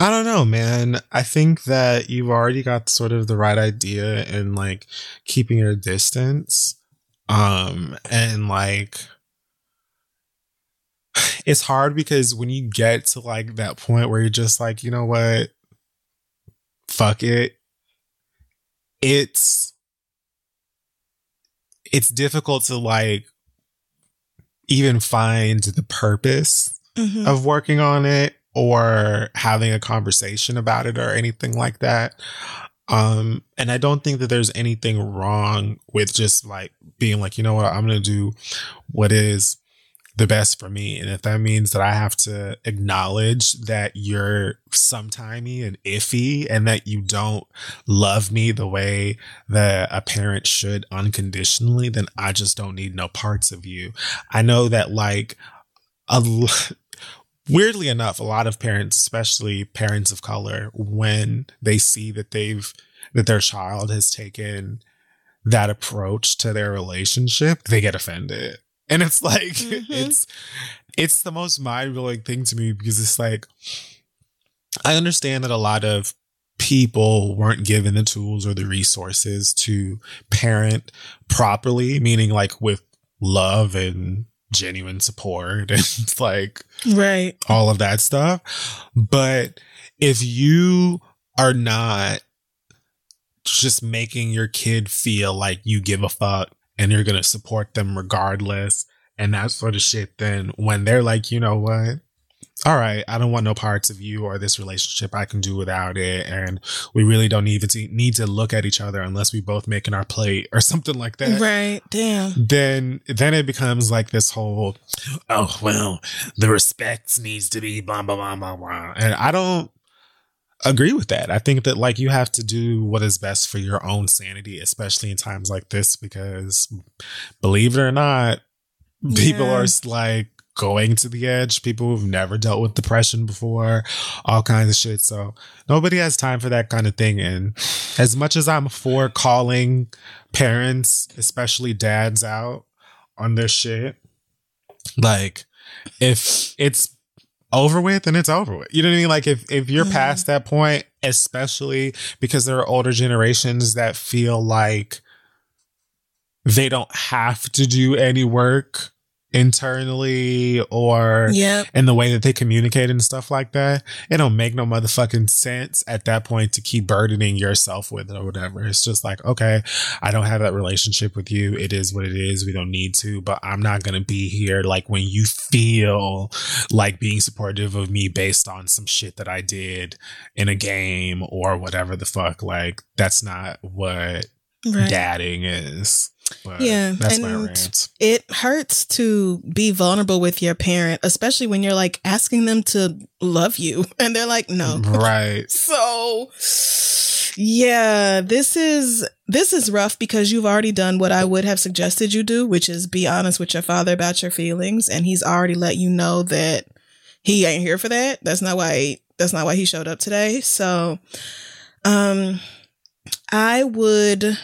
I don't know, man. I think that you've already got sort of the right idea in like keeping your distance. Um, and like, it's hard because when you get to like that point where you're just like, you know what? Fuck it. It's, it's difficult to like even find the purpose Mhm. of working on it or having a conversation about it or anything like that. Um, and I don't think that there's anything wrong with just like being like, you know what, I'm going to do what is the best for me. And if that means that I have to acknowledge that you're sometimey and iffy and that you don't love me the way that a parent should unconditionally, then I just don't need no parts of you. I know that like a weirdly enough, a lot of parents, especially parents of color, when they see that they've that their child has taken that approach to their relationship, they get offended. And it's like [LAUGHS] mm-hmm. it's it's the most mind-blowing thing to me because it's like I understand that a lot of people weren't given the tools or the resources to parent properly, meaning like with love and genuine support [LAUGHS] and like right all of that stuff but if you are not just making your kid feel like you give a fuck and you're going to support them regardless and that sort of shit then when they're like you know what all right, I don't want no parts of you or this relationship. I can do without it. And we really don't even need to look at each other unless we both making our plate or something like that. Right. Damn. Then, then it becomes like this whole, oh, well, the respect needs to be blah, blah, blah, blah, blah. And I don't agree with that. I think that like you have to do what is best for your own sanity, especially in times like this, because believe it or not, people are like, going to the edge, people who've never dealt with depression before, all kinds of shit. So nobody has time for that kind of thing. And as much as I'm for calling parents, especially dads, out on their shit, like if it's over with and it's over with. You know what I mean? Like if if you're mm-hmm. past that point, especially because there are older generations that feel like they don't have to do any work internally or yep. in the way that they communicate and stuff like that. It don't make no motherfucking sense at that point to keep burdening yourself with it or whatever. It's just like, okay, I don't have that relationship with you. It is what it is. We don't need to, but I'm not going to be here like when you feel like being supportive of me based on some shit that I did in a game or whatever the fuck. Like that's not what right. dadding is. But yeah, that's my rant. It hurts to be vulnerable with your parent, especially when you're like asking them to love you, [LAUGHS] and they're like, "No." Right. [LAUGHS] so, yeah, this is this is rough because you've already done what I would have suggested you do, which is be honest with your father about your feelings, and he's already let you know that he ain't here for that. That's not why. That's not why he showed up today. So, um, I would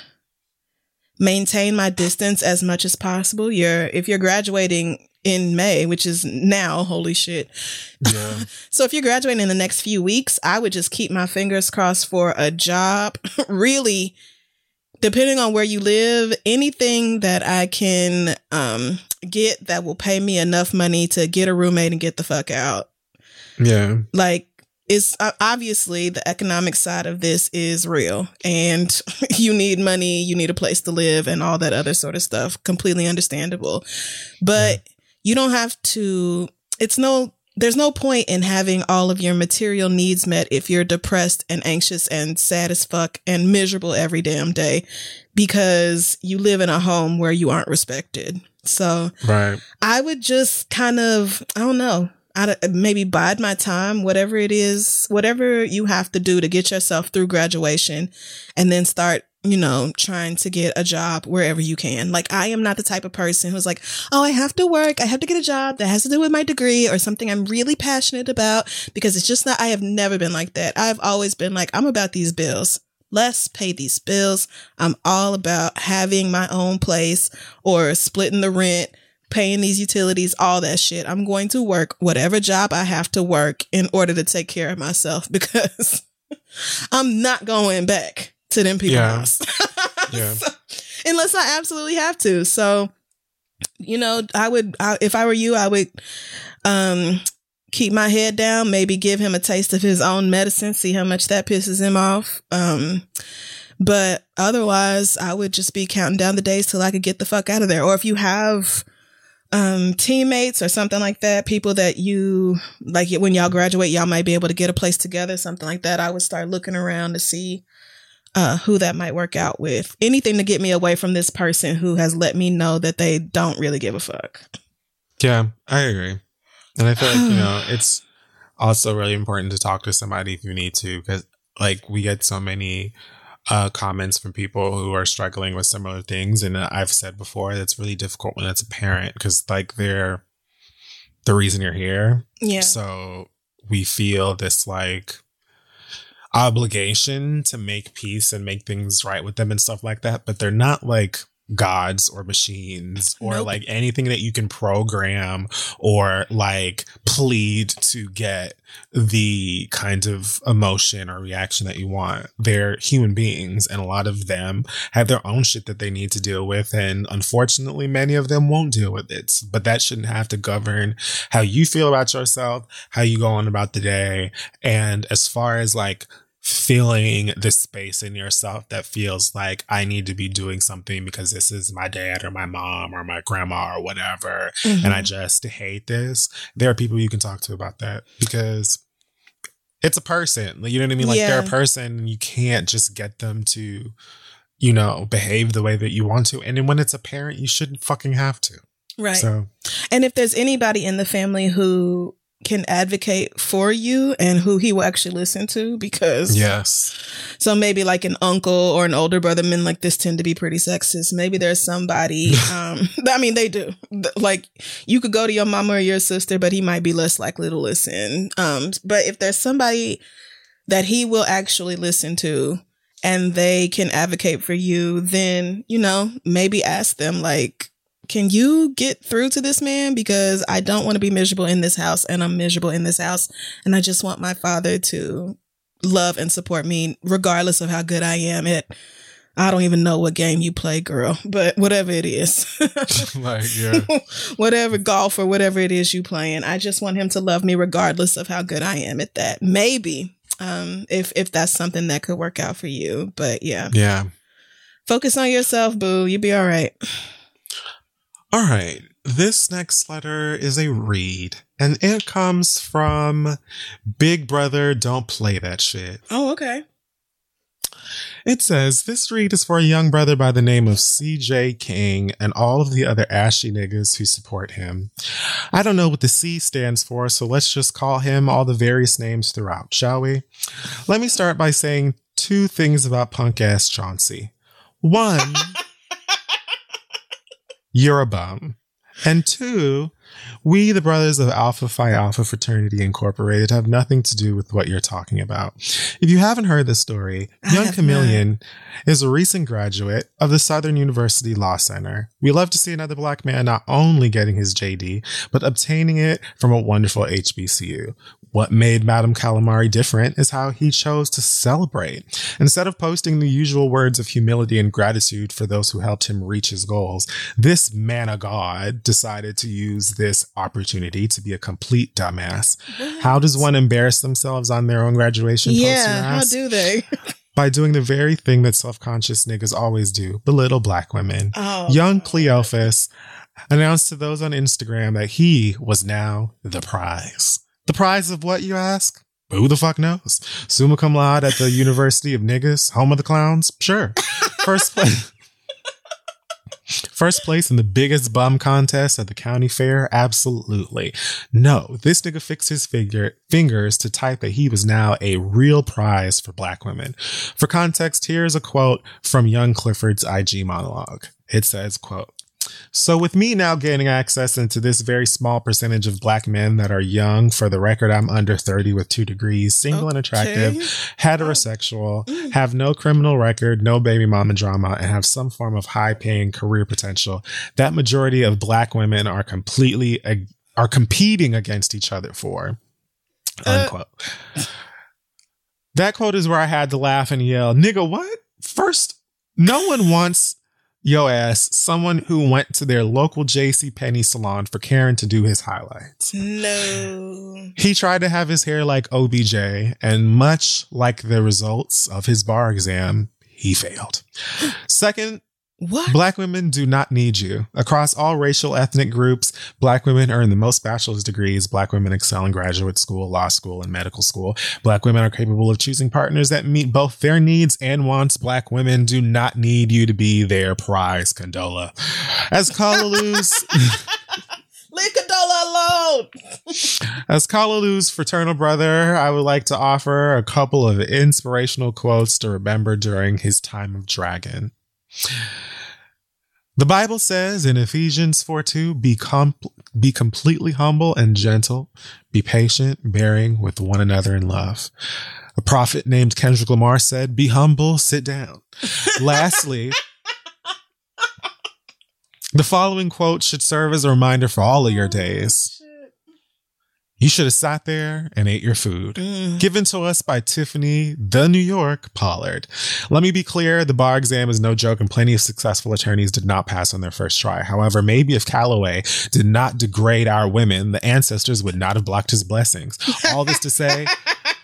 maintain my distance as much as possible. You're if you're graduating in May, which is now, holy shit. Yeah. [LAUGHS] so if you're graduating in the next few weeks, I would just keep my fingers crossed for a job. [LAUGHS] really, depending on where you live, anything that I can um, get that will pay me enough money to get a roommate and get the fuck out. Yeah. Like is uh, obviously the economic side of this is real and [LAUGHS] you need money, you need a place to live and all that other sort of stuff. Completely understandable. But you don't have to, it's no, there's no point in having all of your material needs met if you're depressed and anxious and sad as fuck and miserable every damn day because you live in a home where you aren't respected. So right. I would just kind of, I don't know, I maybe bide my time, whatever it is, whatever you have to do to get yourself through graduation and then start, you know, trying to get a job wherever you can. Like I am not the type of person who's like, oh, I have to work. I have to get a job that has to do with my degree or something I'm really passionate about because it's just not, I have never been like that. I've always been like, I'm about these bills. Let's pay these bills. I'm all about having my own place or splitting the rent paying these utilities, all that shit. I'm going to work whatever job I have to work in order to take care of myself [LAUGHS] because I'm not going back to them people's yeah. house. [LAUGHS] yeah. So, unless I absolutely have to. So, you know, I would, I, if I were you, I would, um, keep my head down, maybe give him a taste of his own medicine, see how much that pisses him off. Um, but otherwise, I would just be counting down the days till I could get the fuck out of there. Or if you have um, teammates or something like that, people that you like when y'all graduate, y'all might be able to get a place together, something like that. I would start looking around to see uh, who that might work out with. Anything to get me away from this person who has let me know that they don't really give a fuck. Yeah, I agree. And I feel like, you know, [SIGHS] it's also really important to talk to somebody if you need to, because like we get so many uh, comments from people who are struggling with similar things. And I've said before, that's really difficult when it's a parent because like they're the reason you're here. Yeah. So we feel this like obligation to make peace and make things right with them and stuff like that. But they're not like gods or machines or Nope. like anything that you can program or like plead to get the kind of emotion or reaction that you want. They're human beings and a lot of them have their own shit that they need to deal with. And unfortunately, many of them won't deal with it. But that shouldn't have to govern how you feel about yourself, how you go on about the day. And as far as like feeling the space in yourself that feels like I need to be doing something because this is my dad or my mom or my grandma or whatever. Mm-hmm. And I just hate this. There are people you can talk to about that because it's a person. Like, You know what I mean? Like they're a person you can't just get them to, you know, behave the way that you want to. And then when it's a parent, you shouldn't fucking have to. Right. So And if there's anybody in the family who can advocate for you and who he will actually listen to, because yes. so maybe like an uncle or an older brother, men like this tend to be pretty sexist. Maybe there's somebody, [LAUGHS] um, [LAUGHS] I mean, they do. Like you could go to your mama or your sister, but he might be less likely to listen. Um, but if there's somebody that he will actually listen to and they can advocate for you, then, you know, maybe ask them like, can you get through to this man? Because I don't want to be miserable in this house and I'm miserable in this house. And I just want my father to love and support me regardless of how good I am at I don't even know what game you play, girl, but whatever it is. [LAUGHS] like, yeah. [LAUGHS] whatever golf or whatever it is you playing. I just want him to love me regardless of how good I am at that. Maybe. Um, if if that's something that could work out for you. But yeah. Yeah. Focus on yourself, boo. You'll be all right. All right. This next letter is a read, and it comes from Big Brother Don't Play That Shit. Oh, okay. It says, This read is for a young brother by the name of CJ King and all of the other ashy niggas who support him. I don't know what the C stands for, so let's just call him all the various names throughout, shall we? Let me start by saying two things about punk ass Chauncey. One, [LAUGHS] you're a bum. And two, we, the brothers of Alpha Phi Alpha Fraternity Incorporated, have nothing to do with what you're talking about. If you haven't heard the story, Young Chameleon is a recent graduate of the Southern University Law Center. We love to see another black man not only getting his JD, but obtaining it from a wonderful HBCU. What made Madame Calamari different is how he chose to celebrate. Instead of posting the usual words of humility and gratitude for those who helped him reach his goals, this man of God decided to use this opportunity to be a complete dumbass. How does one embarrass themselves on their own graduation post? Yeah, how do they? [LAUGHS] by doing the very thing that self-conscious niggas always do, belittle black women. Oh. Young Cleophas announced to those on Instagram that he was now the prize. The prize of what, you ask? Who the fuck knows? Summa cum laude at the University of Niggas, home of the clowns? Sure. First place. [LAUGHS] First place in the biggest bum contest at the county fair? Absolutely. No, this nigga fixed his figure, fingers to type that he was now a real prize for black women. For context, here's a quote from Young Clifford's IG monologue. It says, quote, so with me now gaining access into this very small percentage of black men that are young, for the record, I'm under 30 with two degrees, single and attractive, Okay. heterosexual, oh. mm. have no criminal record, no baby mama drama, and have some form of high paying career potential. That majority of black women are completely, ag- are competing against each other for. Uh. Unquote. That quote is where I had to laugh and yell, nigga, what? First, no one wants yo ass someone who went to their local JC Penney salon for Karen to do his highlights. No. He tried to have his hair like OBJ, and much like the results of his bar exam, he failed. [GASPS] Second, What? Black women do not need you. Across all racial ethnic groups, black women earn the most bachelor's degrees. Black women excel in graduate school, law school, and medical school. Black women are capable of choosing partners that meet both their needs and wants. Black women do not need you to be their prize, Condola. As Kalalu's [LAUGHS] Leave Condola alone. [LAUGHS] As Kalalu's fraternal brother, I would like to offer a couple of inspirational quotes to remember during his time of dragon. The Bible says in Ephesians 4 2, be, com- be completely humble and gentle, be patient, bearing with one another in love. A prophet named Kendrick Lamar said, Be humble, sit down. [LAUGHS] Lastly, the following quote should serve as a reminder for all of your days. You should have sat there and ate your food. Mm. Given to us by Tiffany, the New York Pollard. Let me be clear the bar exam is no joke, and plenty of successful attorneys did not pass on their first try. However, maybe if Calloway did not degrade our women, the ancestors would not have blocked his blessings. All this to say, [LAUGHS]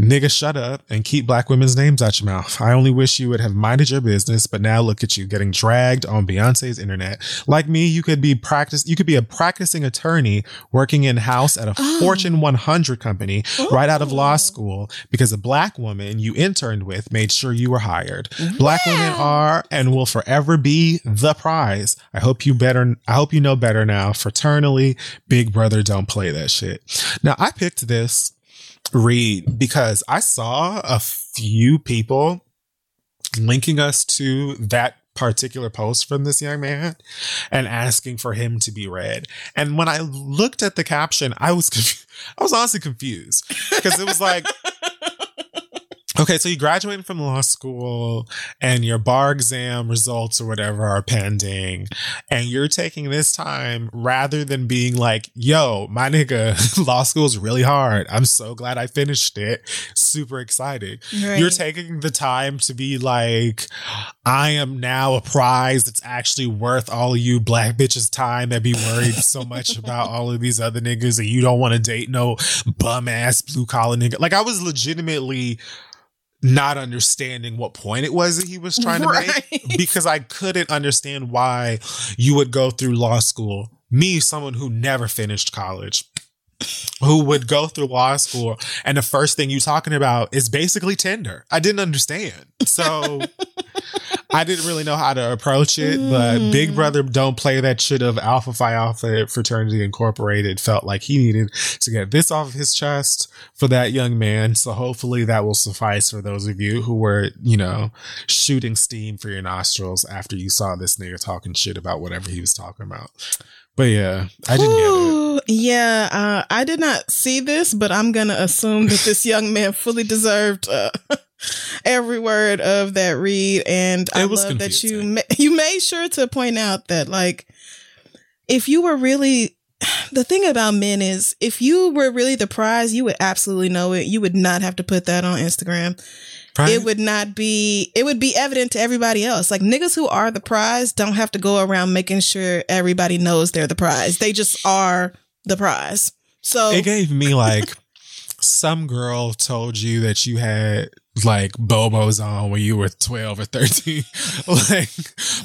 Nigga, shut up and keep black women's names out your mouth. I only wish you would have minded your business, but now look at you getting dragged on Beyonce's internet. Like me, you could be practice, you could be a practicing attorney working in house at a oh. Fortune 100 company right out of law oh. school because a black woman you interned with made sure you were hired. Black women are and will forever be the prize. I hope you better, I hope you know better now. Fraternally, big brother, don't play that shit. Now I picked this read because I saw a few people linking us to that particular post from this young man and asking for him to be read. And when I looked at the caption, I was conf- I was honestly confused because it was like Okay, so you graduated from law school and your bar exam results or whatever are pending, and you're taking this time rather than being like, yo, my nigga, [LAUGHS] law school is really hard. I'm so glad I finished it. Super excited. Right. You're taking the time to be like, I am now a prize that's actually worth all of you black bitches' time that be worried so much [LAUGHS] about all of these other niggas and you don't want to date no bum ass blue collar nigga. Like I was legitimately not understanding what point it was that he was trying to make [LAUGHS] because I couldn't understand why you would go through law school. Me, someone who never finished college, who would go through law school, and the first thing you're talking about is basically Tinder. I didn't understand. So [LAUGHS] I didn't really know how to approach it, but mm. Big Brother Don't Play That Shit of Alpha Phi Alpha Fraternity Incorporated felt like he needed to get this off of his chest for that young man. So hopefully that will suffice for those of you who were, you know, shooting steam for your nostrils after you saw this nigga talking shit about whatever he was talking about. But yeah, I didn't get it. Yeah, uh, I did not see this, but I'm gonna assume that this young man fully deserved uh, [LAUGHS] every word of that read, and I It was love that you ma- you made sure to point out that like if you were really [SIGHS] the thing about men is if you were really the prize, you would absolutely know it. You would not have to put that on Instagram. Right? It would not be it would be evident to everybody else. Like niggas who are the prize don't have to go around making sure everybody knows they're the prize. They just are the prize. So it gave me like some girl told you that you had like bobos on when you were 12 or 13 [LAUGHS] like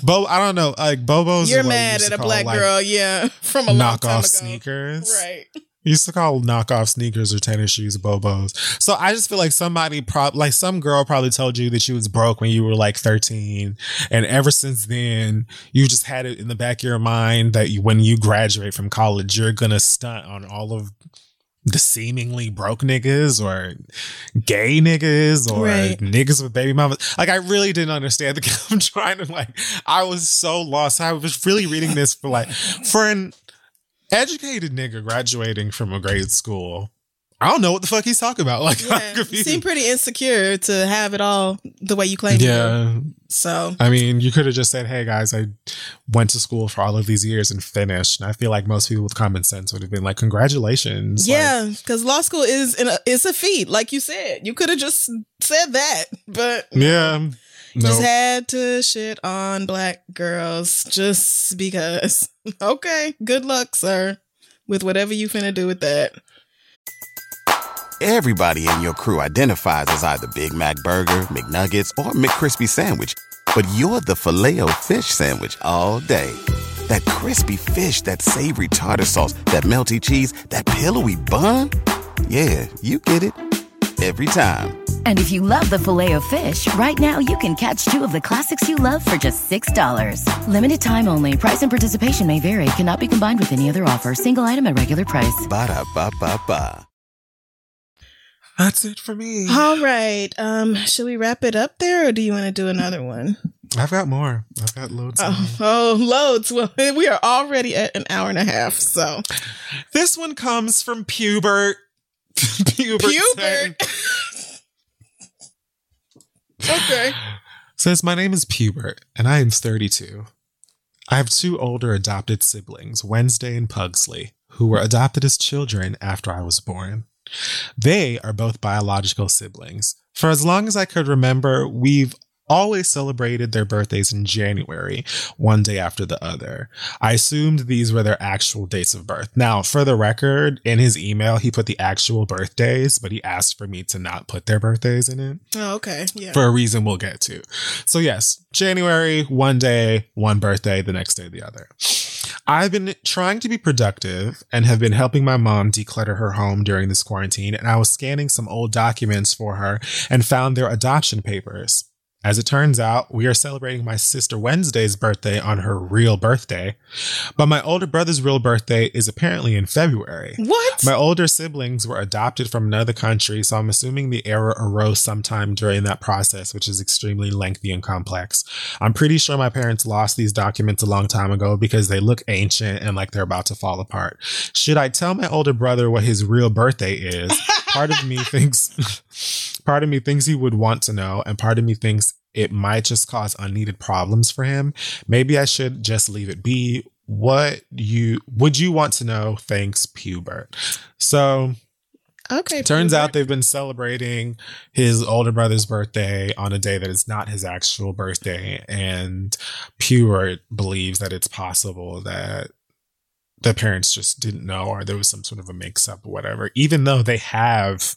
bo i don't know like bobos you're are what we mad at a black like, girl, yeah, [LAUGHS] from a long time knockoff ago. sneakers Right. Used to call knockoff sneakers or tennis shoes bobos. So I just feel like somebody prob like some girl probably told you that you was broke when you were like 13. And ever since then, you just had it in the back of your mind that you, when you graduate from college, you're going to stunt on all of the seemingly broke niggas or gay niggas or Right. niggas with baby mamas. Like I really didn't understand the [LAUGHS] I'm trying to like I was so lost. I was really reading this for like for an educated nigga graduating from a grade school. I don't know what the fuck he's talking about. [LAUGHS] Like I'm Yeah. Seem pretty insecure to have it all the way you claim yeah. So I mean, you could have just said, "Hey guys, I went to school for all of these years and finished." And I feel like most people with common sense would have been like, "Congratulations!" Yeah, because law school is in a, it's a feat, like you said. You could have just said that, but yeah. No, just had to shit on black girls just because. [LAUGHS] Okay, good luck, sir, with whatever you finna do with that. Everybody in your crew identifies as either Big Mac Burger, McNuggets, or McCrispy Sandwich. But you're the filet fish Sandwich all day. That crispy fish, that savory tartar sauce, that melty cheese, that pillowy bun. Yeah, you get it. Every time. And if you love the filet of fish, right now you can catch two of the classics you love for just $6. Limited time only. Price and participation may vary. Cannot be combined with any other offer. Single item at regular price. Ba da ba ba ba. That's it for me. All right. Um, should we wrap it up there or do you want to do another one? I've got more. I've got loads. Oh, oh, loads. Well, [LAUGHS] we are already at an hour and a half. So, This one comes from Pubert. [LAUGHS] Pubert. Pubert. Okay. [SIGHS] Says, My name is Pubert, and I am 32. I have two older adopted siblings, Wednesday and Pugsley, who were adopted as children after I was born. They are both biological siblings. For as long as I could remember, we've always celebrated their birthdays in January, one day after the other. I assumed these were their actual dates of birth. Now, for the record, in his email, he put the actual birthdays, but he asked for me to not put their birthdays in it Oh, okay. Yeah. for a reason we'll get to. So, yes, January, one day, one birthday, the next day, the other. I've been trying to be productive and have been helping my mom declutter her home during this quarantine, and I was scanning some old documents for her and found their adoption papers. As it turns out, we are celebrating my sister Wednesday's birthday on her real birthday, but my older brother's real birthday is apparently in February. what? My older siblings were adopted from another country, so I'm assuming the error arose sometime during that process, which is extremely lengthy and complex. I'm pretty sure my parents lost these documents a long time ago because they look ancient and like they're about to fall apart. Should I tell my older brother what his real birthday is? [LAUGHS] part of me thinks part of me thinks he would want to know, and part of me thinks it might just cause unneeded problems for him. Maybe I should just leave it be. What you would you want to know? Thanks, Pubert. So okay. turns Pubert. out they've been celebrating his older brother's birthday on a day that is not his actual birthday, and Pubert believes that it's possible that the parents just didn't know or there was some sort of a mix up or whatever, even though they have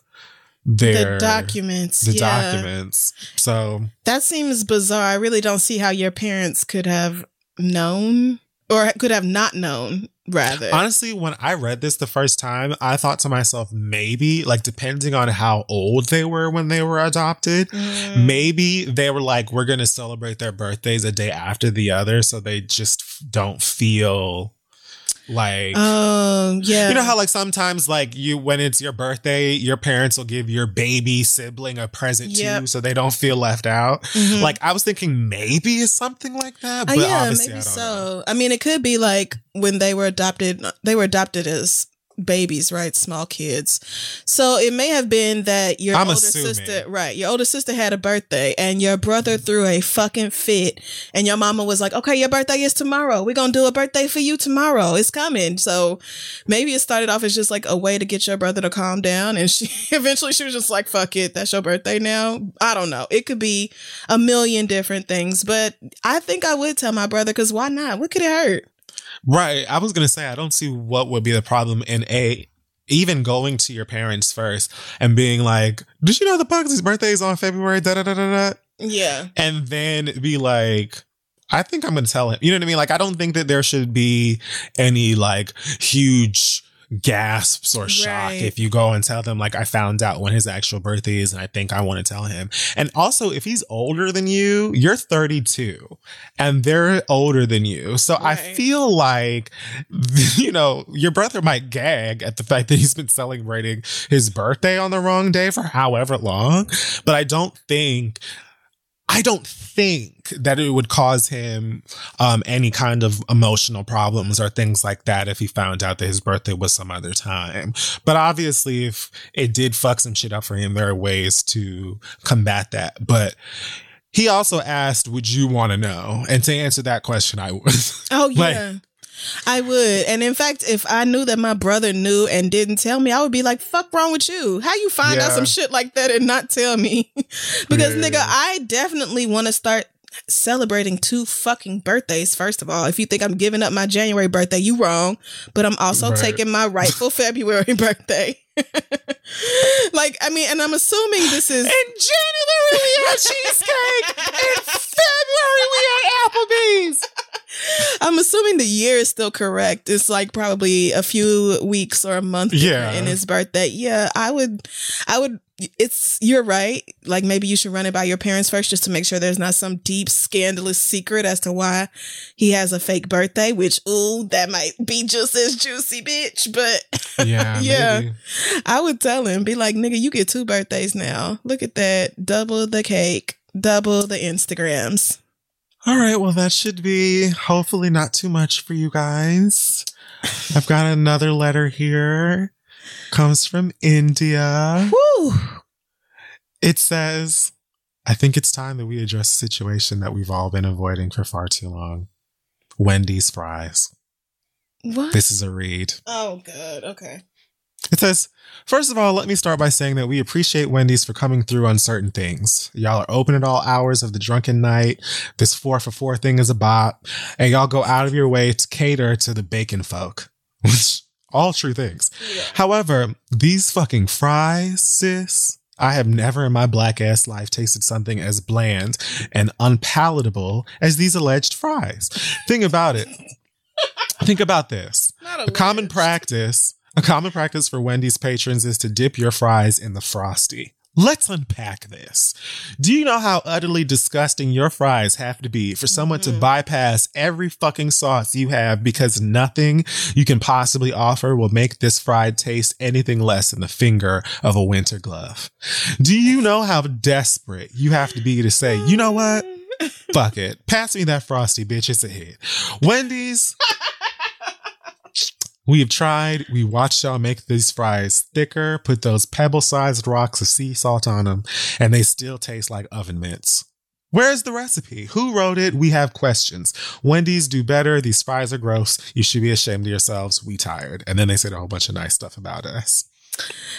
their the documents. the yeah. documents. So That seems bizarre. I really don't see how your parents could have known or could have not known, rather. honestly, when I read this the first time, I thought to myself, maybe, like, depending on how old they were when they were adopted, Mm. maybe they were like, we're going to celebrate their birthdays a day after the other. So they just don't feel like. Um, yeah. You know how like sometimes like you when it's your birthday, your parents will give your baby sibling a present Yep. too, so they don't feel left out. Mhm. Like I was thinking maybe it's something like that, Oh, but yeah, obviously maybe I so. know. I mean, it could be like when they were adopted, they were adopted as babies, right? Small kids. So it may have been that your I'm older assuming. sister, right? Your older sister had a birthday and your brother mm-hmm. threw a fucking fit and your mama was like, okay, your birthday is tomorrow. We're going to do a birthday for you tomorrow. It's coming. So maybe it started off as just like a way to get your brother to calm down. And she [LAUGHS] eventually she was just like, fuck it. That's your birthday now. I don't know. It could be a million different things, but I think I would tell my brother because why not? What could it hurt? Right. I was gonna say I don't see what would be the problem in a even going to your parents first and being like, Did you know the Pugsley's birthday is on February? Da da da da da Yeah. and then be like i think i'm gonna tell him you know what i mean like i don't think that there should be any like huge gasps or shock Right. if you go and tell them like i found out when his actual birthday is and i think i want to tell him. And also if he's older than you you're 32 and they're older than you. So i feel like [LAUGHS] you know your brother might gag at the fact that he's been celebrating his birthday on the wrong day for however long but i don't think I don't think that it would cause him um, any kind of emotional problems or things like that if he found out that his birthday was some other time. But obviously, if it did fuck some shit up for him, there are ways to combat that. But he also asked, Would you want to know? And to answer that question, I would. [LAUGHS] Oh Like- yeah. I would. And in fact, if I knew that my brother knew and didn't tell me, I would be like, fuck wrong with you? How you find out some shit like that and not tell me? [LAUGHS] because Yeah. nigga, I definitely want to start celebrating two fucking birthdays, first of all. If you think I'm giving up my January birthday, you wrong. But I'm also Right. taking my rightful [LAUGHS] February birthday. [LAUGHS] like, I mean, and I'm assuming this is In January, we had cheesecake. In February, we had Applebee's. [LAUGHS] I'm assuming the year is still correct. It's like probably a few weeks or a month Yeah. in his birthday. Yeah, I would I would it's you're right. Like maybe you should run it by your parents first just to make sure there's not some deep scandalous secret as to why he has a fake birthday, which ooh, that might be just as juicy, bitch. But [LAUGHS] Yeah, yeah. maybe. I would tell him, be like, nigga, you get two birthdays now. Look at that. Double the cake, double the Instagrams. All right, well, that should be hopefully not too much for you guys. I've got another letter here. Comes from India. Woo! It says, I think it's time that we address a situation that we've all been avoiding for far too long. Wendy's fries. What? This is a read. oh, good. Okay. It says, first of all, let me start by saying that we appreciate Wendy's for coming through on certain things. Y'all are open at all hours of the drunken night. This four for four thing is a bop. And y'all go out of your way to cater to the bacon folk, [LAUGHS] which all true things. However, these fucking fries, sis, I have never in my black ass life tasted something as bland and unpalatable as these alleged fries. Think about it. [LAUGHS] Think about this. A common practice, a common practice for Wendy's patrons is to dip your fries in the frosty. Let's unpack this. Do you know how utterly disgusting your fries have to be for someone to mm-hmm. bypass every fucking sauce you have because nothing you can possibly offer will make this fried taste anything less than the finger of a winter glove? Do you know how desperate you have to be to say, you know what? [LAUGHS] Fuck it. Pass me that frosty, bitch. It's a hit. Wendy's. [LAUGHS] We have tried. We watched y'all make these fries thicker, put those pebble sized rocks of sea salt on them, and they still taste like oven mitts. Where's the recipe? Who wrote it? We have questions. Wendy's do better. These fries are gross. You should be ashamed of yourselves. We tired. And then they said a whole bunch of nice stuff about us.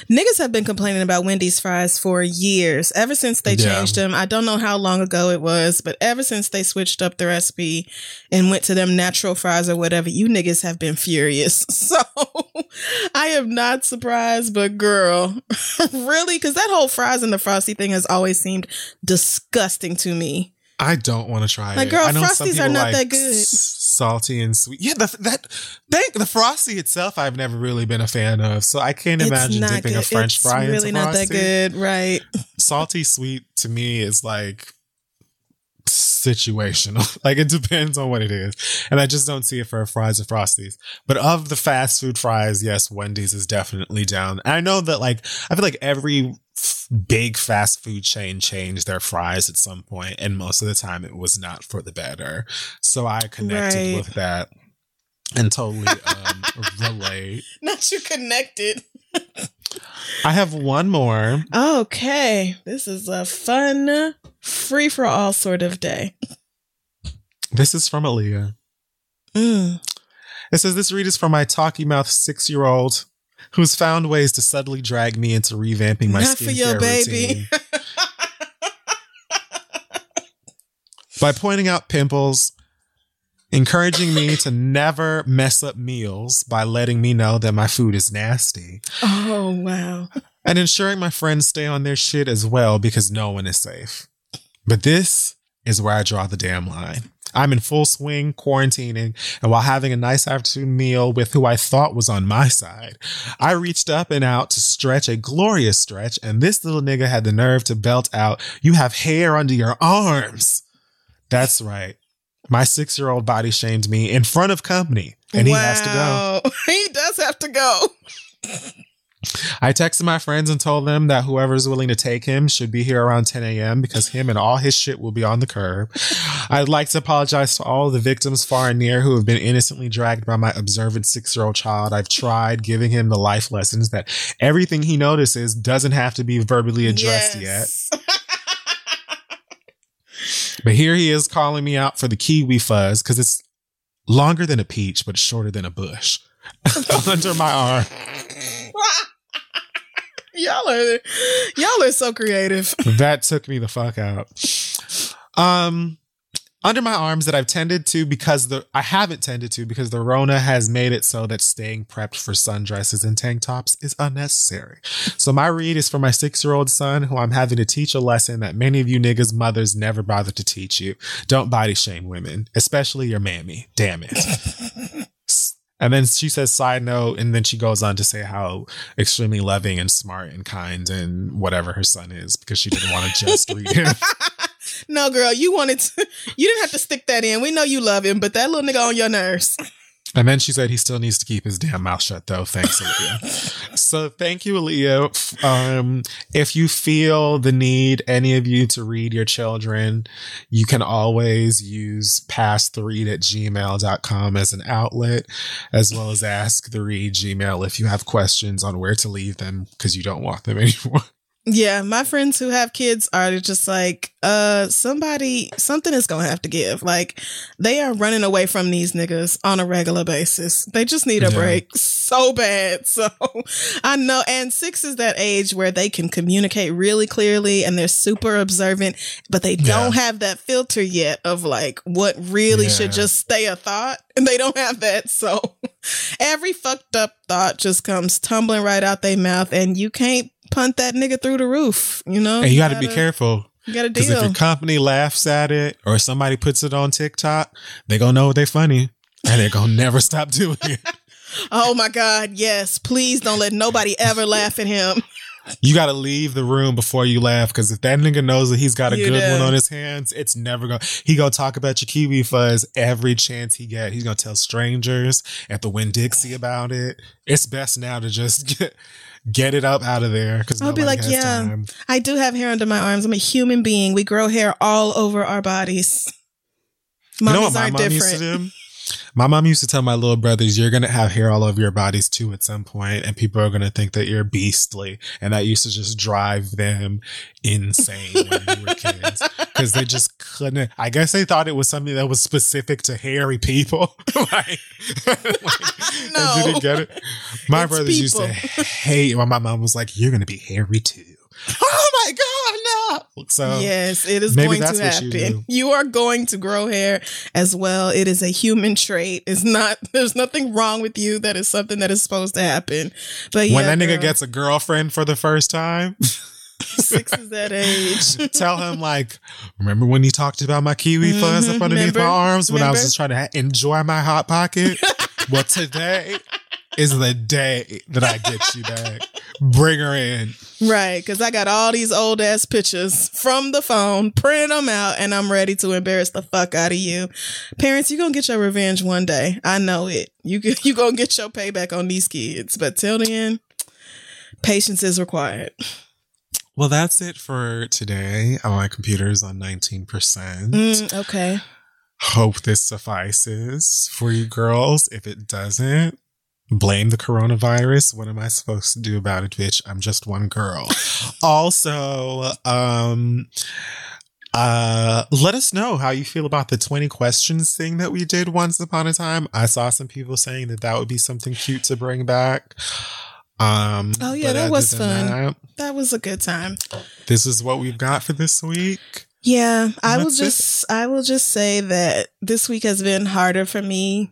Niggas have been complaining about Wendy's fries for years, ever since they Yeah. changed them. I don't know how long ago it was, but ever since they switched up the recipe and went to them natural fries or whatever, you niggas have been furious. [LAUGHS] So I am not surprised, but girl, [LAUGHS] really? Because that whole fries and the frosty thing has always seemed disgusting to me. I don't want to try Like, it. girl, I know some Frosties are not like that good. s- Salty and sweet. Yeah, the, that thank the frosty itself, I've never really been a fan of. So I can't imagine dipping a good. French It's fry really into not that good, right? [LAUGHS] Salty sweet to me is like situational. [LAUGHS] like it depends on what it is. And I just don't see it for fries or frosties. But of the fast food fries, yes, Wendy's is definitely down. And I know that like I feel like every big fast food chain changed their fries at some point and most of the time it was not for the better. So I connected Right. with that and totally um [LAUGHS] relate. Not you connected. I have one more. Okay, this is a fun, free for all sort of day. This is from Aaliyah. Mm. It says this read is from my talky mouth six year old who's found ways to subtly drag me into revamping my Not for your baby. routine by pointing out pimples, encouraging me to never mess up meals by letting me know that my food is nasty, Oh wow. and ensuring my friends stay on their shit as well because no one is safe. But this is where I draw the damn line. I'm in full swing quarantining, and while having a nice afternoon meal with who I thought was on my side, I reached up and out to stretch a glorious stretch, and this little nigga had the nerve to belt out, You have hair under your arms. That's right. My six year old body shamed me in front of company, and he has to go. [LAUGHS] He does have to go. [LAUGHS] I texted my friends and told them that whoever's willing to take him should be here around 10 a.m. because him and all his shit will be on the curb. I'd like to apologize to all the victims far and near who have been innocently dragged by my observant six year old child. I've tried giving him the life lessons that everything he notices doesn't have to be verbally addressed Yes. yet. [LAUGHS] But here he is calling me out for the kiwi fuzz because it's longer than a peach, but shorter than a bush [LAUGHS] under my arm. [LAUGHS] y'all are y'all are so creative. [LAUGHS] that took me the fuck out. Um, under my arms that I've tended to because the I haven't tended to because the Rona has made it so that staying prepped for sundresses and tank tops is unnecessary. So my read is for my six year old son who I'm having to teach a lesson that many of you niggas mothers never bothered to teach you. Don't body shame women, especially your mammy. Damn it. [LAUGHS] And then she says, side note, and then she goes on to say how extremely loving and smart and kind and whatever her son is because she didn't want to just read him. [LAUGHS] No, girl, you wanted to, you didn't have to stick that in. We know you love him, but that little nigga on your nerves. And then she said he still needs to keep his damn mouth shut, though. Thanks, Aaliyah. [LAUGHS] so thank you, Aaliyah. Um, if you feel the need, any of you, to read your children, you can always use pass the read at gmail.com as an outlet, as well as ask the read Gmail if you have questions on where to leave them because you don't want them [LAUGHS] anymore. Yeah, my friends who have kids are just like, uh, somebody, something is gonna have to give. Like, they are running away from these niggas on a regular basis. They just need a Yeah. break so bad. [LAUGHS] So I know, and six is that age where they can communicate really clearly and they're super observant, but they don't have that filter yet of like what really should just stay a thought. [LAUGHS] And they don't have that. So [LAUGHS] every fucked up thought just comes tumbling right out their mouth and you can't punt that nigga through the roof, you know? And you got to be careful. You got to deal. Because if your company laughs at it or somebody puts it on TikTok, they gonna know they funny and they're gonna never stop doing it. [LAUGHS] [LAUGHS] Oh my God, yes. Please don't let nobody ever laugh at him. You gotta leave the room before you laugh because if that nigga knows that he's got a You good do. one on his hands, it's never gonna. He gonna talk about your kiwi fuzz every chance he get. He's gonna tell strangers at the Winn Dixie about it. It's best now to just get get it up out of there because I'll be like, yeah, I do have hair under my arms. I'm a human being. We grow hair all over our bodies. You know what my aren't mom different. To? My mom used to tell my little brothers, "You're gonna have hair all over your bodies too at some point, and people are gonna think that you're beastly." And that used to just drive them insane when we were kids [LAUGHS] because they just couldn't. I guess they thought it was something that was specific to hairy people. [LAUGHS] like, [LAUGHS] No. I didn't get it. My It's brothers used to hate when my mom was like, "You're gonna be hairy too." [LAUGHS] Oh my god, no! So yes, it is going to what you happen. You, are going to grow hair as well. It is a human trait. It's not. [LAUGHS] There's nothing wrong with you. That is something that is supposed to happen. But yeah, when that nigga gets a girlfriend for the first time. [LAUGHS] six is that age. tell him like, remember when you talked about my kiwi fuzz up Mhm, underneath my arms when I was just trying to enjoy my hot pocket? well, today is the day that I get you back. Bring her in. Right, because I got all these old ass pictures from the phone, printed them out, and I'm ready to embarrass the fuck out of you. Parents, you're gonna get your revenge one day. I know it. You [LAUGHS] you gonna get your payback on these kids, but till then, patience is required. Well, that's it for today. Oh, my computer's on 19%. Mm, okay. Hope this suffices for you girls. If it doesn't, blame the coronavirus. What am I supposed to do about it, bitch? I'm just one girl. [LAUGHS] also, um, uh, let us know how you feel about the 20 questions thing that we did once upon a time. I saw some people saying that that would be something cute to bring back. Um, Oh yeah, that was fun. that, that was a good time. this is what we've got for this week. Yeah, I will That's it. just I will just say that this week has been harder for me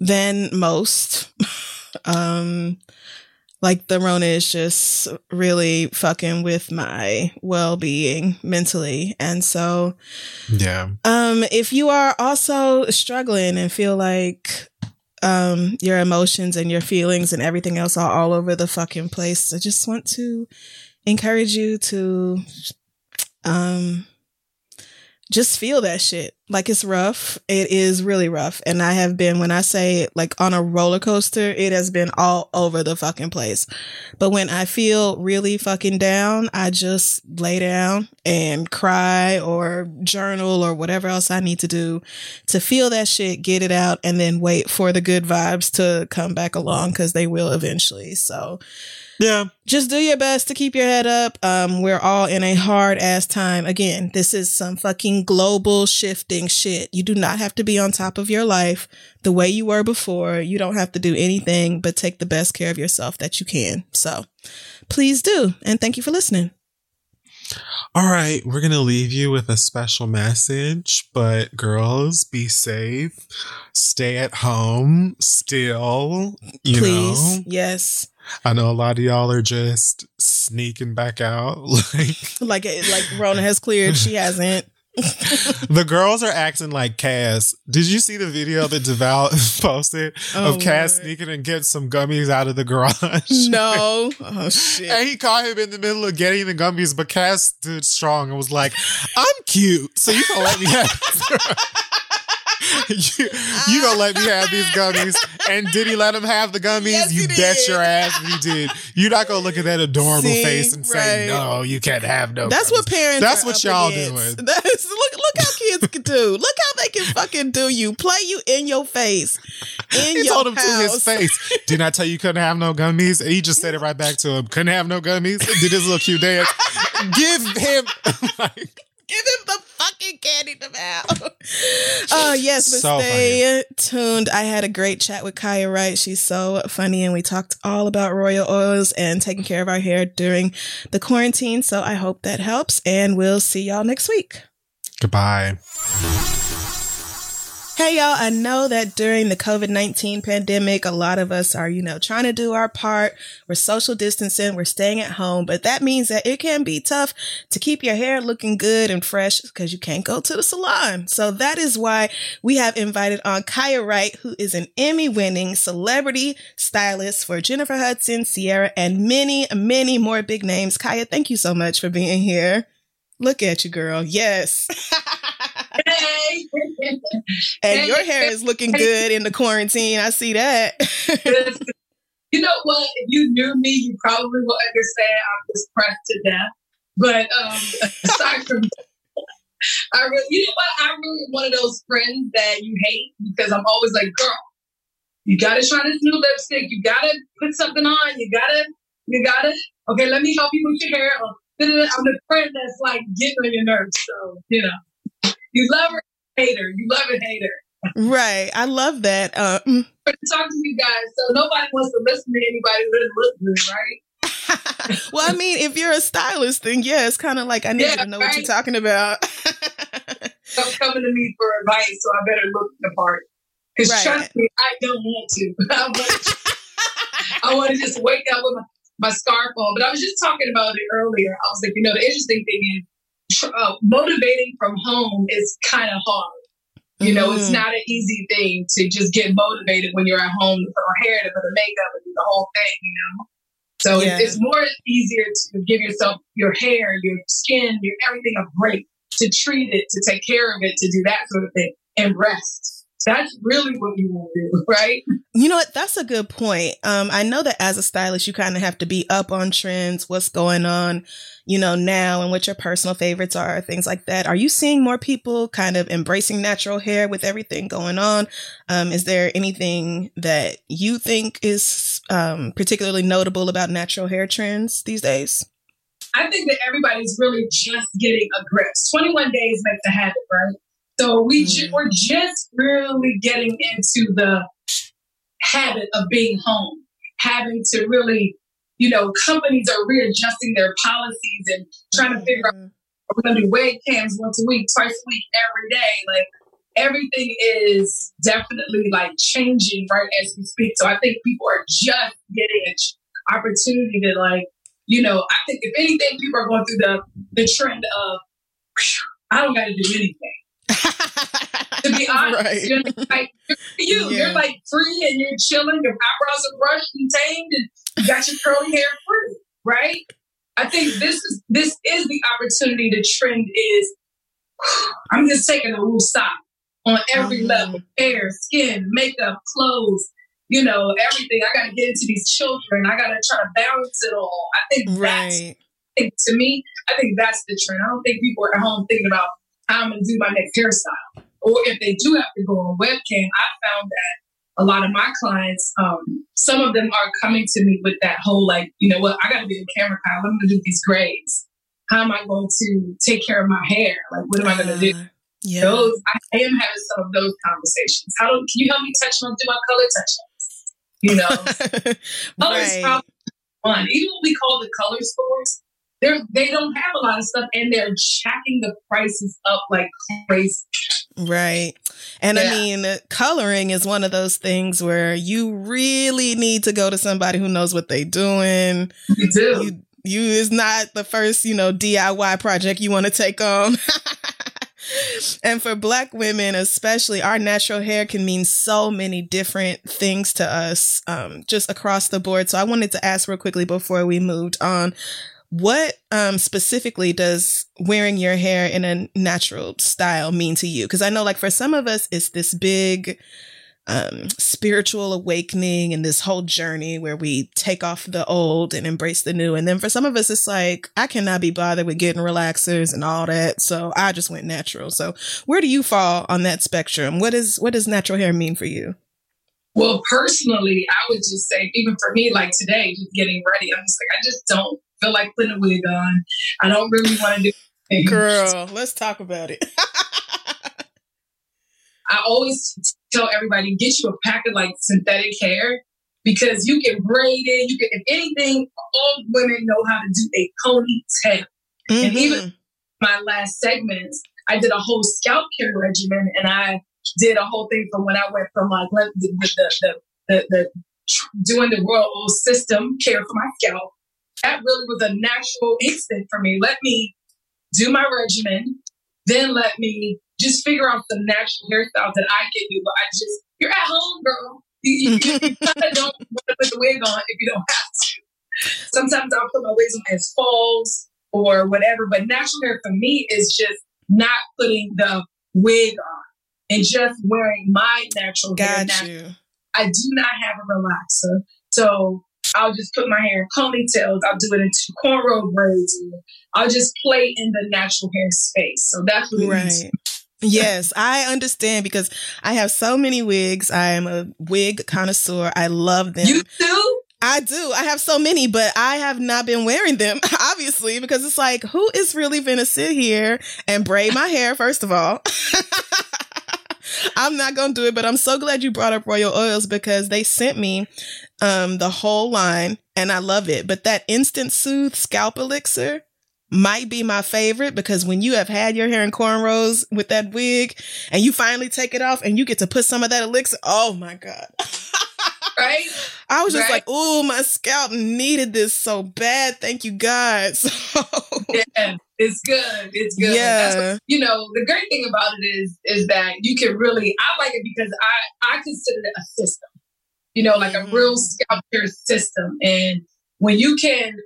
than most. [LAUGHS] um like the Rona is just really fucking with my well-being mentally. And so Yeah. um if you are also struggling and feel like um your emotions and your feelings and everything else are all over the fucking place, I just want to encourage you to um just feel that shit. Like it's rough. It is really rough. And I have been, when I say like on a roller coaster, it has been all over the fucking place. But when I feel really fucking down, I just lay down and cry or journal or whatever else I need to do to feel that shit, get it out, and then wait for the good vibes to come back along because they will eventually. So, Yeah. just do your best to keep your head up. Um, we're all in a hard ass time. Again, this is some fucking global shifting shit. You do not have to be on top of your life the way you were before. You don't have to do anything but take the best care of yourself that you can. So please do. And thank you for listening. All right, we're going to leave you with a special message, but girls, be safe. Stay at home still, you please. know. Yes. I know a lot of y'all are just sneaking back out [LAUGHS] like Like like Rona has cleared. She hasn't. [LAUGHS] the girls are acting like Cass. Did you see the video that Deval [LAUGHS] posted Oh, of Cass Lord. sneaking and getting some gummies out of the garage? No. Oh shit. And he caught him in the middle of getting the gummies, but Cass stood strong and was like, I'm cute, so you gonna let me have you, you gonna let me have these gummies. And did he let him have the gummies? Yes, you bet did. your ass he did. You're not gonna look at that adorable See, face and say. No, you can't have no That's gummies." what parents. That's what y'all against. doing. [LAUGHS] That's look. Look how kids can do. Look how they can fucking do you. Play you in your face. In He your told him to his face. Didn't I tell you couldn't have no gummies? And he just said it right back to him. Couldn't have no gummies. Did his little cute dance. Give him [LAUGHS] like Give him the fucking candy to mouth. Oh [LAUGHS] yes, but So stay tuned. I had a great chat with Kiyah Wright. She's so funny, and we talked all about royal oils and taking care of our hair during the quarantine. So I hope that helps, and we'll see y'all next week. goodbye. Hey y'all, I know that during the COVID 19 pandemic, a lot of us are, you know, trying to do our part. We're social distancing, we're staying at home, but that means that it can be tough to keep your hair looking good and fresh because you can't go to the salon. So that is why we have invited on Kiyah Wright, who is an Emmy winning celebrity stylist for Jennifer Hudson, Ciara, and many, many more big names. Kiyah, thank you so much for being here. Look at you, girl. Yes. Hey. And your hair is looking good in the quarantine. I see that. you know what? If you knew me, you probably will understand I'm just pressed to death. But um, [LAUGHS] aside from I really, you know what? I'm really one of those friends that you hate because I'm always like, girl, you gotta try this new lipstick. You gotta put something on. You gotta, you gotta. Okay, let me help you put your hair. Or, I'm the friend that's like getting on your nerves. So you know, you love her, hate her. You love it, hate her. right. I love that. Uh, mm. to talk to you guys. So nobody wants to listen to anybody who doesn't good, right? [LAUGHS] well, I mean, if you're a stylist, then yeah, it's kind of like I need Yeah, to know what you're talking about. [LAUGHS] Don't coming to me for advice, so I better look the part. Because Right. trust me, I don't want to. [LAUGHS] I want, I want to just wake up with my, my scarf on. But I was just talking about it earlier. I was like, you know, the interesting thing is uh, motivating from home is kind of hard. You know, it's Mhm. not an easy thing to just get motivated when you're at home to put on hair, to put on makeup, and do the whole thing, you know? So Yeah. it's, it's more easier to give yourself your hair, your skin, your everything a break, to treat it, to take care of it, to do that sort of thing, and rest. That's really what you want to do, [LAUGHS] right? You know what? That's a good point. Um, I know that as a stylist, you kind of have to be up on trends, what's going on, you know, now and what your personal favorites are, things like that. Are you seeing more people kind of embracing natural hair with everything going on? Um, is there anything that you think is um, particularly notable about natural hair trends these days? I think that everybody's really just getting a grip. 21 days makes a habit, right? So we ju- mm. we're just really getting into the habit of being home, having to really, you know, companies are readjusting their policies and trying to figure out mm. we're going to do web cams once a week, twice a week, every day? Like everything is definitely like changing right as we speak. So I think people are just getting an opportunity to like, you know, I think if anything, people are going through the the trend of I don't got to do anything. To be [LAUGHS] honest, Right. you're like you. Yeah. You're like free and you're chilling. Your eyebrows are brushed and tamed, and you got your curly hair free, right? I think this is this is the opportunity. The trend is [SIGHS] I'm just taking a little stop on every Mhm. level: hair, skin, makeup, clothes. You know, everything. I got to get into these children. I got to try to balance it all. I think that's Right. I think to me, I think that's the trend. I don't think people are at home thinking about how I'm going to do my next hairstyle. Or if they do have to go on webcam, I found that a lot of my clients, um, some of them are coming to me with that whole like, you know what, I got to be in camera Kyle. I'm going to do these grades. How am I going to take care of my hair? Like, what am I going to do? Uh, yeah. Those I am having some of those conversations. How do can you help me touch on do my color touch ups? You know, [LAUGHS] colors Right. probably one. Even what we call the color stores, they're they don't have a lot of stuff, and they're jacking the prices up like crazy. Right. And I mean, coloring is one of those things where you really need to go to somebody who knows what they're doing. You do. You, you is not the first, you know, DIY project you want to take on. [LAUGHS] and for black women especially our natural hair can mean so many different things to us um, just across the board so i wanted to ask real quickly before we moved on what um, specifically does wearing your hair in a natural style mean to you because i know like for some of us it's this big um, spiritual awakening and this whole journey where we take off the old and embrace the new. And then for some of us, it's like, I cannot be bothered with getting relaxers and all that. So I just went natural. So where do you fall on that spectrum? What is, what does natural hair mean for you? Well, personally, I would just say, even for me, like today, just getting ready, I'm just like, I just don't feel like putting a wig on. I don't really want to do anything. Girl, let's talk about it. [LAUGHS] I always tell everybody get you a pack of like synthetic hair because you can braid it. You can, if anything, all women know how to do a ponytail. Mm-hmm. And even my last segments, I did a whole scalp care regimen, and I did a whole thing from when I went from like the the the, the, the doing the royal system care for my scalp. That really was a natural instinct for me. Let me do my regimen, then let me just figure out the natural hairstyles that I can do. But I just, you're at home, girl. You, you, you don't [LAUGHS] want to put the wig on if you don't have to. Sometimes I'll put my wigs on as falls or whatever. But natural hair for me is just not putting the wig on and just wearing my natural Got hair. You. I do not have a relaxer. So I'll just put my hair in ponytails. I'll do it into cornrow braids. I'll just play in the natural hair space. So that's what it right. is. Yes, I understand because I have so many wigs. I am a wig connoisseur. I love them. You do? I do. I have so many, but I have not been wearing them, [LAUGHS] obviously, because it's like, who is really going to sit here and braid my hair, first of all? [LAUGHS] I'm not to do it, but I'm so glad you brought up Royal Oils because they sent me um, the whole line and I love it. But that Instant Soothe Scalp Elixir, might be my favorite because when you have had your hair in cornrows with that wig and you finally take it off and you get to put some of that elixir, oh my God. [LAUGHS] right? I was just right? like, oh, my scalp needed this so bad. Thank you, God. [LAUGHS] So yeah, it's good. It's good. Yeah. What, you know, the great thing about it is is that you can really I like it because I I consider it a system. You know, like mm-hmm. a real scalp care system. And when you can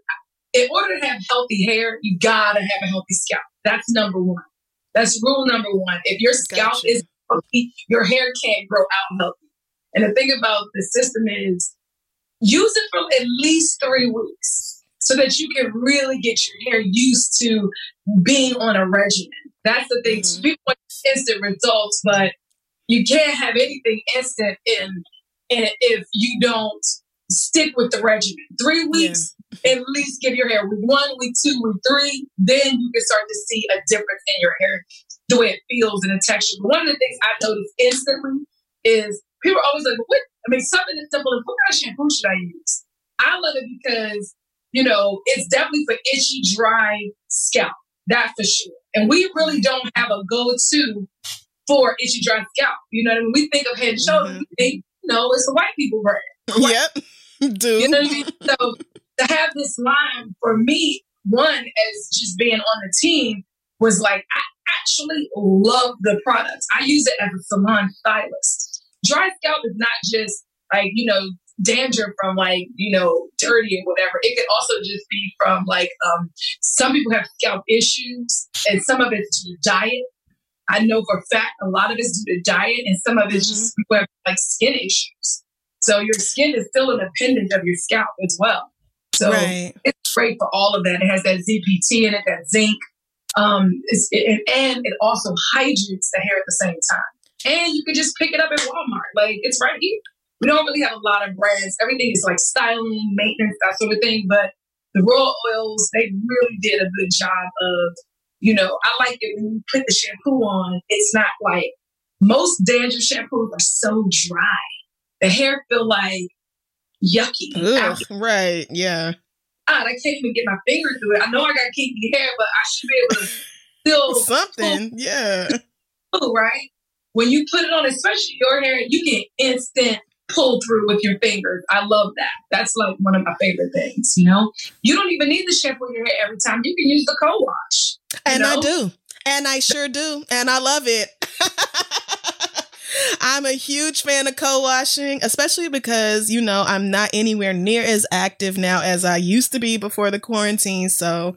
in order to have healthy hair, you gotta have a healthy scalp. That's number one. That's rule number one. If your scalp gotcha. is healthy, your hair can't grow out healthy. And the thing about the system is use it for at least three weeks so that you can really get your hair used to being on a regimen. That's the thing. Mm-hmm. People want instant results, but you can't have anything instant in, in if you don't stick with the regimen. Three weeks, at least get your hair week one, week two, week three. Then you can start to see a difference in your hair, the way it feels and the texture. But one of the things I noticed instantly is people are always like, what? I mean, something as simple as what kind of shampoo should I use? I love it because, you know, it's definitely for itchy, dry scalp. That for sure. And we really don't have a go to for itchy, dry scalp. You know what I mean? We think of head and shoulders, mm-hmm. we think, no, it's the white people brand. [LAUGHS] Yep. Do. You know what I mean? So to have this line for me, one as just being on the team was like I actually love the products. I use it as a salon stylist. Dry scalp is not just like you know danger from like you know dirty and whatever. It could also just be from like um some people have scalp issues and some of it's due to diet. I know for a fact a lot of it's due to diet and some of it's mm-hmm. just people have like skin issues. So your skin is still an appendage of your scalp as well. So right. it's great for all of that. It has that ZPT in it, that zinc. Um, it, and it also hydrates the hair at the same time. And you can just pick it up at Walmart. Like it's right here. We don't really have a lot of brands. Everything is like styling, maintenance, that sort of thing. But the Royal Oils, they really did a good job of, you know, I like it when you put the shampoo on, it's not like most dandruff shampoos are so dry. The hair feel like yucky. Ugh, right. Yeah. God, I can't even get my finger through it. I know I got kinky hair, but I should be able to [LAUGHS] feel something. Pull, yeah. [LAUGHS] right? When you put it on, especially your hair, you get instant pull through with your fingers. I love that. That's like one of my favorite things, you know? You don't even need the shampoo in your hair every time. You can use the co-wash. And know? I do. And I sure do. And I love it. [LAUGHS] I'm a huge fan of co-washing, especially because, you know, I'm not anywhere near as active now as I used to be before the quarantine. So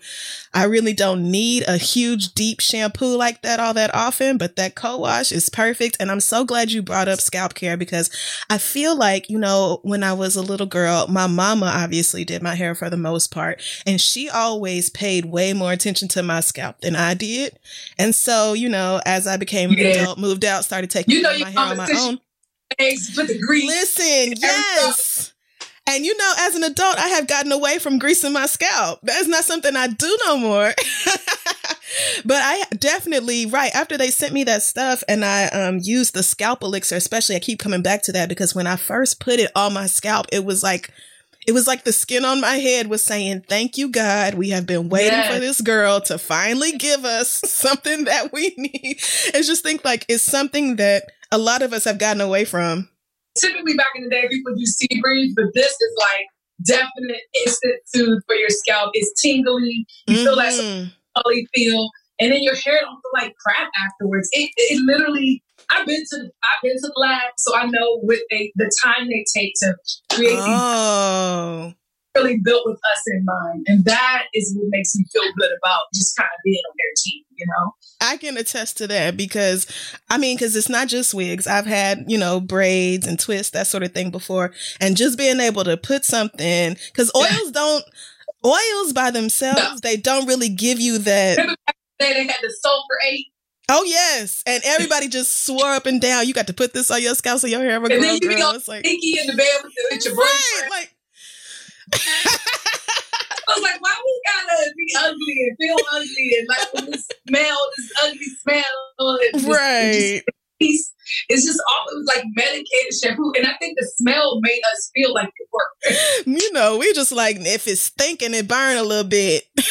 I really don't need a huge deep shampoo like that all that often, but that co-wash is perfect. And I'm so glad you brought up scalp care because I feel like, you know, when I was a little girl, my mama obviously did my hair for the most part, and she always paid way more attention to my scalp than I did. And so, you know, as I became an Yeah. adult, moved out, started taking You know care of your my hair on my own. The grease. Listen, yes. And you know, as an adult, I have gotten away from greasing my scalp. That's not something I do no more. [LAUGHS] but I definitely right after they sent me that stuff and I um used the scalp elixir, especially I keep coming back to that because when I first put it on my scalp, it was like it was like the skin on my head was saying, Thank you, God. We have been waiting for this girl to finally give us [LAUGHS] something that we need. And just think like it's something that a lot of us have gotten away from. Typically, back in the day, people do sea breeze, but this is like definite instant soothe for your scalp. It's tingly. You feel that mm-hmm. tingly feel, and then your hair don't feel like crap afterwards. It, it literally. I've been to I've been to the lab, so I know what they the time they take to create these Oh. Really built with us in mind, and that is what makes me feel good about just kind of being on their team. You know. I can attest to that because I mean, because it's not just wigs. I've had, you know, braids and twists, that sort of thing before. And just being able to put something, because oils don't, oils by themselves, they don't really give you that. Remember back in the day they had the sulfur Oh, yes. And everybody just swore up and down, you got to put this on your scalp so your hair will and grow, then you be all It's like, in the bed with, the, with your right, boyfriend. like, I was like, why we gotta be ugly and feel ugly and like this smell, this ugly smell, and just, right. It's, it's just all it was like medicated shampoo, and I think the smell made us feel like it worked. You know, we just like, if it's stinking, it burn a little bit. yeah,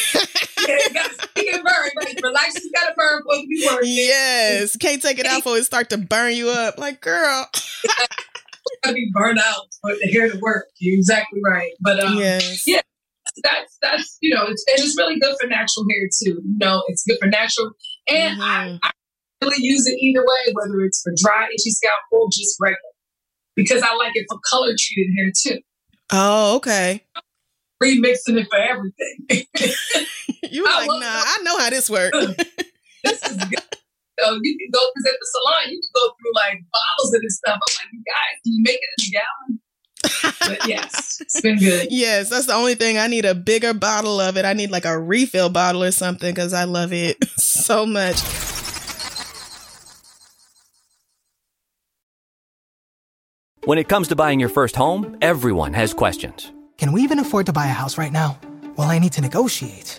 it got to it burn. Like, relax, you gotta burn for it to be worth it. Yes. Can't take it out for it start to burn you up. Like, girl. [LAUGHS] [LAUGHS] gotta be burned out for the hair to work. You're exactly right. But um, Yes. yeah, that's that's you know, it's, and it's really good for natural hair too. You know, it's good for natural, and I, I really use it either way, whether it's for dry, itchy scalp or just regular, because I like it for color treated hair too. Oh, okay. Remixing it for everything. [LAUGHS] You [LAUGHS] like, nah, I know how this works. this is good. So you can go because at the salon you can go through like bottles of this stuff. I'm like, you guys, can you make it in a gallon? but [LAUGHS] yes, it's been good. yes, that's the only thing. I need a bigger bottle of it. I need like a refill bottle or something because I love it [LAUGHS] so much. When it comes to buying your first home, everyone has questions. Can we even afford to buy a house right now? Well, I need to negotiate.